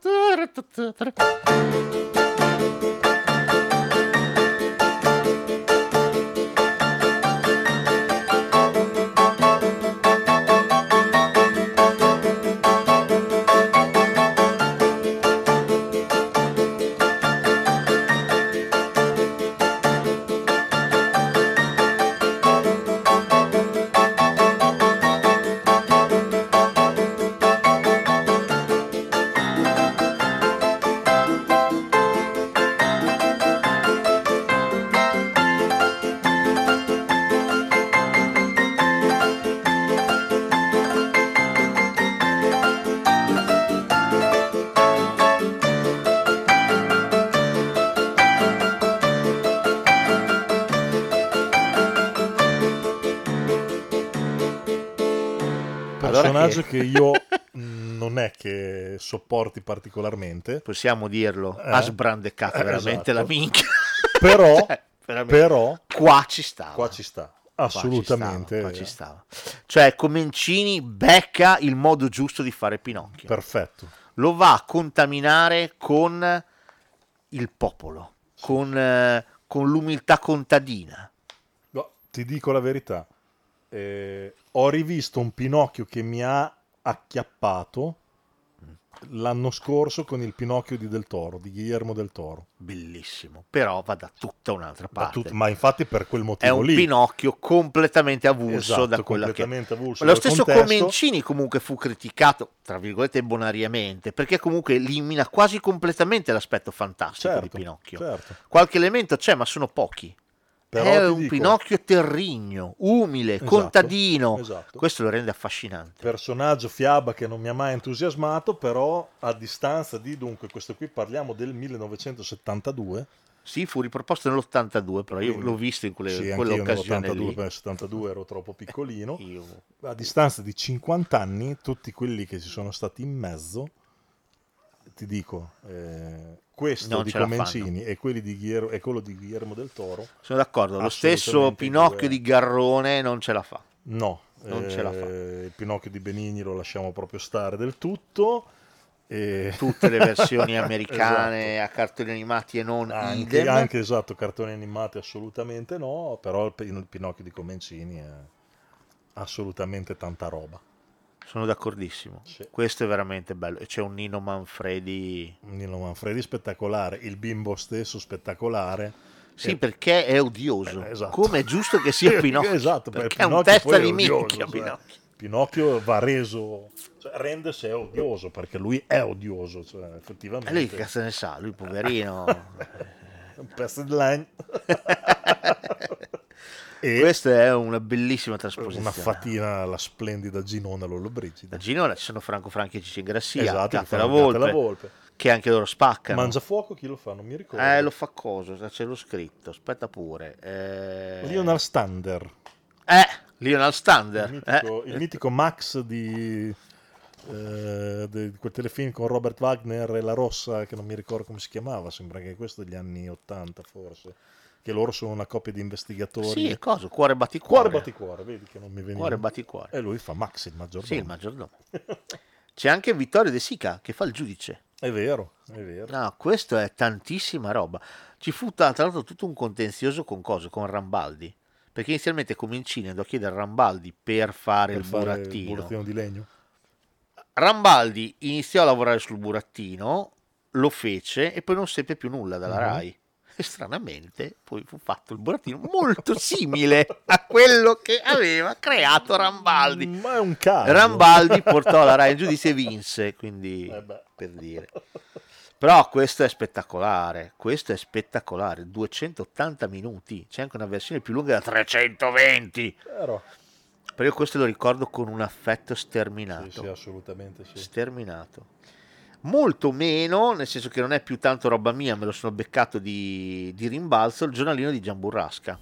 Personaggio che io <laughs> non è che sopporti particolarmente. Possiamo dirlo, Eh. ha sbrandecato Eh, veramente esatto. la minchia. <laughs> Però, <laughs> Cioè, però, qua ci stava. Qua ci sta. Qua ci Assolutamente. stava, qua ci stava. Cioè, Comencini becca il modo giusto di fare Pinocchio. Perfetto. Lo va a contaminare con il popolo, con, eh, con l'umiltà contadina. No, ti dico la verità. Eh, ho rivisto un Pinocchio che mi ha acchiappato l'anno scorso con il Pinocchio di Del Toro, di Guillermo del Toro. Bellissimo, però va da tutta un'altra parte. tut- ma infatti per quel È motivo un lì. Pinocchio completamente avulso Esatto, da quella che... completamente avulso Lo stesso contesto. Comencini comunque fu criticato, tra virgolette, bonariamente, perché comunque elimina quasi completamente l'aspetto fantastico di Certo, Pinocchio. certo. Qualche elemento c'è, ma sono pochi. Però è un dico- Pinocchio terrigno, umile, Esatto, contadino. esatto. Questo lo rende affascinante. personaggio fiaba che non mi ha mai entusiasmato, però a distanza di dunque, questo qui parliamo del 1972. Sì, fu riproposto nell'82, però io l'ho visto in quelle, sì, quell'occasione nell'82, lì. per il 72 ero troppo piccolino. <laughs> A distanza di 50 anni, tutti quelli che ci sono stati in mezzo, ti dico, eh, questo Non di Comencini e, quelli di e quello di Guillermo del Toro. Sono d'accordo, lo stesso Pinocchio due- di Garrone non ce la fa. No, Non ce la fa. eh, il Pinocchio di Benigni lo lasciamo proprio stare del tutto. E... <laughs> Tutte le versioni <laughs> americane a cartoni animati e non Esatto. Anche, idem. anche esatto, cartoni animati assolutamente no, però il Pinocchio di Comencini è assolutamente tanta roba. Sono d'accordissimo. Questo è veramente bello. E c'è un Nino Manfredi. Nino Manfredi spettacolare, il bimbo stesso spettacolare. Sì, E- perché è odioso. Eh, esatto. Come è giusto che sia <laughs> Pinocchio. esatto, perché perché è un testa di minchia. cioè, Pinocchio. Pinocchio va reso, cioè, rende se odioso, perché lui è odioso, cioè, E effettivamente. lui che cazzo ne sa? Lui poverino. un pezzo di legno. E Questa è una bellissima trasposizione. una fatina alla splendida Ginona Lollobrigida. Da Ginona ci sono Franco Franchi e Cici Ingrassia, Esatto, che Gatta la Volpe, la Volpe. che anche loro spaccano. Mangiafuoco chi lo fa? Non mi ricordo. Eh, lo fa cosa? Ce l'ho scritto, aspetta pure. Eh, Lionel Stander. Eh, Lionel Stander. Il mitico, eh. il mitico Max di, eh, di quel telefilm con Robert Wagner e La Rossa, che non mi ricordo come si chiamava, sembra che questo degli anni 80 forse. Che loro sono una coppia di investigatori. Sì, è cosa? Cuore batticuore. Cuore batticuore, vedi che non mi veniva. Cuore batticuore. E lui fa Max il maggiordomo. Sì, il maggiordomo. <laughs> C'è anche Vittorio De Sica che fa il giudice. È vero, è vero. No, questo è tantissima roba. Ci fu tra l'altro tutto un contenzioso con cosa? Con Rambaldi. Perché inizialmente Comencini andò a chiedere a Rambaldi per fare Per il fare burattino. il burattino di legno. Rambaldi iniziò a lavorare sul burattino, lo fece e poi non seppe più nulla dalla Mhm. Rai. E stranamente poi fu fatto il burattino molto simile a quello che aveva creato Rambaldi. Ma è un caso. Rambaldi portò la Rai in giudizio e vinse, quindi Eh per dire. Però questo è spettacolare, questo è spettacolare, 280 minuti, c'è anche una versione più lunga da 320. Vero. Però io questo lo ricordo con un affetto sterminato. Sì, sì, assolutamente sì. Sterminato. Molto meno, nel senso che non è più tanto roba mia, me lo sono beccato di, di rimbalzo, il giornalino di Gian Burrasca.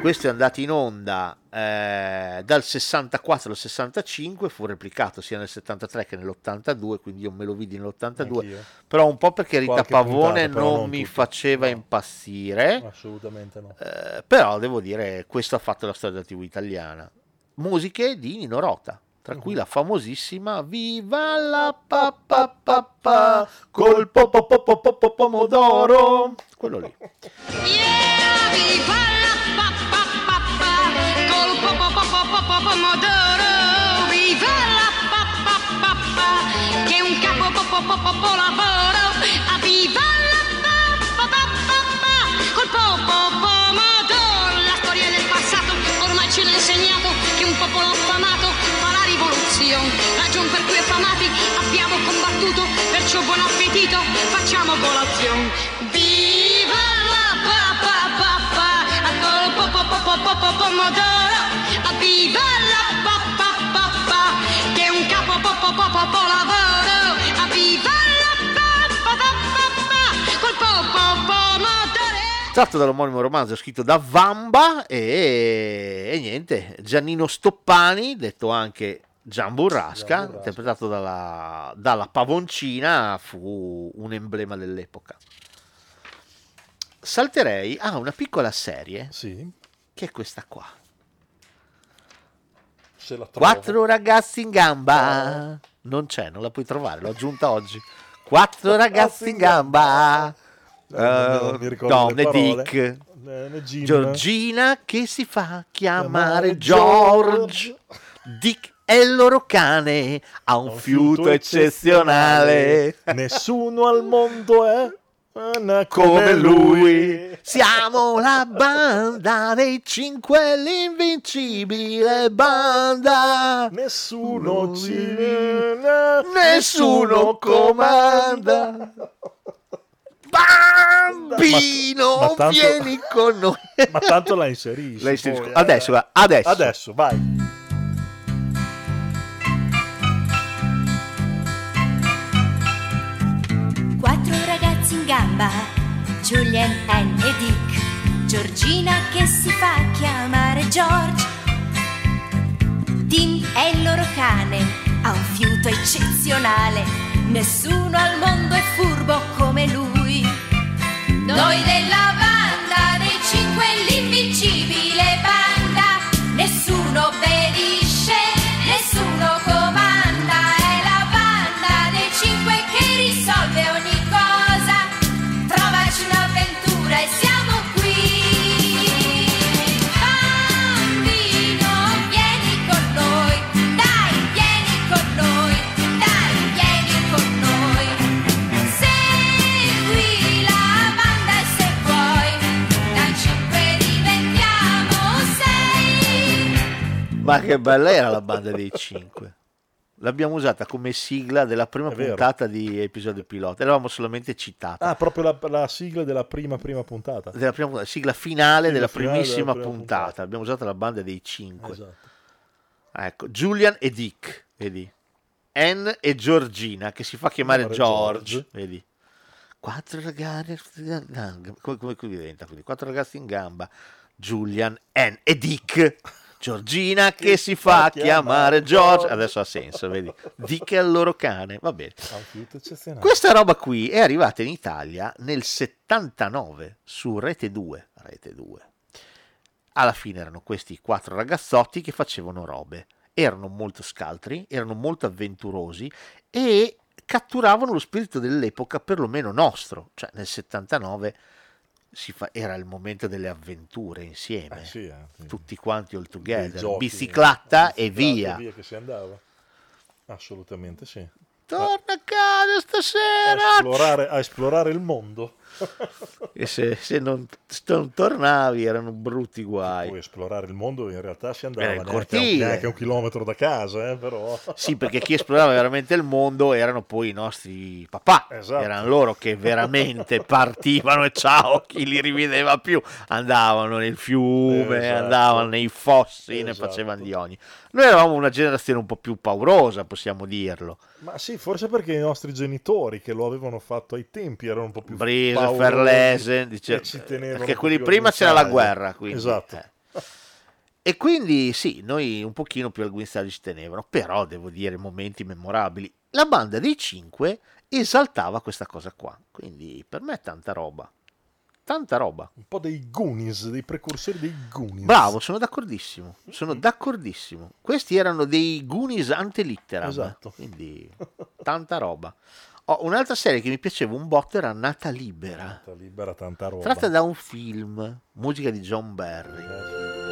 Questo è andato in onda eh, dal 64 al 65, fu replicato sia nel 73 che nell'82, quindi io me lo vidi nell'82, Anch'io. però un po' perché Rita Qualche Pavone puntata, non, non mi tutte. faceva impazzire, Assolutamente no. eh, però devo dire, questo ha fatto la storia della TV italiana. Musiche di Nino Rota, tra cui la famosissima Viva la papà papà col po po po po po po pomodoro, quello lì. Viva la pomodoro. Viva la papà papà che un capo po po po po po lavoro. Ah, viva la papà papà col po po pomodoro. La storia del passato ormai ce l'ha insegnato che un popolo affamato fa la rivoluzione. Ragion per cui affamati abbiamo combattuto, perciò buon appetito, facciamo colazione. Viva la papà papà col si pa pa pa pa che un capo po po po po po lavoro a viva tratto dall'omonimo romanzo scritto da Vamba e, e niente Giannino Stoppani detto anche Gian Burrasca, interpretato dalla, dalla Pavoncina, fu un emblema dell'epoca. Salterei a una piccola serie, sì. che è questa qua. Se la trovo. Quattro ragazzi in gamba. Non c'è, non la puoi trovare, l'ho aggiunta oggi. Quattro ragazzi in gamba. ricordo Tom e. Dick. Eh, né Jim. Georgina che si fa chiamare George. Dick è il loro cane, ha un fiuto eccezionale. Nessuno al mondo è eh, come lui. Siamo la banda dei cinque, l'invincibile banda. Nessuno ci Nessuno comanda. Bambino, Ma- ma tanto- vieni con noi. Ma tanto la inserisci. La inserisco. poi, eh. Adesso, adesso. Adesso, vai. Gamba, Julian, Anne e Dick. Giorgina che si fa chiamare George. Tim è il loro cane, ha un fiuto eccezionale. Nessuno al mondo è furbo come lui. Noi della banda dei cinque, l'invincibile Ma che bella era la banda dei cinque. L'abbiamo usata come sigla della prima puntata di episodio pilota. Eravamo solamente citati. Ah, proprio la, la sigla della prima prima puntata. Della prima puntata, sigla finale Sigla della finale primissima della prima puntata. Abbiamo usato la banda dei cinque. Esatto. Ecco, Julian e Dick, vedi? Anne e Georgina, che si fa chiamare Chiamare George, George. vedi? Quattro ragazzi in gamba. Come, come come diventa? Quindi quattro ragazzi in gamba. Julian, Anne e Dick. Giorgina che si fa chiamare George. Adesso ha senso, vedi? Dick è il loro cane. Va bene. Questa roba qui è arrivata in Italia nel 79 su Rete 2. Rete 2. Alla fine erano questi quattro ragazzotti che facevano robe. Erano molto scaltri, erano molto avventurosi e catturavano lo spirito dell'epoca, perlomeno nostro. Cioè nel 79 si fa- era il momento delle avventure insieme. Eh sì, eh. Tutti quanti all together. giochi, bicicletta e bicicletta via. che si andava. Assolutamente sì. Torna a casa A stasera! esplorare, a esplorare il mondo. E se, se non, non tornavi erano brutti guai. Poi esplorare il mondo in realtà si andava il neanche, un, neanche un chilometro da casa, eh, però. Sì, perché chi esplorava veramente il mondo erano poi i nostri papà. Esatto. Erano loro che veramente <laughs> partivano e ciao, chi li rivedeva più. Andavano nel fiume, Esatto. andavano nei fossi, ne Esatto. facevano di ogni. Noi eravamo una generazione un po' più paurosa, possiamo dirlo. Ma sì, forse perché i nostri genitori che lo avevano fatto ai tempi erano un po' più Brise, paurosi Ferlese, dice- e ci tenevano perché quelli prima c'era la guerra, quindi, Esatto. eh. E quindi sì, noi un pochino più al guinzaglio ci tenevano, però devo dire momenti memorabili. La banda dei cinque esaltava questa cosa qua, quindi per me è tanta roba. Tanta roba. Un po' dei Goonies, dei precursori dei Goonies. Bravo, sono d'accordissimo. Sono d'accordissimo. Questi erano dei Goonies ante litteram. Esatto. Quindi <laughs> tanta roba. Oh, un'altra serie che mi piaceva un botto era Nata Libera. Nata libera tanta roba. Tratta da un film, musica di John Barry.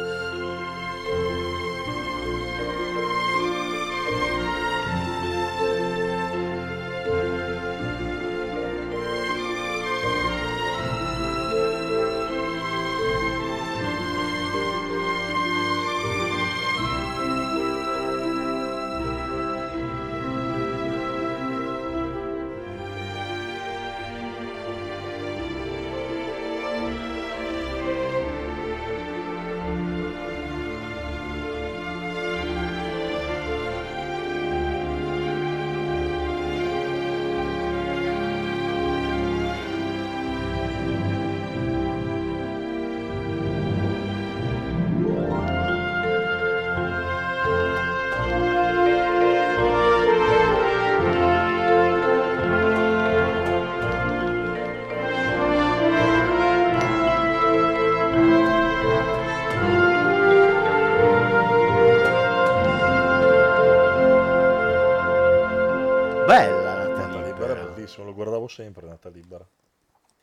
Sempre Nata Libera.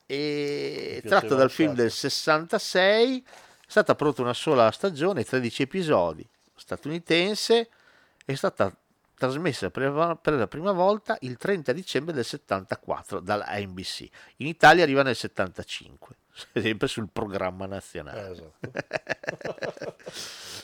e tratto dal film del 66 è stata prodotta una sola stagione 13 episodi statunitense è stata trasmessa per la prima volta il 30 dicembre del 74 dalla NBC in Italia arriva nel 75 sempre sul programma nazionale Eh, esatto. <laughs>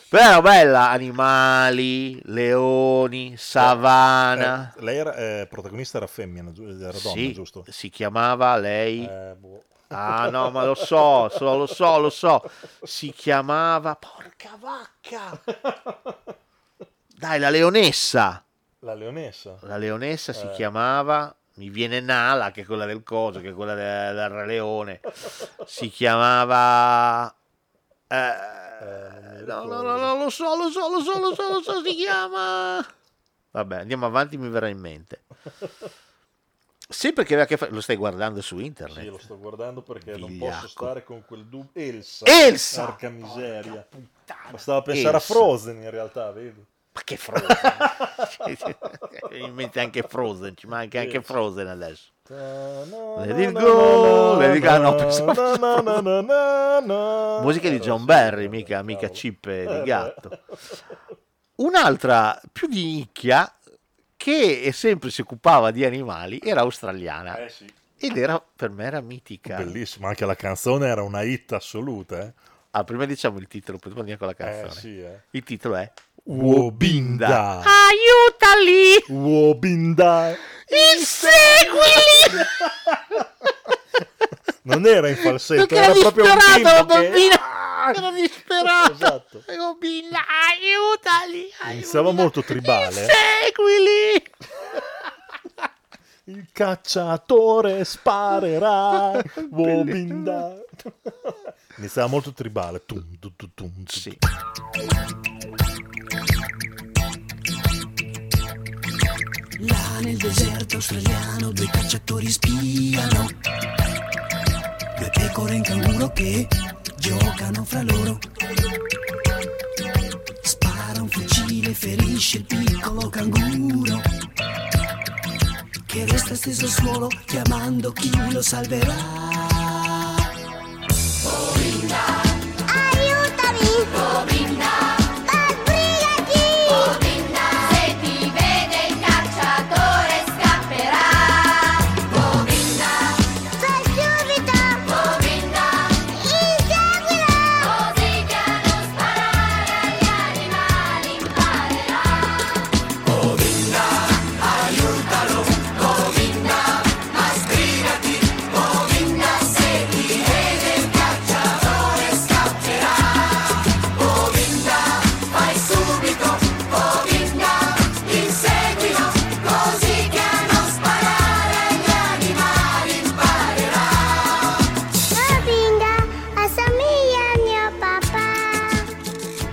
però bella animali leoni savana Eh, lei era, eh, protagonista era femmina, era donna, Sì, giusto? si chiamava lei Eh, boh. Ah no, ma lo so, so, lo so, lo so. Si chiamava Porca vacca. <laughs> Dai, la leonessa. La leonessa. La leonessa si Eh. chiamava mi viene Nala, che è quella del coso, che è quella de- del Re Leone. <laughs> Si chiamava eh, no, no, no, no, lo so, lo so, lo so, lo so, lo so, si chiama Vabbè, andiamo avanti, mi verrà in mente. Sempre che aveva che fare, lo stai guardando su internet. Sì, lo sto guardando perché non Vigliacco. posso stare con quel dubbio. Elsa! Elsa! Porca miseria! Ma stavo a pensare Elsa. a Frozen in realtà, vedi? Ma che Frozen? <laughs> in mente anche Frozen, ci manca anche. Frozen adesso. Let it go, let it go. No, pensavo- Musica di John Barry, mica, mica cippe di gatto. Un'altra più di nicchia che sempre si occupava di animali era australiana Eh sì. ed era per me era mitica. Bellissimo, anche la canzone era una hit assoluta, eh. Ah, prima diciamo il titolo, poi andiamo con la canzone. Eh, sì, eh. Il titolo è Wobinda. Aiutali! Wobinda. Inseguili! <laughs> Non era in falsetto, era era proprio un bimbo che... bambina! Era disperata! Esatto. Billa, aiutali! Iniziava molto tribale. Seguili! <laughs> Il cacciatore sparerà. <laughs> Wobinda. Iniziava molto tribale. Tum, tum, tum, tum, tum. Là nel deserto australiano due cacciatori spiano. Due pecore in canguro che giocano fra loro. Spara un fucile, ferisce il piccolo canguro Che resta steso al suolo chiamando chi lo salverà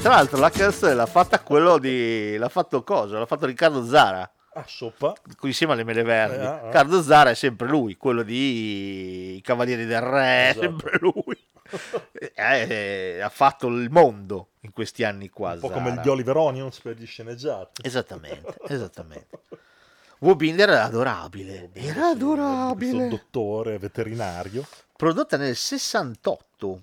Tra l'altro la canzone l'ha fatta quello di... l'ha fatto cosa? L'ha fatto Riccardo Zara. A soppa. Insieme alle Mele Verdi. Eh, ah, ah. Riccardo Zara è sempre lui, quello di I Cavalieri del Re, Esatto. sempre lui. <laughs> Eh, eh, ha fatto il mondo in questi anni qua. Un po' come Zara. gli Oliver Onions per gli sceneggiati. Esattamente, <laughs> esattamente. Wobinder era adorabile. Era Questo adorabile. dottore veterinario. Prodotta nel 68,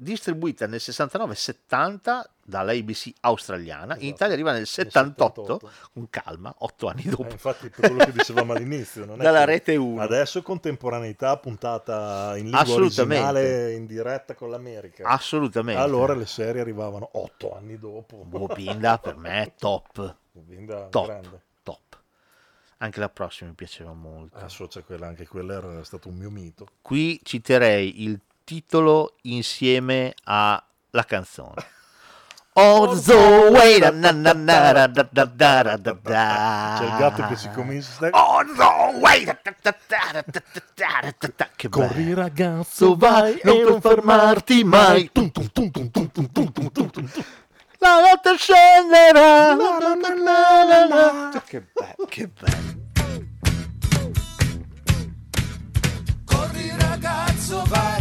distribuita nel 69-70 dall'ABC australiana. In Italia arriva nel 78, con calma, otto anni dopo. Eh, infatti, per quello che dicevamo all'inizio, Dalla rete 1. Adesso contemporaneità puntata in lingua originale in diretta con l'America. Assolutamente. Allora le serie arrivavano otto anni dopo. <laughs> Bobinda per me è top. Bobinda Top. grande. Top. Anche la prossima mi piaceva molto. Associa quella, anche quella era stato un mio mito. Qui citerei il titolo insieme alla canzone. All the way da na na na da da da da da da da. C'è il gatto che si comincia All the way da da da da da da da da da da. Che Corri bello. ragazzo, vai non e non fermarti mai. Tum, tum, tum, tum, tum, tum, tum, tum, tum, tum. La notte scenderà. La, la, la, la, la, la. Che bello, che bello. Corri ragazzo, vai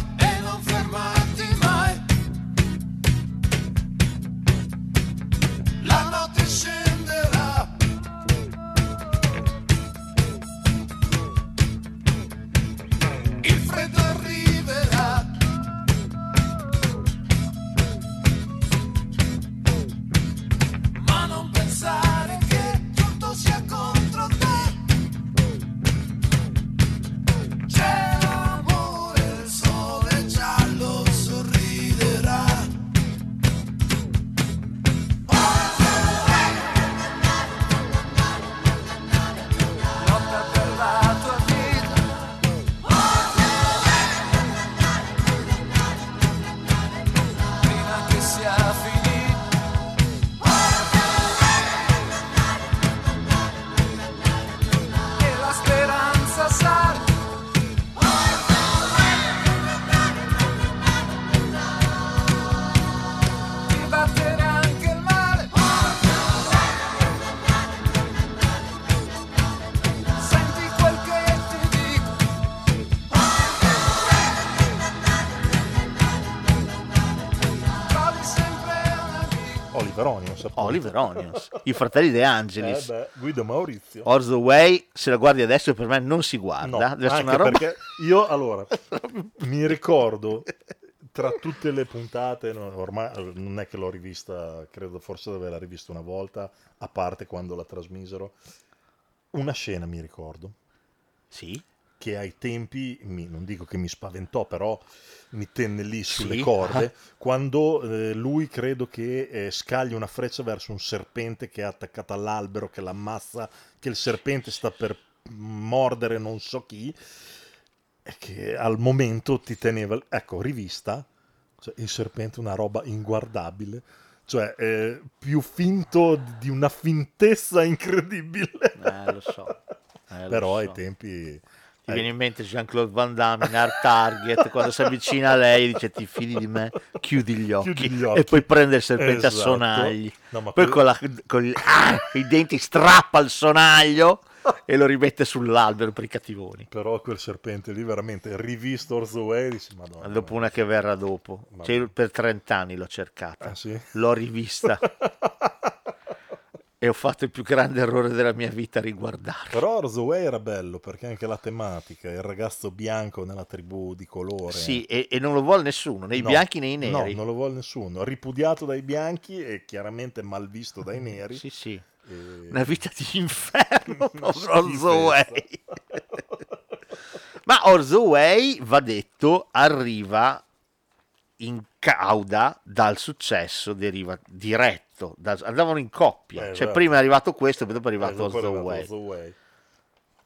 appunto. Oliver Onions, i fratelli De Angelis. Eh beh, Guido Maurizio. Orzo Way, se la guardi adesso per me non si guarda. No, anche roba... perché io allora mi ricordo tra tutte le puntate, no, ormai non è che l'ho rivista, credo forse di averla rivista una volta, a parte quando la trasmisero, una scena mi ricordo. Sì. Che ai tempi, mi- non dico che mi spaventò, però mi tenne lì sulle Sì. corde, quando eh, lui credo che eh, scagli una freccia verso un serpente che è attaccato all'albero, che l'ammazza, che il serpente sta per mordere non so chi, e che al momento ti teneva, ecco, rivista, cioè, il serpente è una roba inguardabile, cioè eh, più finto di una fintezza incredibile. Eh, lo so. Eh, lo Però ai so. tempi... Ti viene in mente Jean-Claude Van Damme in Art Target quando si avvicina a lei dice ti fidi di me, chiudi gli occhi, Chiudi gli occhi. e poi prende il serpente a Esatto. sonagli. No, poi que- con, la- con il- ah, i denti strappa il sonaglio e lo rimette sull'albero per i cattivoni. Però quel serpente lì veramente rivisto Orzo Way dici madonna. Dopo una che verrà dopo. Cioè, io per 30 anni l'ho cercata. Ah, sì? L'ho rivista. <laughs> e ho fatto il più grande errore della mia vita a riguardarla. Però Orzo Way era bello perché anche la tematica, il ragazzo bianco nella tribù di colore. Sì, e, e non lo vuole nessuno, né i No, bianchi né i neri. No, non lo vuole nessuno. Ripudiato dai bianchi e chiaramente mal visto dai neri. Sì, sì. E- Una vita di inferno, <laughs> Una povero Orzo schifezza. Way. Ma Orzo Way, va detto, arriva in cauda dal successo, deriva diretto, dal- andavano in coppia. Eh, cioè esatto. prima è arrivato questo, poi dopo è arrivato Eh, dopo è Orzo arrivato Way. Orzo Way.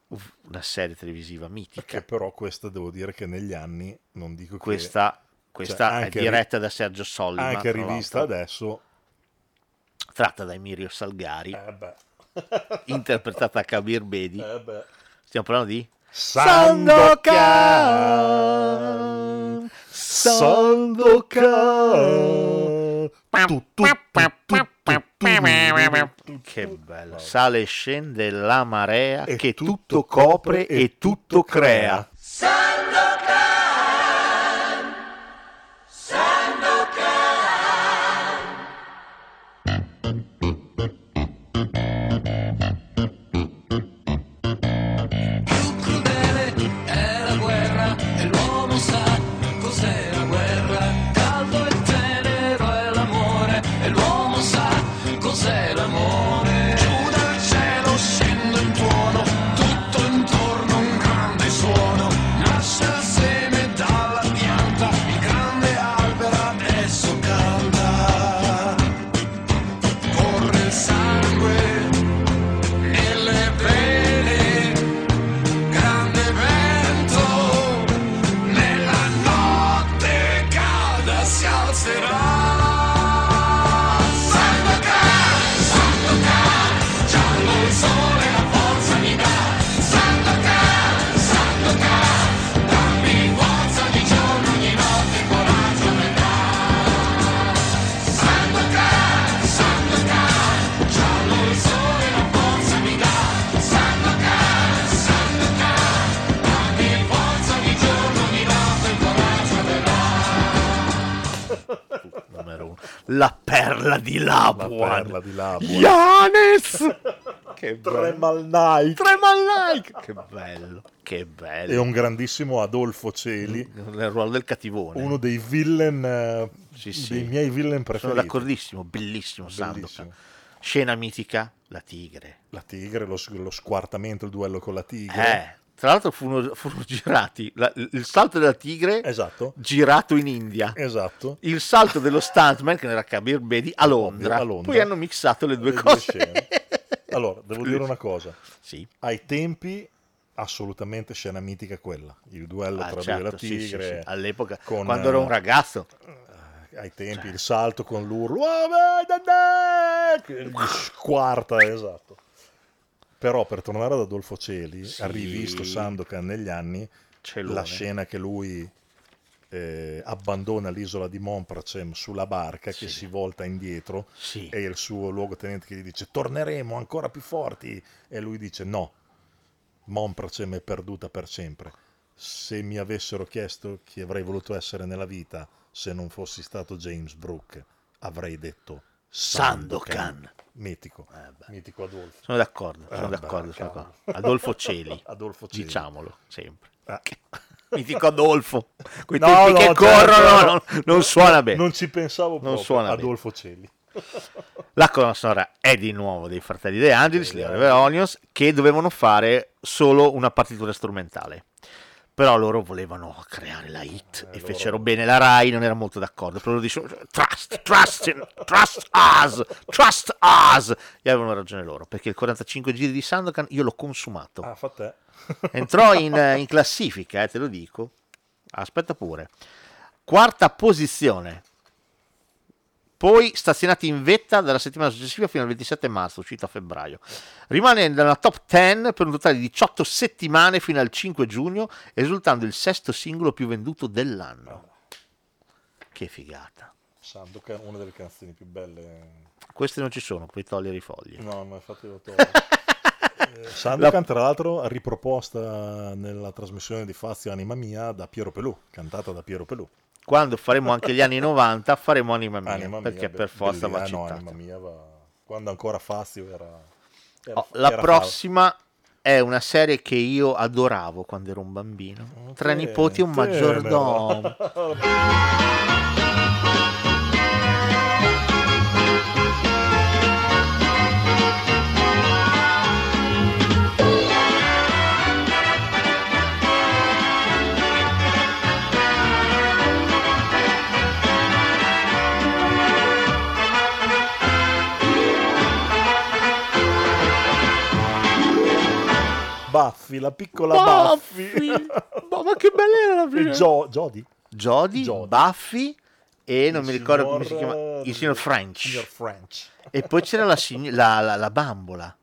Uff, Una serie televisiva mitica. Che però questa devo dire che negli anni, non dico che... Questa, questa cioè, è diretta ri- da Sergio Sollima. Anche rivista adesso... tratta da Emirio Salgari, Eh <laughs> interpretata da Kabir Bedi. Eh. Stiamo parlando di Sandokan. Sandokan. Che bello. Sale e scende la marea che tutto copre e tutto crea. crudele La perla di Labuan. La perla di Labuan. Yanis! <laughs> che bello. Tremal Nike. Tremal Nike! Che bello, che bello. E un grandissimo Adolfo Celi. Nel ruolo del cattivone. Uno dei villain, eh, Sì, sì. dei miei villain Sono preferiti. d'accordissimo, bellissimo Sandokan. Bellissimo. Scena mitica, la tigre. La tigre, lo, lo squartamento, il duello con la tigre. Tra l'altro furono, furono <laughs> girati la- il salto della tigre Esatto. girato in India. Esatto. Il salto dello stuntman, che era Kabir Bedi, a Londra. A Londra. Poi hanno mixato le due Le due cose. scene. Allora, devo dire una cosa. Sì. Ai tempi, assolutamente scena mitica quella. Il duello Ah, tra certo, lui e la sì, sì, tigre. sì. All'epoca, con, quando ero un eh, ragazzo. ai tempi il salto con l'urlo "Oh, vai, da, da!" che gli squarta esatto però per tornare ad Adolfo Celi Sì. ha rivisto Sandokan negli anni Celone. la scena che lui eh, abbandona l'isola di Montpracem sulla barca che si volta indietro Sì. e il suo luogotenente che gli dice torneremo ancora più forti e lui dice no Montpracem è perduta per sempre se mi avessero chiesto chi avrei voluto essere nella vita se non fossi stato James Brooke avrei detto Sandokan. Mitico. Mitico Adolfo. Sono d'accordo, Eh, sono beh, d'accordo, sono cavolo. d'accordo. Adolfo Celi. <laughs> Adolfo Celi. Diciamolo, sempre. Eh. Mitico Adolfo. Quei No, tempi no, che certo, corrono no. non, non suona bene. Non ci pensavo Non proprio. suona bene. Adolfo Celi. <laughs> La colonna sonora è di nuovo dei fratelli De Angelis, gli Oliver Onions, che dovevano fare solo una partitura strumentale. Però loro volevano creare la hit e fecero bene. La Rai non era molto d'accordo. Però loro dicevano trust, trust, trust us, trust us. E avevano ragione loro, perché il 45 giri di Sandokan io l'ho consumato. Ah, fa te. <laughs> Entrò in, in classifica, eh, te lo dico. Aspetta pure. Quarta posizione. Poi stazionati in vetta dalla settimana successiva fino al 27 marzo, uscito a febbraio. Rimane nella top 10 per un totale di 18 settimane fino al 5 giugno, risultando il sesto singolo più venduto dell'anno. Che figata. Sandokan, una delle canzoni più belle. Queste non ci sono, puoi togliere i fogli. No, ma infatti lo tolgo. <laughs> Eh, Sandokan, tra l'altro, riproposta nella trasmissione di Fazio Anima Mia da Piero Pelù, cantata da Piero Pelù. Quando faremo anche gli anni 90 faremo Anima Mia, Anima Mia, perché be- per forza va no, citata. Anima Mia va... Quando ancora Fazio era... era- Oh, la era prossima è una serie che io adoravo quando ero un bambino. Tre nipoti e un maggiordomo. <laughs> Buffy, la piccola Buffy! Buffy. <laughs> ma che bella era la prima. E Jo- Jodie. Jodie, Buffy e non Il mi ricordo come si signor- chiama. Il signor French. Signor French. E poi c'era la, sign- la- la- la bambola.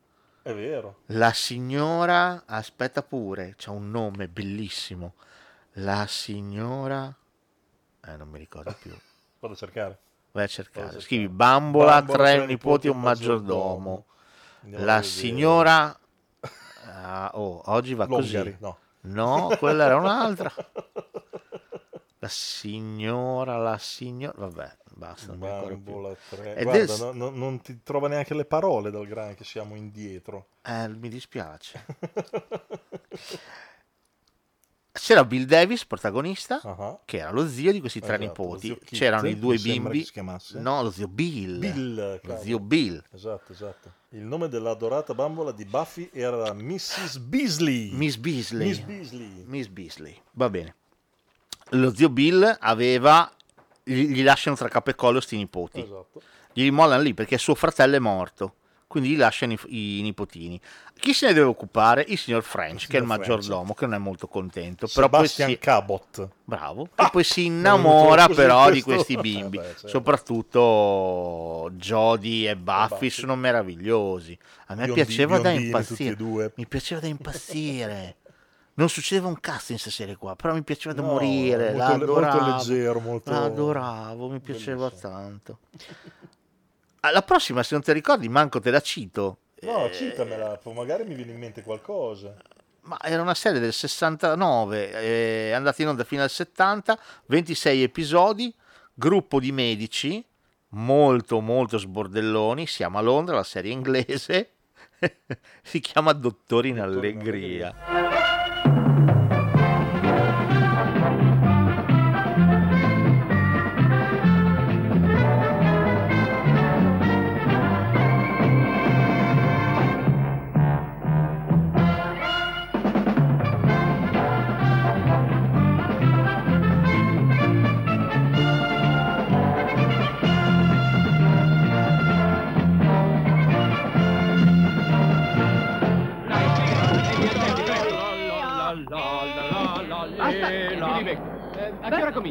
È vero. La signora, aspetta pure, c'ha un nome bellissimo. La signora, eh, non mi ricordo più. Vado a cercare. Vai a cercare. Scrivi bambola, Bambola, tre tre nipoti e un maggiordomo. La signora, ah, oh, oggi va Longari, così. no. No, quella era un'altra. <laughs> La signora, la signora, vabbè, basta. Bambola tre. È Guarda, del- no- no- non ti trova neanche le parole dal gran che siamo indietro. Eh, mi dispiace. <laughs> C'era Bill Davis, protagonista, che era lo zio di questi tre Esatto, nipoti. Kit, C'erano i due bimbi. No, lo zio Bill. Bill, Lo zio Bill. Esatto, esatto. Il nome dell'adorata bambola di Buffy era Mrs. Beasley. Miss Beasley. Miss Beasley. Miss Beasley. Va bene. Lo zio Bill aveva. Gli, gli lasciano tra capo e collo sti nipoti. Esatto. Gli mollano lì perché suo fratello è morto. Quindi gli lasciano i, i nipotini. Chi se ne deve occupare? Il signor French, che è il French. maggiordomo, che non è molto contento. Però Sebastian si, Cabot. Bravo. E poi si innamora però di questo- questi <laughs> bimbi. Eh beh, certo. Soprattutto Jodie e Buffy, Buffy. sono meravigliosi. A me Biondi- piaceva da impazzire. Mi piaceva da impazzire. Non succedeva un cazzo in questa serie qua, però mi piaceva da No, morire. molto molto leggero, molto- La adoravo, mi piaceva tanto. Ah, La prossima, se non ti ricordi, manco te la cito. No, Eh, citamela, magari mi viene in mente qualcosa. Ma era una serie del 69, è andata in onda fino al 70, 26 episodi, gruppo di medici, molto molto sbordelloni, siamo a Londra, la serie inglese, <laughs> si chiama Dottori in Allegria.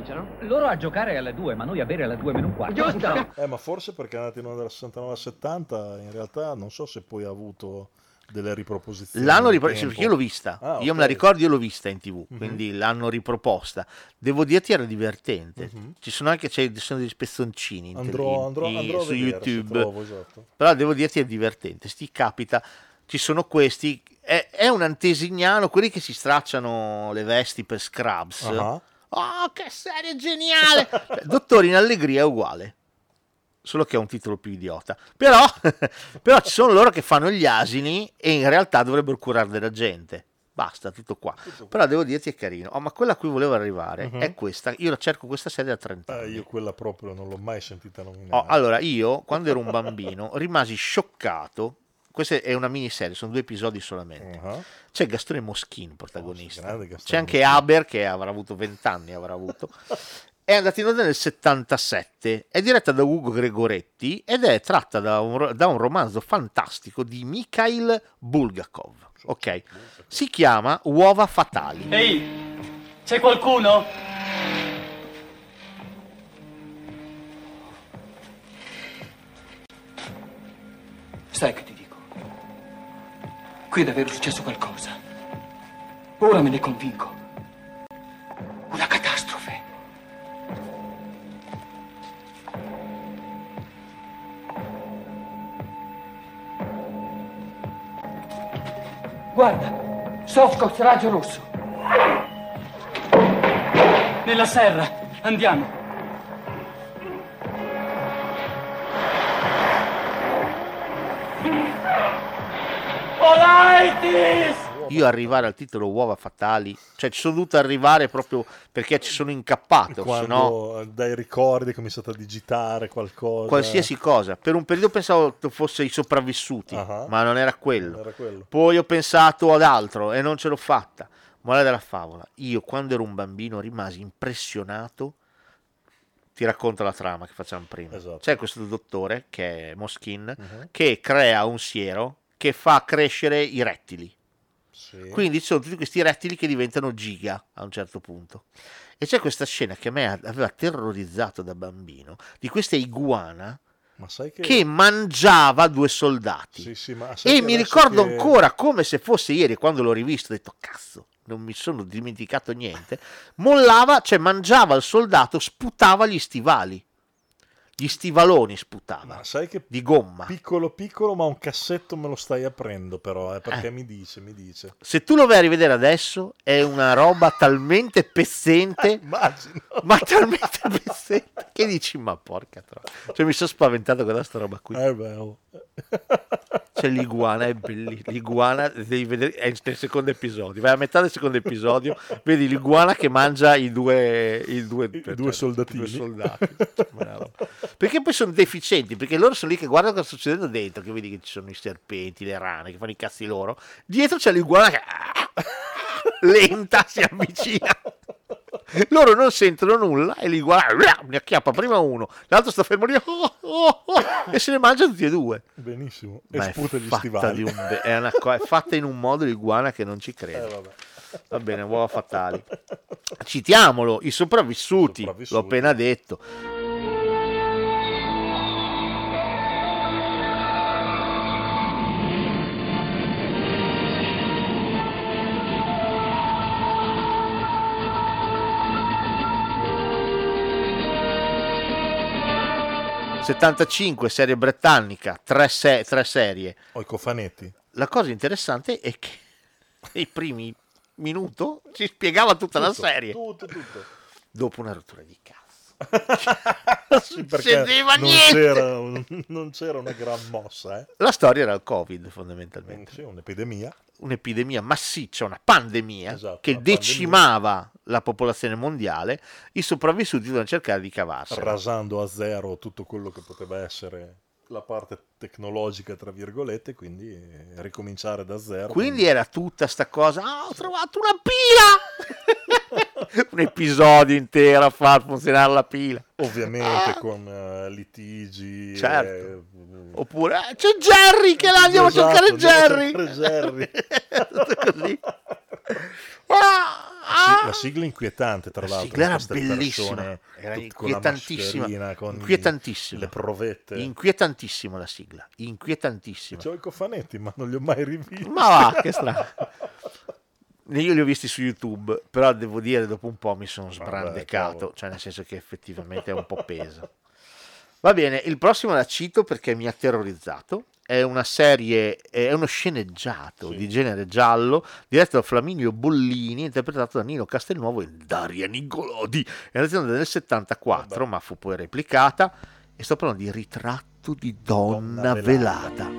Cominciano? Loro a giocare alle 2, ma noi a bere alle 2 meno un quarto. Eh, ma forse perché è andato in onda dal 69 al 70, in realtà non so se poi ha avuto delle riproposizioni. L'hanno riproposta, tempo. io l'ho vista, Ah, io me la ricordo, io l'ho vista in tv, Mhm. quindi l'hanno riproposta. Devo dirti era divertente. Mhm. Ci sono anche c'è- ci sono degli spezzoncini in Andrò- in- andrò- in- andrò su vedere YouTube. trovo, esatto. Però devo dirti è divertente, sti capita, ci sono questi, è, è un antesignano, quelli che si stracciano le vesti per Scrubs. Ah. Oh, che serie geniale! <laughs> Dottori in Allegria è uguale. solo che ha un titolo più idiota. Però, <laughs> però ci sono loro che fanno gli asini e in realtà dovrebbero curare della gente. Basta, tutto qua. Però devo dirti è carino. Oh, ma quella a cui volevo arrivare Mhm. è questa. Io la cerco questa serie da 30 Eh, anni. io quella proprio non l'ho mai sentita Oh, nominare. allora, io quando ero un bambino rimasi scioccato. Questa è una miniserie, sono due episodi solamente. C'è Gastone Moschin protagonista. grande Gastone C'è anche Haber che avrà avuto 20 anni, avrà avuto. <laughs> È andata in onda nel 77, è diretta da Ugo Gregoretti ed è tratta da un, da un romanzo fantastico di Mikhail Bulgakov. Ok, si chiama Uova Fatali. Ehi, c'è qualcuno? Dico? Qui è davvero successo qualcosa. Ora me ne convinco. Una catastrofe. Guarda, Sofcox raggio rosso. Nella serra. Andiamo. Olaitis! Io arrivare al titolo Uova Fatali, cioè ci sono dovuto arrivare proprio perché ci sono incappato, se no Quando dai ricordi ho cominciato a digitare qualcosa. qualsiasi cosa. Per un periodo pensavo che fosse i sopravvissuti, ma non era quello. Non era quello. Poi ho pensato ad altro e non ce l'ho fatta. Morale della favola, io quando ero un bambino rimasi impressionato. Ti racconto la trama che facciamo prima. C'è questo dottore che è Moschin che crea un siero che fa crescere i rettili. Quindi ci sono tutti questi rettili che diventano giga a un certo punto. E c'è questa scena che a me aveva terrorizzato da bambino di questa iguana Ma che... che mangiava due soldati. Sì, sì, E mi ricordo che- ancora come se fosse ieri quando l'ho rivisto, ho detto cazzo, non mi sono dimenticato niente. Mollava, cioè mangiava il soldato, sputava gli stivali. Gli stivaloni sputava. sai che di gomma. Piccolo piccolo, ma un cassetto me lo stai aprendo però, eh, perché Eh. mi dice, mi dice. Se tu lo vai a rivedere adesso, è una roba talmente pezzente, <laughs> ma talmente pezzente, che dici, ma porca troia. Cioè mi sono spaventato con questa roba qui. Eh beh, oh. <laughs> Cioè l'iguana è bellissima, l'iguana devi vedere, è nel secondo episodio, vai a metà del secondo episodio, vedi l'iguana che mangia i due, i due, cioè, due soldatini. i due soldati. Perché poi sono deficienti, perché loro sono lì che guardano cosa sta succedendo dentro, che vedi che ci sono i serpenti, le rane, che fanno i cazzi loro, dietro c'è l'iguana che <laughs> lenta si avvicina. Loro non sentono nulla e l'iguana ne acchiappa prima uno, l'altro sta fermo lì oh, oh, oh, e se ne mangia tutti e due. Benissimo. E Ma è sputa gli stivali. un be- è, una co- è fatta in un modo l'iguana che non ci Eh, credo. vabbè. Va bene, uova fatali. Citiamolo, i sopravvissuti, sopravvissuti. l'ho appena detto. ...75 serie britannica, tre, se- tre serie. Ho i cofanetti. La cosa interessante è che nei primi minuti ci spiegava tutta la Tutto, serie. Tutto, tutto. Dopo una rottura di cazzo. <laughs> Sì, non niente. c'era, un- non c'era una gran mossa, eh. La storia era il Covid fondamentalmente. Sì, un'epidemia. Un'epidemia massiccia, una pandemia Esatto, che una decimava la popolazione mondiale. I sopravvissuti dovevano cercare di cavarsela. rasando a zero tutto quello che poteva essere la parte tecnologica, tra virgolette, quindi eh, ricominciare da zero. Quindi era tutta sta cosa. Ah, ho trovato una pila! <laughs> Un episodio intero a far funzionare la pila. Ovviamente con eh, litigi. Certo. eh, Oppure "Ah, c'è Jerry che là andiamo Esatto, a cercare andiamo a Jerry. cercare Jerry. <laughs> Così. Sì, la sigla inquietante, tra La l'altro. sigla era bellissima, era con la inquietantissima, con inquietantissima. le provette. Inquietantissima la sigla, inquietantissima. C'ho i cofanetti, ma non li ho mai rivisti. Ma va, che strano. Io li ho visti su YouTube, però devo dire dopo un po' mi sono sbrandecato, cavolo. cioè nel senso che effettivamente è un po' pesa. Va bene, il prossimo la cito perché mi ha terrorizzato. È una serie, è uno sceneggiato di genere giallo, diretto da Flaminio Bollini, interpretato da Nino Castelnuovo e Daria Nigolodi. È nata nel 74, ma fu poi replicata. E sto parlando di ritratto di donna, velata. Io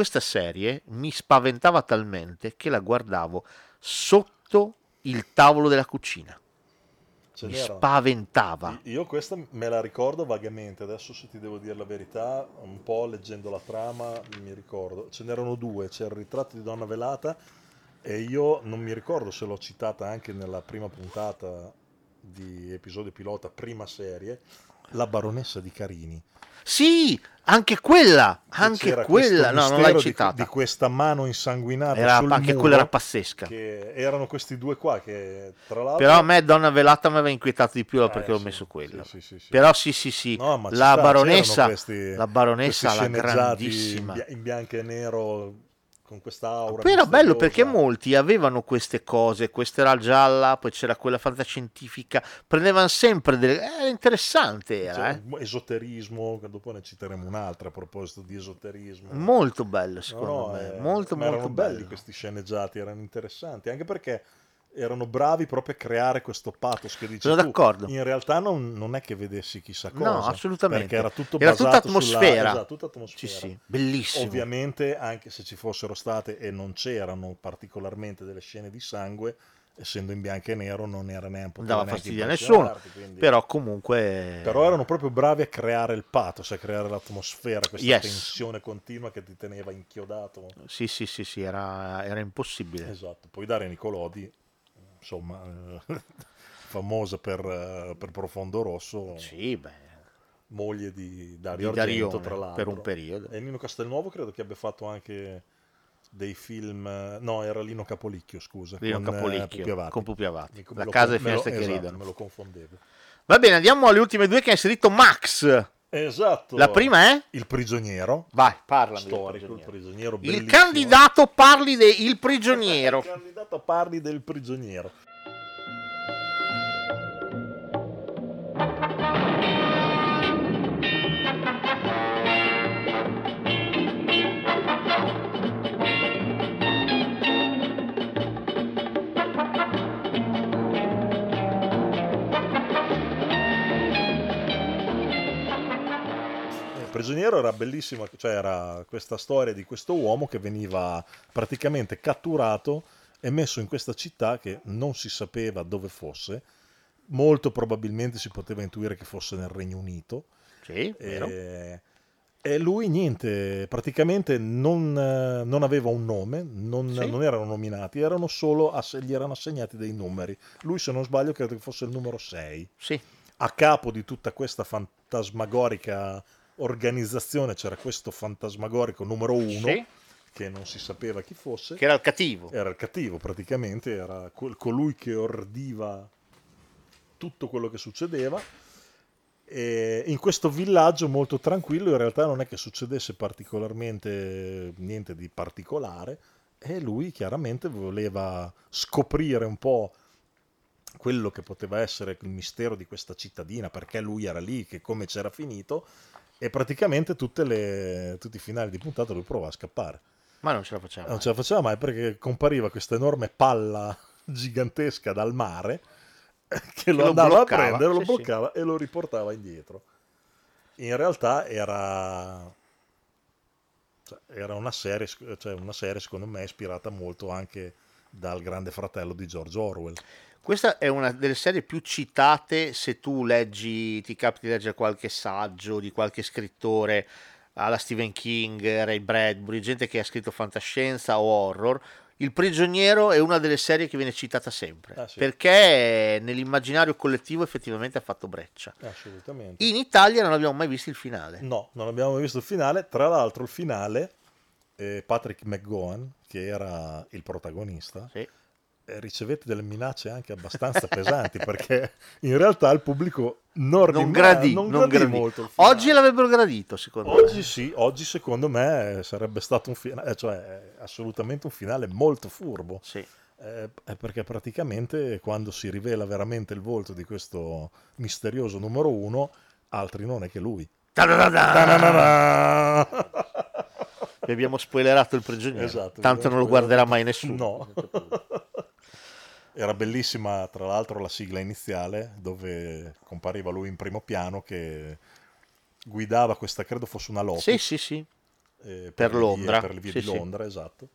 questa serie mi spaventava talmente che la guardavo sotto il tavolo della cucina. Ce mi n'era. spaventava. Io questa me la ricordo vagamente, adesso se ti devo dire la verità, un po' leggendo la trama mi ricordo. Ce n'erano due, c'è il ritratto di Donna Velata e io non mi ricordo se l'ho citata anche nella prima puntata di episodio pilota, prima serie, la baronessa di Carini. Sì, anche quella, anche quella, no, non l'hai di- citata. Di, questa mano insanguinata Era- anche quella era pazzesca. Che erano questi due qua che tra l'altro Però a me Donna Velata mi aveva inquietato di più Eh, perché ho sì, messo quella. sì, sì. Però sì, sì, sì. No, la sta, baronessa, questi- la baronessa, la sceneggiati grandissima. in bia- in bianco e nero con questa aura Poi era bello perché molti avevano queste cose, questa era gialla, poi c'era quella fantascientifica, prendevano sempre delle... Era interessante, era, eh. esoterismo, che dopo ne citeremo un'altra a proposito di esoterismo. Molto bello No, secondo no, me, eh, molto molto erano belli bello. questi sceneggiati, erano interessanti, anche perché erano bravi proprio a creare questo pathos che dici Sono tu. d'accordo. In realtà non, non è che vedessi chissà cosa. No, assolutamente. Perché era tutto Era tutta atmosfera. Sulla, esatto, tutta atmosfera. Sì, sì, bellissimo. Ovviamente, anche se ci fossero state e non c'erano particolarmente delle scene di sangue, essendo in bianco e nero non era neanche Non dava fastidio a nessuno, quindi- però comunque... però erano proprio bravi a creare il pathos, a creare l'atmosfera, questa Yes. tensione continua che ti teneva inchiodato. Sì, sì, sì, sì, era, era impossibile. Esatto, poi Daria Nicolodi, insomma, eh, <laughs> famosa per, eh, per Profondo Rosso. Sì, beh. Moglie di Dario Di Argento, Darione, tra l'altro. per un periodo. E Nino Castelnuovo credo che abbia fatto anche dei film... eh, No, era Lino Capolicchio, scusa. Lino con, Capolicchio, Pupi Avati. con Pupi Avati. La lo casa e me lo- finestre che esatto, ridono. Me lo confondevo. Va bene, andiamo alle ultime due che ha inserito Max. Esatto. La prima è? Il prigioniero. Vai, parlami. del Storico, il prigioniero. Il candidato parli del prigioniero. Il candidato parli del prigioniero. Prigioniero era bellissimo, cioè era questa storia di questo uomo che veniva praticamente catturato e messo in questa città che non si sapeva dove fosse, molto probabilmente si poteva intuire che fosse nel Regno Unito. Sì. E, e lui niente, praticamente non, eh, non aveva un nome, non, Sì. non erano nominati, erano solo gli erano assegnati dei numeri. Lui, se non sbaglio, credo che fosse il numero 6. Sì. A capo di tutta questa fantasmagorica organizzazione c'era questo fantasmagorico numero 1 Sì. che non si sapeva chi fosse. Che era il cattivo. Era il cattivo, praticamente, era quel- colui che ordiva tutto quello che succedeva. E in questo villaggio molto tranquillo in realtà non è che succedesse particolarmente niente di particolare e lui chiaramente voleva scoprire un po' quello che poteva essere il mistero di questa cittadina, perché lui era lì, che come c'era finito E praticamente tutte le- tutti i finali di puntata lui provava a scappare. Ma non ce la facciamo. Non ce la faceva mai perché compariva questa enorme palla <laughs> gigantesca dal mare <laughs> che lo lo andava bloccava, a prendere, lo sì, sì. bloccava e lo riportava indietro. In realtà era, cioè, era una, serie, cioè una serie, secondo me, ispirata molto anche dal Grande Fratello di George Orwell. Questa è una delle serie più citate se tu leggi, ti capiti di leggere qualche saggio di qualche scrittore alla Stephen King, Ray Bradbury, gente che ha scritto fantascienza o horror. Il prigioniero è una delle serie che viene citata sempre Ah, sì. perché nell'immaginario collettivo effettivamente ha fatto breccia. Assolutamente. In Italia non abbiamo mai visto il finale. No, non abbiamo mai visto il finale. Tra l'altro, il finale, eh, Patrick McGowan, che era il protagonista, eh, ricevette delle minacce anche abbastanza pesanti perché in realtà il pubblico non, Non rim- gradì, non non gradì gradì. molto. Oggi l'avrebbero gradito, secondo Oggi me. sì, oggi secondo me sarebbe stato un finale, cioè eh, assolutamente un finale molto furbo. Eh, è perché praticamente quando si rivela veramente il volto di questo misterioso numero uno, altri non è che lui. Ta-da-da-da! Vi abbiamo spoilerato il prigioniero. Esatto, Tanto non lo guarderà mai nessuno. No. Era bellissima, tra l'altro, la sigla iniziale dove compariva lui in primo piano che guidava questa, credo fosse una Lotus. Sì, sì, sì. eh, Per vie- Londra. per le vie Sì, di sì. Londra, esatto.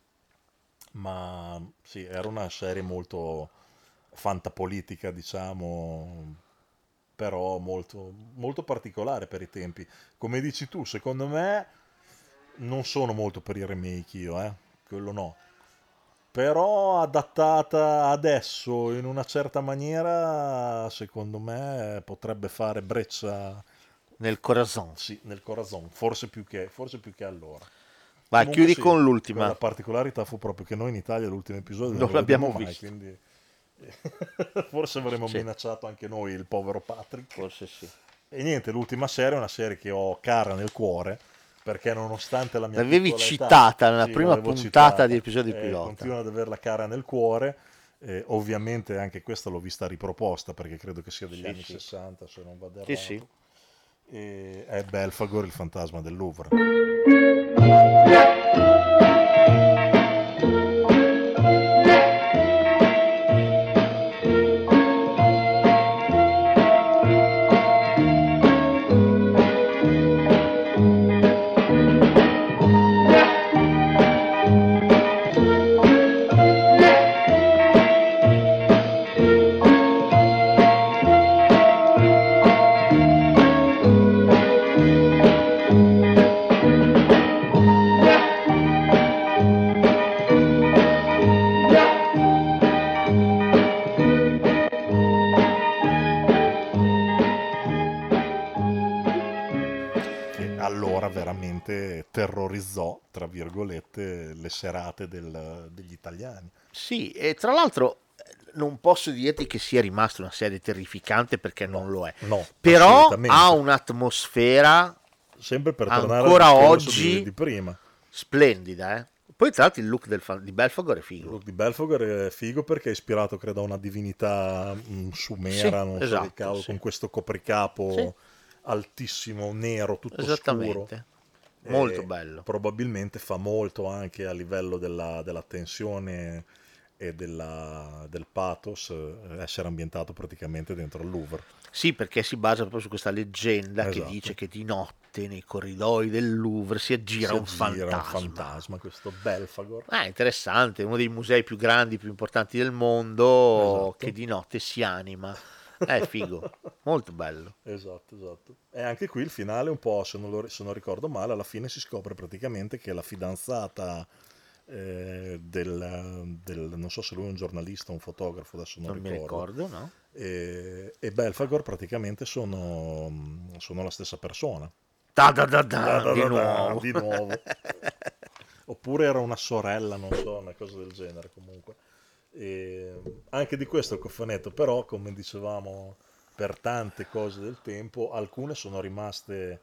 Ma sì, era una serie molto fantapolitica, diciamo, però molto, molto particolare per i tempi. Come dici tu, secondo me non sono molto per i remake io, eh? quello no. Però adattata adesso in una certa maniera, secondo me potrebbe fare breccia Nel corazon. Sì, nel corazon, forse più che, forse più che allora. Vai, Comunque chiudi sì, con l'ultima. La particolarità fu proprio che noi in Italia l'ultimo episodio Non l'abbiamo mai, visto. quindi <laughs> forse avremmo Sì. minacciato anche noi il povero Patrick. Forse sì. E niente, l'ultima serie è una serie che ho cara nel cuore perché nonostante la mia L'avevi età- citata nella Sì, prima puntata citata, di episodio eh, pilota. Continuo ad averla cara nel cuore. eh, ovviamente anche questa l'ho vista riproposta perché credo che sia degli Sì, anni sì. 60 se non vado Sì, errato. sì. E è Belfagor il fantasma del Louvre. Virgolette, le serate del- degli italiani. Sì, e tra l'altro non posso dirti che sia rimasta una serie terrificante perché non lo è. No, Però ha un'atmosfera Sempre per tornare ancora oggi di- di prima. splendida. eh. Poi tra l'altro il look del di Belfagor è Il figo. look di Belfagor è figo perché è ispirato, credo, a una divinità mm, sumera, Sì, non so esatto, che cavolo, sì. con questo copricapo Sì. altissimo, nero, tutto scuro. Molto bello. Probabilmente fa molto anche a livello della, della tensione e della- del pathos eh, essere ambientato praticamente dentro il Louvre. Sì, perché si basa proprio su questa leggenda che Esatto. dice che di notte nei corridoi del Louvre si aggira, Si un, aggira fantasma. un fantasma, questo Belfagor. Ah, interessante, uno dei musei più grandi, più importanti del mondo, Esatto. che di notte si anima. <laughs> È figo, molto bello. Esatto, esatto. E anche qui il finale, un po', se non, lo- se non ricordo male, alla fine si scopre praticamente che la fidanzata eh, del, del- non so se lui è un giornalista o un fotografo, adesso non, Non mi ricordo, no? E, e Belfagor praticamente sono, sono la stessa persona. Da da da da, di nuovo. di nuovo. <laughs> Oppure era una sorella, non so, una cosa del genere comunque. E anche di questo il cofanetto, però, come dicevamo, per tante cose del tempo, alcune sono rimaste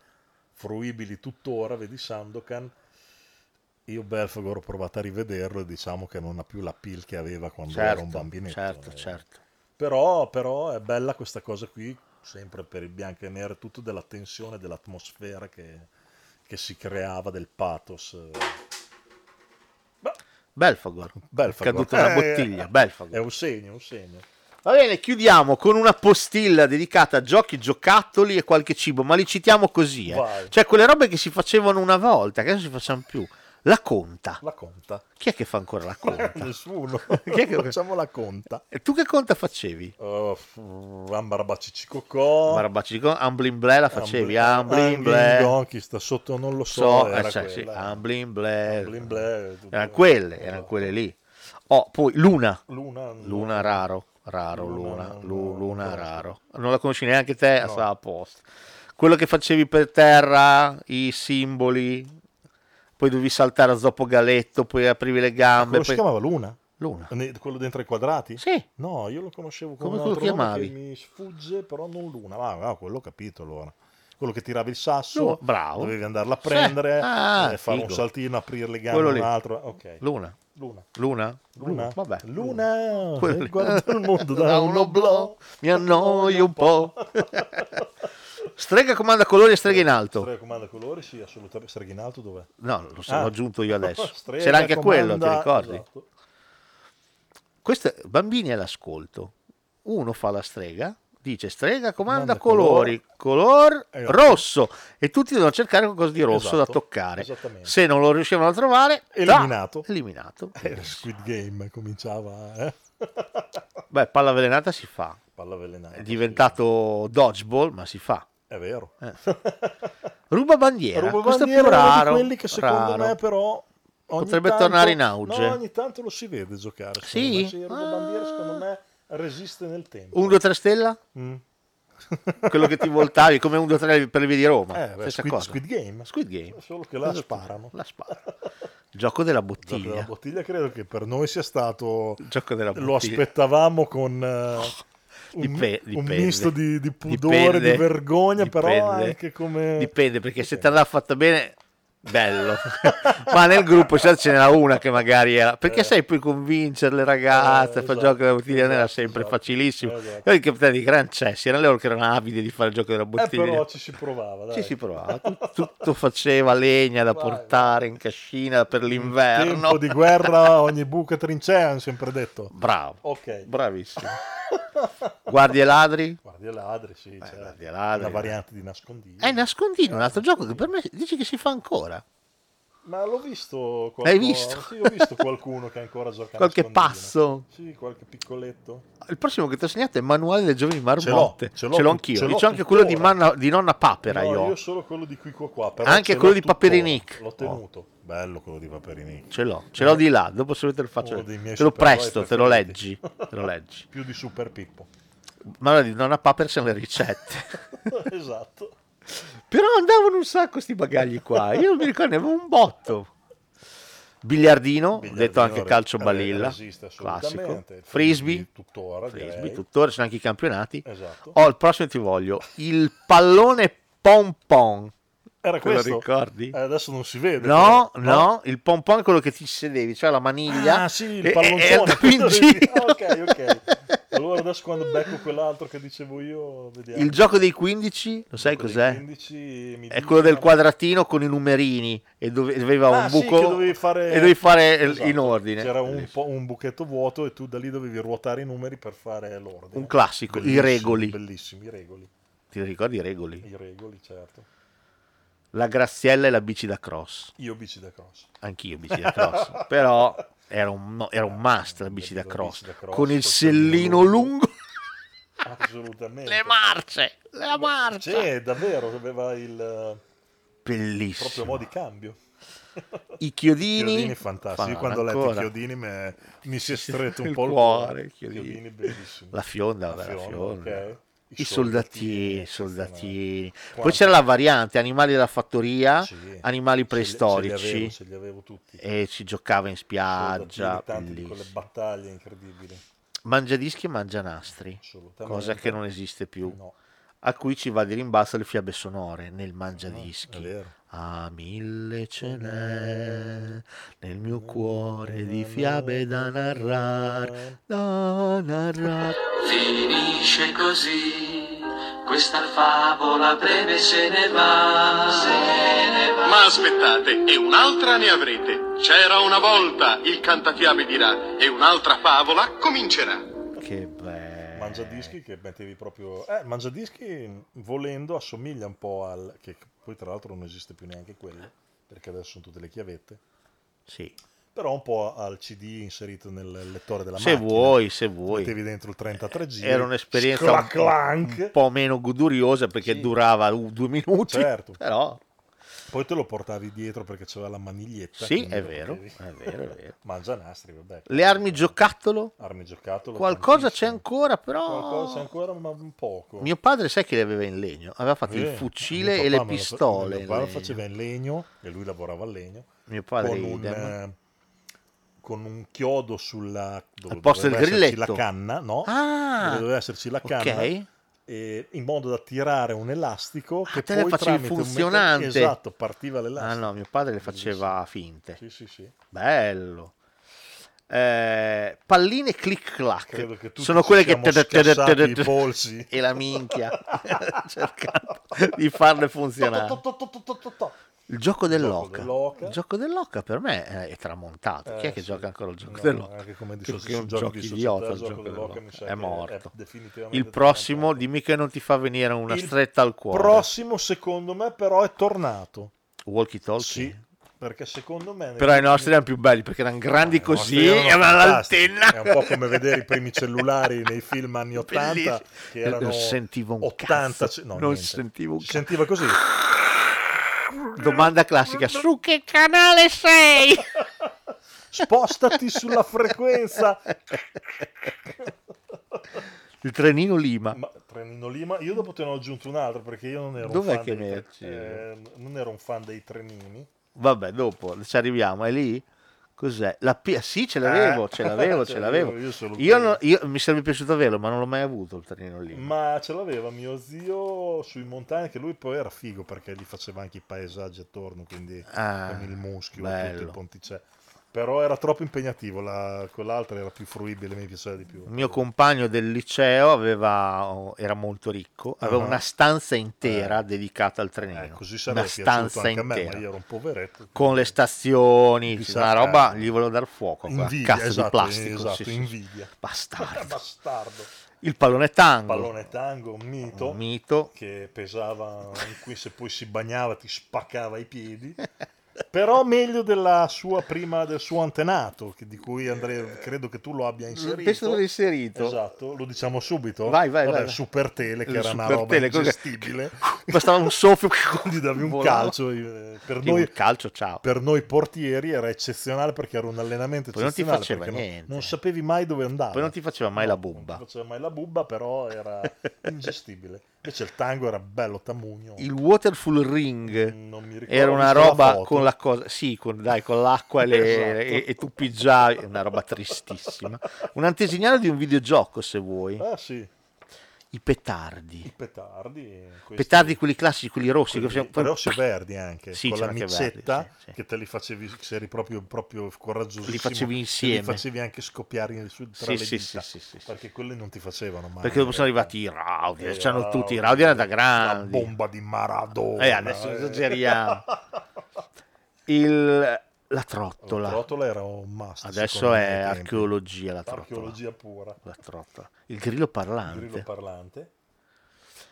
fruibili tuttora, vedi Sandokan. Io Belfagor ho provato a rivederlo e diciamo che non ha più la pill che aveva quando era un Certo, bambinetto. certo, eh. certo. Però, però è bella questa cosa qui sempre per il bianco e nero, tutto della tensione, dell'atmosfera che, che si creava, del pathos. Belfagor. Belfagor. Caduta una Eh, bottiglia. Belfagor. È un segno, un segno. Va bene, chiudiamo con una postilla dedicata a giochi, giocattoli e qualche cibo, ma li citiamo così, eh. Vai. Cioè quelle robe che si facevano una volta, che adesso si facciano più. La conta. La conta. Chi è che fa ancora la conta? <laughs> Nessuno. <laughs> Chi è che- Facciamo la conta. E tu che conta facevi? Uh, Ambarabacci Cocò. Marabacci con Amblin Ble la facevi. Gon, chi sta sotto non lo so, So, era eh, cioè, sì, Ble, tutto- Erano quelle, erano quelle lì. Oh, poi Luna. Luna, Luna raro, raro, Luna, Luna, Lu- Luna raro. Non la conosci neanche te, stava a posto. Quello che facevi per terra, i simboli, poi dovevi saltare a zoppo galetto, poi aprivi le gambe. Si poi- chiamava Luna? Luna. Quello dentro i quadrati? Sì. No, io lo conoscevo Come come un lo altro chiamavi? che mi sfugge, però non Luna. Ah, ah, quello ho capito allora. Quello che tiravi il sasso, Luna, bravo. dovevi andarla a Sì. prendere, Ah, eh, fare un figo. saltino, aprire le gambe, un altro. Ok. Luna. Luna. Luna? Luna? Vabbè. Luna, Quello- eh, guarda il mondo <laughs> <laughs> da un un oblò. Mi annoio un po'. Strega comanda colori e strega in alto. Strega comanda colori, sì, assolutamente. Strega in alto dov'è? No, lo so, l'ho Ah. aggiunto io adesso. <laughs> Strega C'era anche quello, ti comanda- ricordi? esatto. Questo bambini all'ascolto. Uno fa la strega, dice strega comanda Comanda colori, color Eh, rosso e tutti devono cercare qualcosa di rosso da Esatto, toccare. esattamente. Se non lo riuscivano a trovare, Eliminato. ta, eliminato. Eh, Squid Game cominciava, eh? Beh, palla avvelenata si fa. Palla avvelenata. È diventato dodgeball, ma si fa. È vero. Eh. <laughs> Ruba bandiera, Ruba questo bandiera è più è raro. quelli che secondo raro. me però Potrebbe tanto- tornare in auge. No, ogni tanto lo si vede giocare. Sì? Sì, Ruba bandiera secondo me resiste nel tempo. Un 2 3 stella? Mm. <laughs> Quello che ti voltavi come un 2 3 per le vie di Roma. Eh, beh, Squid, cosa. Squid Game. Squid Game. <laughs> Solo che la Esatto. sparano. La sparano. Gioco della Gioco bottiglia. della bottiglia credo che per noi sia stato... Gioco della Lo bottiglia. aspettavamo con... un, Dipe- un misto di, di pudore, Dipende. di vergogna, però Dipende. anche come... Dipende, perché se te l'ha fatta bene, bello. Ma nel gruppo cioè, ce n'era una che magari era... Perché sai poi convincere le ragazze, fare il gioco della bottiglia non era sempre facilissimo. esatto. Io i capitani di Gran Cessi erano loro che erano avidi di fare il gioco della Eh, bottiglia. però ci si provava, dai. Ci si provava, Tut- tutto faceva legna da portare in cascina per l'inverno. Tempo di guerra, ogni buca trincea, hanno sempre detto. Bravo, Ok. bravissimo. <laughs> Guardie e ladri? Guardia ladri, sì, c'è Guardie e ladri. una variante di nascondiglio. È nascondino, un altro gioco che per me dici che si fa ancora. Ma l'ho visto qualcuno... L'hai visto? Sì, ho visto qualcuno che ancora gioca Qualche passo? Sì, qualche piccoletto. Il prossimo che ti ho segnato è il manuale delle giovani Ce marmotte. l'ho, ce l'ho, anch'io. ce l'ho c'ho anche quello di, manna- di nonna papera. No, io. io solo quello di qui qua qua. però Anche ce quello di Paperinic. L'ho tenuto. Bello quello di Paperinic. Ce l'ho, ce l'ho di là. Dopo se te lo faccio. Te lo presto, te lo leggi. Te lo leggi. <laughs> Più di Super Pippo. Ma allora di nonna papera sono le ricette. <laughs> esatto. Però andavano un sacco sti bagagli qua. Io mi ricordo, ne avevo un botto. Biliardino, detto anche re- calcio re- balilla, classico. Frisbee, tuttora, frisbee, tuttora, sono anche i campionati. Esatto. Oh, il prossimo ti voglio. Il pallone pom pom. Era Te lo questo? ricordi? Eh, adesso non si vede. No, però. no, il pom pom è quello che ti sedevi, cioè la maniglia. Ah, sì, il e- e- palloncino. e ok, ok. Allora adesso quando becco quell'altro che dicevo io, vediamo. Il gioco dei 15, lo sai cos'è? 15 mi È quello del quadratino con i numerini e dove aveva Ah, un sì, buco che dovevi fare... e dovevi fare Esatto. in ordine. C'era un, un buchetto vuoto e tu da lì dovevi ruotare i numeri per fare l'ordine. Un classico, i Bellissimo, regoli. Bellissimi, i regoli. Ti ricordi i regoli? I regoli, certo. La graziella e la bici da cross. Io bici da cross. Anch'io bici da cross. Però <laughs> era un, no, era un must la bici da La cross. cross, Con il sellino sellino lungo. Assolutamente. Le marce, le marce. Sì, davvero, aveva il Bellissimo. proprio mo' di cambio. I chiodini. Chiodini fantastici. Io quando ho letto i chiodini me- mi si è <laughs> stretto un Il po' il cuore, cuore. i chiodini. Chiodini. La fionda, vabbè, la fionda, fionda. ok. I soldatini, i soldatini. Poi c'era la variante animali della fattoria, Sì. animali Ce li- preistorici. Ce li avevo, ce li avevo tutti. E si giocava in spiaggia. Soldatini, bellissimo. quelle battaglie incredibili. Mangia dischi e mangia nastri, Assolutamente. cosa che non esiste più. No. A cui ci va di rimbalzo le fiabe sonore nel mangia dischi. è vero. A mille ce n'è nel mio cuore di fiabe da narrare, da narrare. Finisce così Questa favola breve se ne va. Se ne va. Ma aspettate, e un'altra ne avrete. C'era una volta, il cantafiabe dirà, e un'altra favola comincerà. Che bello. Mangiadischi che mettevi proprio... Eh, Mangiadischi volendo assomiglia un po' al... che poi tra l'altro non esiste più neanche quello, perché adesso sono tutte le chiavette. Sì. Però un po' al CD inserito nel lettore della Se macchina. vuoi, se vuoi. Mettevi dentro il 33 giri. Era un'esperienza un, po' meno goduriosa perché durava uh, due minuti. Certo. <laughs> Però Poi te lo portavi dietro perché c'era la maniglietta. Sì, è vero, è vero, <laughs> è vero. Mangianastri, vabbè. le armi giocattolo, Armi giocattolo. qualcosa c'è ancora, però Qualcosa c'è ancora, ma un poco. mio padre sai che le aveva in legno, aveva fatto il Eh, fucile mio e le lo pistole. Mio in lo legno. faceva in legno e lui lavorava al legno. Mio padre con un, con un chiodo sulla dove Al posto del grilletto. la canna, no? Ah, Dove doveva esserci la canna. ok. e- in modo da tirare un elastico che te le poi facevi un meccan- funzionante. esatto, partiva Ah l'elastico. no, mio padre le faceva finte. Sì, sì, sì. Bello. Eh, palline click clack sono quelle che i polsi. e la minchia cercando di farle funzionare il gioco dell'oca dell'oca. il gioco dell'oca per me è, è tramontato chi è Eh, che sì. gioca ancora il gioco No, dell'oca anche come di Che- è un gioco idiota il il gioco dell'oca dell'oca è è morto definitivamente il prossimo dimmi che non ti fa venire una Il stretta al cuore prossimo secondo me però è tornato walkie talkie sì perché secondo me però i nostri erano più belli perché erano grandi così e avevano l'antenna È un po' come vedere i primi cellulari nei film anni <laughs> 80 Bellissimo. che erano Non sentivo un 80 cazzo. no, Non niente. sentivo un Si sentiva così. Domanda classica su che canale sei Spostati sulla frequenza. il trenino Lima Ma Trenino Lima, io dopo te ne ho aggiunto un altro perché io non ero Dov'è un fan che dei, eh, non ero un fan dei trenini. Vabbè, dopo ci arriviamo. È lì? Cos'è? La P- sì, ce l'avevo, Eh, ce l'avevo, ce <laughs> ce l'avevo. l'avevo, io Io non- io- mi sarebbe piaciuto averlo, ma non l'ho mai avuto il trenino lì. Ma ce l'aveva mio zio sui montagne, che lui poi era figo perché gli faceva anche i paesaggi attorno, quindi Ah, con il muschio, bello. tutto il ponticello. Però era troppo impegnativo, la, quell'altra era più fruibile, mi piaceva di più. Il mio compagno del liceo aveva, oh, era molto ricco, aveva Ah. una stanza intera dedicata al trenino. Eh, così una sarebbe piaciuto stanza anche a me, intera. ma io ero un poveretto. Con le stazioni, Chissà, una roba, eh. gli volevo dar fuoco. Invidia, cazzo esatto, di plastico. esatto, sì, invidia. Bastardo. <laughs> Bastardo. Il pallone tango. Pallone tango, un mito, Un mito. che pesava, in cui se poi si bagnava ti spaccava i piedi. <laughs> Però meglio della sua prima, del suo antenato, che- di cui Andrea credo che tu lo abbia inserito. Penso l'ho inserito. Esatto, lo diciamo subito. Vai, vai, Vabbè, vai, vai. Super Tele, che Il era una Super roba Tele, quello che- ingestibile. <laughs> Bastava un soffio. Gli <laughs> davi un volava. calcio. eh, Per Sì, noi, calcio, ciao. per noi portieri era eccezionale perché era un allenamento Poi non ti eccezionale. faceva perché non- niente. Non, sapevi mai dove andare. Poi non ti faceva mai la Non bubba. ti faceva mai la bubba, però era <laughs> ingestibile. Invece il tango era bello tamugno. Il Waterful Ring Non mi ricordo, era una la roba foto. con la cosa, sì, con, dai, con l'acqua e, le- Esatto. e- e tu pigiavi, una roba tristissima. Un antesignale di un videogioco, se vuoi. Ah sì, I petardi. i petardi. questi- Petardi quelli classici, quelli rossi. quelli facevano- rossi e verdi anche, Sì, con la c'erano micetta verdi, sì, sì. che te li facevi, se eri proprio, proprio coraggiosissimo. Li facevi insieme. Li facevi anche scoppiare su, tra Sì, le sì, dita, sì, sì, sì, perché quelli non ti facevano mai. Perché dopo sono arrivati i Raudi, Eh, c'hanno tutti, i Raudi, Raudi erano da La grandi. bomba di Maradona. Eh, adesso eh. esageriamo. <laughs> Il, la trottola. La trottola era un must. Adesso è archeologia la trottola. Archeologia pura. La trottola. Il grillo parlante. Il grillo parlante.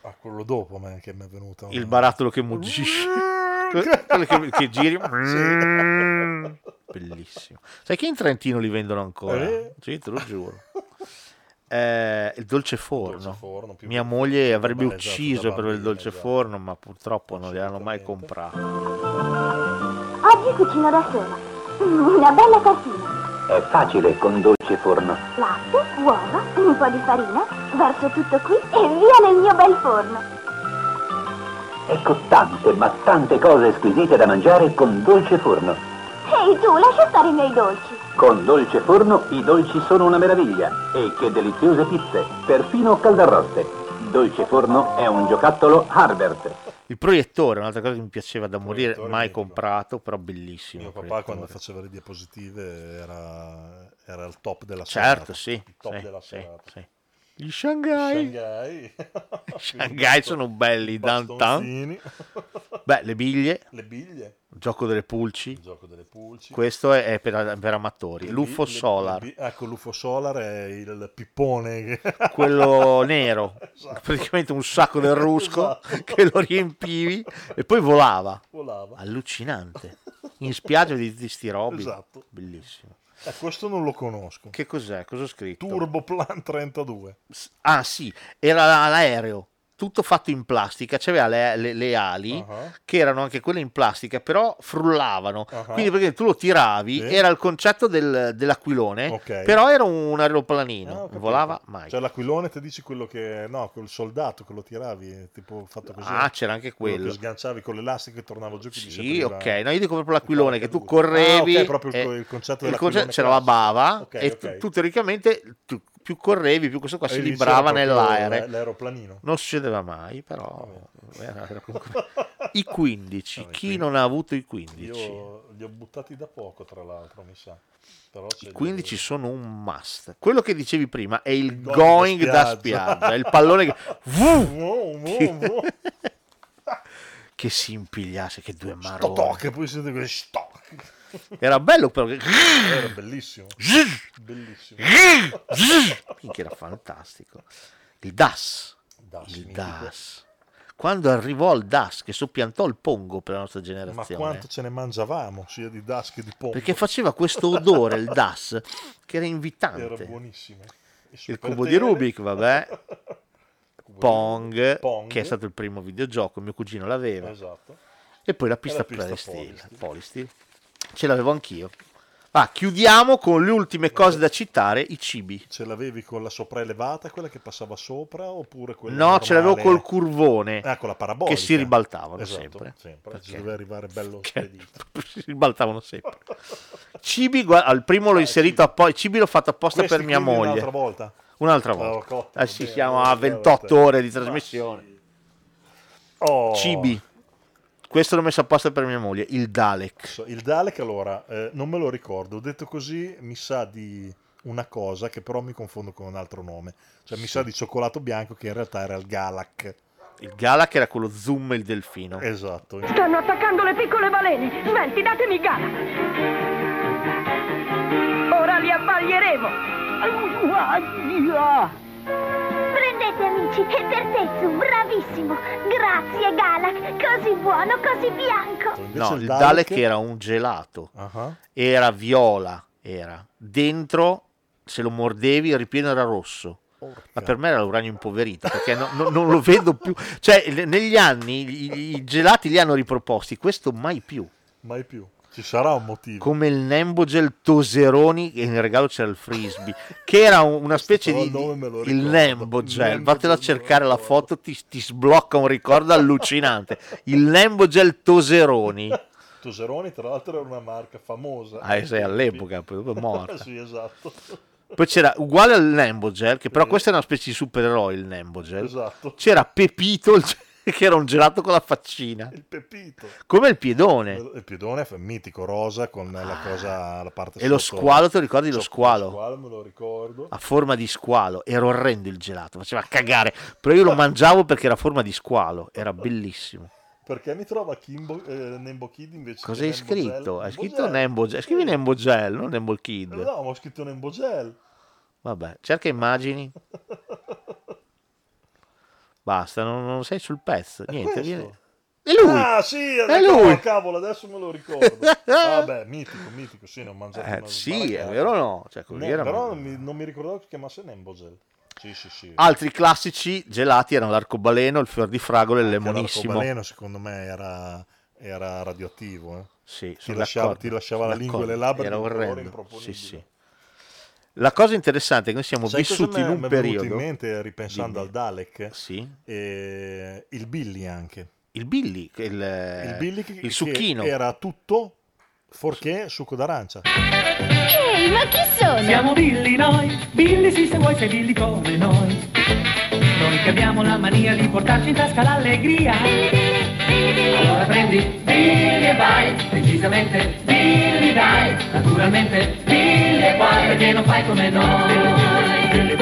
Ah, quello dopo me, che mi è venuto. Il barattolo che muggisce. <laughs> Quello che, che giri. Bellissimo. Sai che in Trentino li vendono ancora? Eh? Sì, te lo giuro. Eh, il dolce forno. Dolce forno, Mia moglie avrebbe banalizzato da ucciso per il dolce già. forno, ma purtroppo non gliel'hanno mai comprato. Oggi cucino da sola. Una bella tartina. È facile con dolce forno. Latte, uova, un po' di farina, verso tutto qui e via nel mio bel forno. Ecco tante, ma tante cose squisite da mangiare con dolce forno. Ehi tu, lascia stare i miei dolci. Con dolce forno i dolci sono una meraviglia. E che deliziose pizze, perfino caldarroste. Dolce forno è un giocattolo Harbert. Il proiettore, un'altra cosa che mi piaceva da morire, mai mitico. comprato, però bellissimo. Mio papà quando faceva le diapositive era, era il top della Certo, serata. sì. Top sì, della sì, serata. sì. Gli Shanghai. Shanghai. <laughs> Shanghai sono belli, downtown. <laughs> Beh, le biglie. Le biglie. Gioco delle pulci. Gioco delle pulci. Questo è, è per, per amatori. Le L'UFO le- Solar. le ecco, l'UFO Solar è il pippone. che- <laughs> quello nero, Esatto. praticamente un sacco del rusco Esatto. che lo riempivi e poi volava. Volava. Allucinante. In spiaggia di, di sti robi. Esatto. Bellissimo. Eh, questo non lo conosco. Che cos'è? Cosa ho scritto? Turboplan 32. Ah sì, era l'aereo. Tutto fatto in plastica, c'aveva le, le- le ali Ah. che erano anche quelle in plastica, però frullavano. Ah. Quindi perché tu lo tiravi, Sì. era il concetto del- dell'aquilone, Ok. però era un aeroplanino, Ah, non capito. volava mai. Cioè l'aquilone ti dici quello che... No, quel soldato che lo tiravi, tipo fatto così. Ah, c'era anche Quello quello. che sganciavi con l'elastico e tornava giù. Sì, ok, no, io dico proprio l'aquilone che tu correvi. Ah, ok, proprio il- e- il concetto il dell'aquilone c'era la bava Ok, e tu, tu teoricamente tu- più correvi, più questo qua si librava nell'aereo. l'aeroplanino. Non succedeva mai, però era- <laughs> era comunque- i 15. Chi non ha avuto i 15? Io li ho buttati da poco, tra l'altro, mi sa. Però I 15 sono un must. Quello che dicevi prima è il going going da da spiaggia. spiaggia, il pallone che, <laughs> che, <laughs> che si impigliasse, che due maroni. che poi siete quei stoc. Era bello però. Era bellissimo. Bellissimo. Minchia, era fantastico. Il DAS. DAS, il. DAS. Quando arrivò il DAS che soppiantò il Pongo per la nostra Ma generazione. quanto ce ne mangiavamo, sia di das che di pompa. Perché faceva questo odore, il DAS, che era invitante. Era buonissimo. Il <laughs> cubo di. Rubik, vabbè. Pong, Pong. che è stato il primo videogioco, mio cugino l'aveva. Esatto. E poi la pista, pista Polysteel. Polysteel. Ce l'avevo anch'io. Va, chiudiamo con le ultime cose da citare, i cibi. Ce l'avevi con la sopraelevata, quella che passava sopra, oppure quella No, ce l'avevo normale? col curvone. Ah, con la parabolica. Che si ribaltavano Esatto, sempre. sempre. Perché? Ci doveva arrivare bello spedito. <laughs> si ribaltavano sempre. Cibi, gua- al primo l'ho inserito apposta. Cibi l'ho fatto apposta Eh, Questi per mia moglie. un'altra volta? Un'altra L'avevo volta. cotto, Eh sì, siamo a bene, 28 bene. ore di trasmissione. Oh. Cibi. Questo l'ho messo apposta per mia moglie. Il Dalek. Il Dalek, allora, eh, non me lo ricordo. Detto così, mi sa di una cosa che però mi confondo con un altro nome. Cioè, mi sa di cioccolato bianco che in realtà era il Galak. Il Galak era quello Zoom e il delfino. Esatto. Stanno attaccando le piccole balene! Svelti, datemi gara! Ora li abbaglieremo! Prendete amici, è per te Zu, bravissimo. Grazie Galak, così buono, così bianco. No, il Dalek- Dalek era un gelato. Ah. Era viola. Era. Dentro, se lo mordevi, il ripieno era rosso. Ma per me era l'uranio impoverito perché no- no- non lo vedo più. Cioè, negli anni i, i gelati li hanno riproposti, questo mai più. Mai più. Ci sarà un motivo. Come il Nembogel Toseroni, e in regalo c'era il frisbee, che era un- una specie di. il. Nembogel, vattelo a cercare la foto, ti, ti sblocca un ricordo allucinante. Il Nembogel Toseroni. Toseroni, tra l'altro, era una marca famosa. Ah, sei all'epoca, poi dopo è morta. <laughs> sì, esatto. Poi c'era uguale al Nembogel, che però questo è una specie di supereroe il Nembogel. Esatto. C'era Pepito, il- <laughs> che era un gelato con la faccina. Il Pepito. Come il piedone. Il piedone è mitico, rosa, con la cosa, la parte E lo squalo, te lo ricordi lo squalo? Lo squalo me lo ricordo. A forma di squalo. Era orrendo il gelato, faceva cagare. Però io lo mangiavo perché era a forma di squalo. Era bellissimo. Perché mi trova Kimbo, eh, Nembo Kid invece Cosa hai scritto? Hai scritto. Nembo Gel. Scrivi Nembo Gel, non Nembo Kid. No, ma ho scritto Nembo Gel. Vabbè, cerca immagini. <laughs> Basta, non, non sei sul pezzo. Niente, viene. È lui! Ah, sì, È lui! cavolo, adesso me lo ricordo. <laughs> Vabbè, mitico, mitico, sì, ho mangiato Eh, sì, è vero o no? Cioè, era però non mi, non mi ricordavo che si chiamasse Nembo Gel. Sì, sì, sì. Altri classici gelati erano l'arcobaleno, il fior di fragola e il lemonissimo. l'arcobaleno, secondo me era, era radioattivo. Eh. Sì, ti, lasciava, ti lasciava la lingua e le labbra Era orrendo. Sì, sì. La cosa interessante è che noi siamo Sai vissuti in un mi è venuto periodo. in mente ripensando Dimmi. al Dalek Sì. eh, il Billy anche Il Billy, che il, il Billy che, il che succhino. era tutto fuorché succo d'arancia Ehi, ma chi sono? Siamo Billy noi, Billy sì se vuoi sei Billy come noi. Noi che abbiamo la mania di portarci in tasca l'allegria. Allora prendi Billy e vai, decisamente Billy dai, naturalmente Billy e poi perché non fai come noi.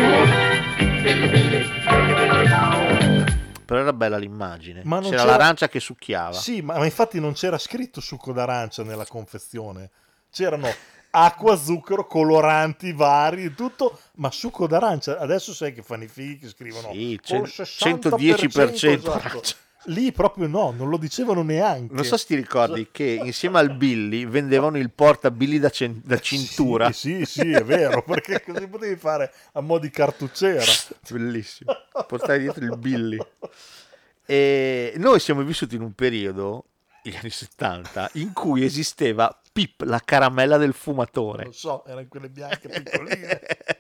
però era bella l'immagine. Ma c'era, c'era- l'arancia che succhiava. Sì, ma, ma infatti non c'era scritto succo d'arancia nella confezione. C'erano acqua, zucchero, coloranti vari, tutto, ma succo d'arancia. Adesso sai che fanno i fighi che scrivono Sì, col cen- 60% 110% esatto. Lì proprio no, non lo dicevano neanche. Non so se ti ricordi che insieme al Billy vendevano il porta Billy da, cen- da cintura. Sì, sì, sì, è vero, perché così potevi fare a mo' di cartucciera. Bellissimo. Portare dietro il Billy. E noi siamo vissuti in un periodo, gli anni 70, in cui esisteva Pip, la caramella del fumatore. Non so, erano quelle bianche piccoline. <laughs>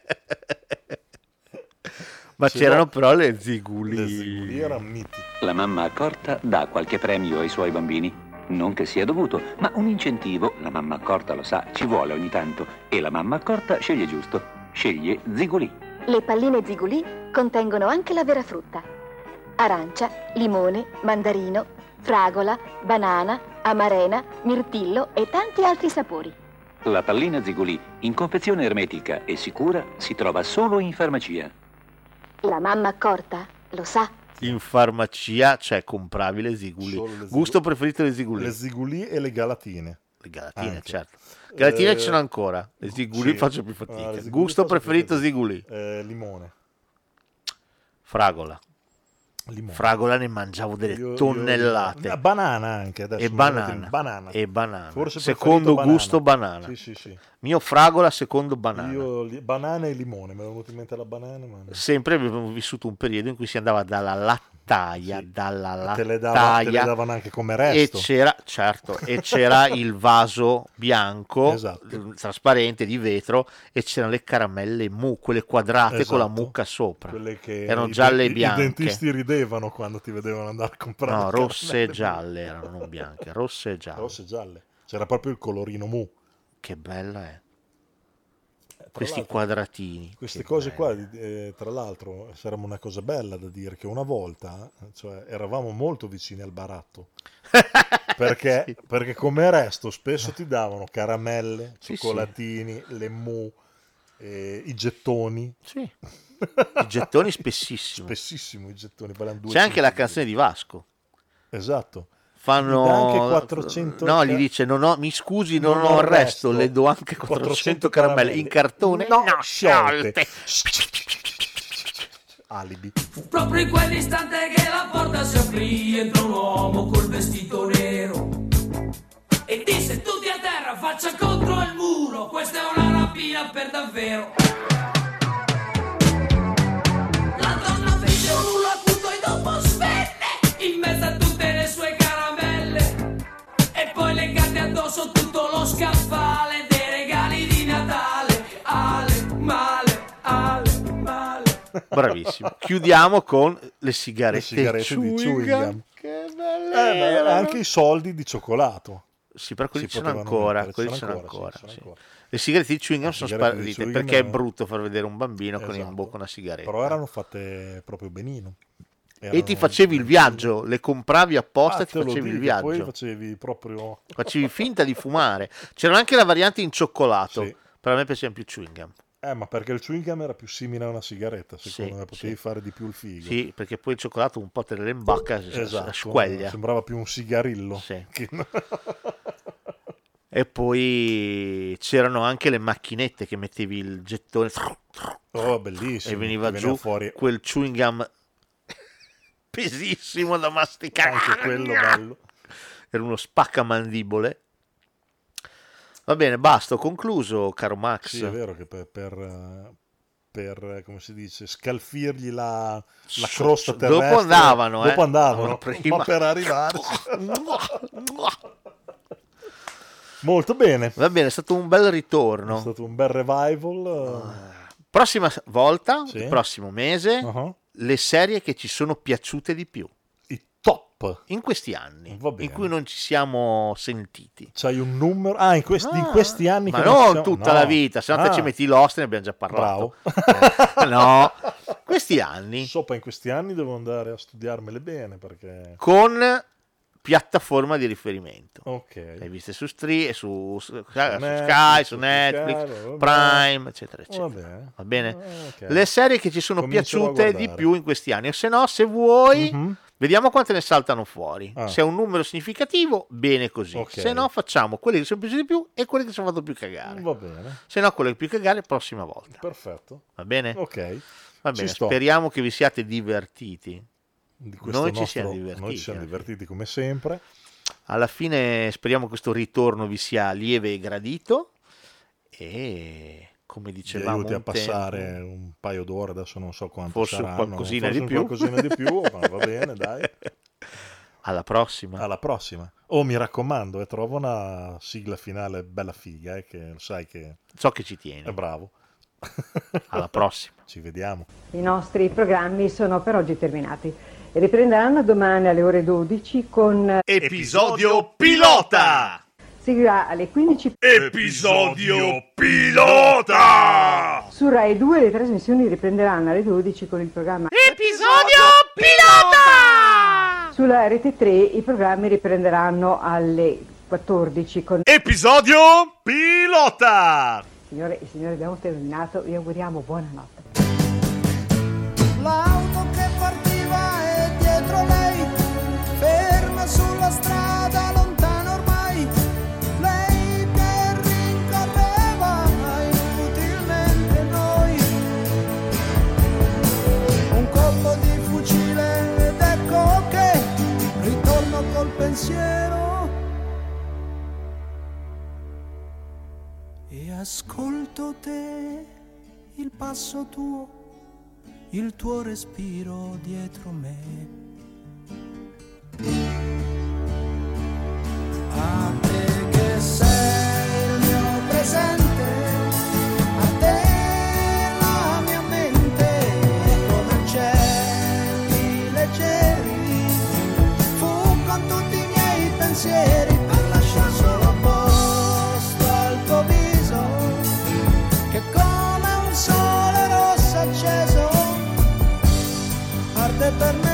Ma c'erano no. però le ziguli. Le ziguli erano miti. La mamma accorta dà qualche premio ai suoi bambini. Non che sia dovuto, ma un incentivo, la mamma accorta lo sa, ci vuole ogni tanto. E la mamma accorta sceglie giusto. Sceglie Zigulì. Le palline zigulì contengono anche la vera frutta. Arancia, limone, mandarino, fragola, banana, amarena, mirtillo e tanti altri sapori. La pallina Zigulì, in confezione ermetica e sicura, si trova solo in farmacia. La mamma accorta lo sa. In farmacia, cioè, compravi le ziguli. Ziguli. Gusto preferito le ziguli? Le ziguli e le galatine. Le galatine, Anche. certo. Galatine Eh, ci sono ancora. Le ziguli sì. faccio più Ah, fatica. ziguli Gusto preferito ziguli? Eh, limone. Fragola. Limone. Fragola ne mangiavo delle Io- io- tonnellate. Ah, banana anche adesso. e banana. banana. E banana. Forse secondo preferito gusto banana. Sì, sì, sì. Mio fragola, secondo banana. Io li- banana e limone, mi è venuto in mente la banana, ma Sempre abbiamo vissuto un periodo in cui si andava dalla lattaia, dalla te le, dava- lattaia. te le davano anche come e resto. c'era, certo, e c'era <laughs> il vaso bianco, Esatto. trasparente di vetro, e c'erano le caramelle mu, quelle quadrate con la Esatto. mucca sopra. Quelle che erano i- gialle e bianche. I dentisti ridevano quando ti vedevano andare a comprare No, rosse e gialle erano, non bianche, rosse e gialle. Rosse e gialle. C'era proprio il colorino mu. Che bella è. Questi quadratini. Queste cose qua, belle. eh, tra l'altro, sarebbe una cosa bella da dire che una volta cioè, eravamo molto vicini al baratto. <laughs> Perché, perché come resto spesso ti davano caramelle, Sì, cioccolatini, le mu, eh, i gettoni. Sì. <laughs> I gettoni spessissimo. Spessissimo i gettoni. C'è anche la canzone di Vasco. Esatto. Fanno anche 400 No, gli dice: non ho- Mi scusi, non, Non ho resto. Le do anche 400 caramelle in cartone. No, sciolte. Alibi. Proprio in quell'istante che la porta si aprì entrò un uomo col vestito nero e disse tutti a terra faccia contro il muro questa è una rapina per davvero tutto lo scaffale dei regali di Natale Ale, male, ale, male Bravissimo. Chiudiamo con le sigarette, Le sigarette di chewing chewing gum. gum. Che Eh, belle erano. anche i soldi di cioccolato. Sì, però quelli sono ancora. quelli sono ancora. ancora, sì, ancora. Le sigarette di chewing gum sono sparite perché è brutto far vedere un bambino con in Esatto. bocca una sigaretta. Però erano fatte proprio benino. E ti facevi il viaggio, le compravi apposta Ah, e ti facevi il dico, Poi viaggio. facevi proprio... Facevi finta di fumare. C'era anche la variante in cioccolato. Sì. Per me piaceva più il chewing gum. Eh, ma perché il chewing gum era più simile a una sigaretta, secondo Sì, me potevi sì. fare di più il figo. Sì, perché poi il cioccolato un po' te ne in bocca e si- Esatto, squeglia. sembrava più un sigarillo. Sì. che- <laughs> E poi c'erano anche le macchinette che mettevi il gettone Oh, bellissimo. e veniva Che giù fuori quel chewing gum pesissimo da masticare. anche quello bello. Era uno spaccamandibole. Va bene, basta, ho concluso, caro Max. Sì, è vero che per, per, eh, per, eh, come si dice, scalfirgli la, la crosta terrestre. dopo andavano, eh. Dopo andavano, Prima- ma per arrivarci. <laughs> Molto bene. Va bene, è stato un bel È ritorno. stato un bel revival. Prossima s- volta, Sì. il prossimo mese, Uh-huh. Le serie che ci sono piaciute di più. I top. In questi anni, in cui non ci siamo sentiti. C'hai un numero? Ah, in questi, in Ah, questi anni Ma che non siamo- tutta no. la vita, se no te Ah, ci metti Lost ne abbiamo già parlato. Eh, no, <laughs> questi anni Sopra in questi anni devo andare a studiarmele bene perché... con piattaforma di riferimento. Ok. Le viste su, Stri- su, su, su Netflix, Sky, su su Netflix. Prime, eccetera, eccetera. Va bene. Va bene? ok. Le serie che ci sono Comincerò piaciute di più in questi anni. O se no, se vuoi, Mhm. vediamo quante ne saltano fuori. Ah. Se è un numero significativo, bene così. Ok. Se no, facciamo quelle che sono piaciute di più e quelle che sono fatto più cagare. Va bene. Se no, quelle più cagare, prossima volta. Perfetto. Va bene? Ok. Va bene. Speriamo che vi siate divertiti. Di questo Noi ci nostro- siamo divertiti. Noi ci siamo divertiti come sempre. Alla fine speriamo che questo ritorno vi sia lieve e gradito e come dicevamo aiuti a un tempo- passare un paio d'ore, adesso non so quanto Forse un saranno, qualcosina forse di un più. qualcosina di più, ma va <laughs> bene, dai. Alla prossima. Alla prossima. Oh, mi raccomando, e trova una sigla finale bella figa, eh, che sai che So che ci tieni. è bravo. Alla prossima. <laughs> Ci vediamo. I nostri programmi sono per oggi terminati. Riprenderanno domani alle ore 12 con Episodio pilota! seguirà alle 15 Episodio pilota! su Rai 2 le trasmissioni riprenderanno alle 12 con il programma Episodio pilota! sulla rete 3 i programmi riprenderanno alle 14 con Episodio pilota! Signore e signori abbiamo terminato vi auguriamo buonanotte L'auto colpo di fucile ed ecco che ritorno col pensiero e ascolto te, il passo tuo, il tuo respiro dietro me. Ah. pensieri per lasciar solo posto al tuo viso che come un sole rosso acceso arde per me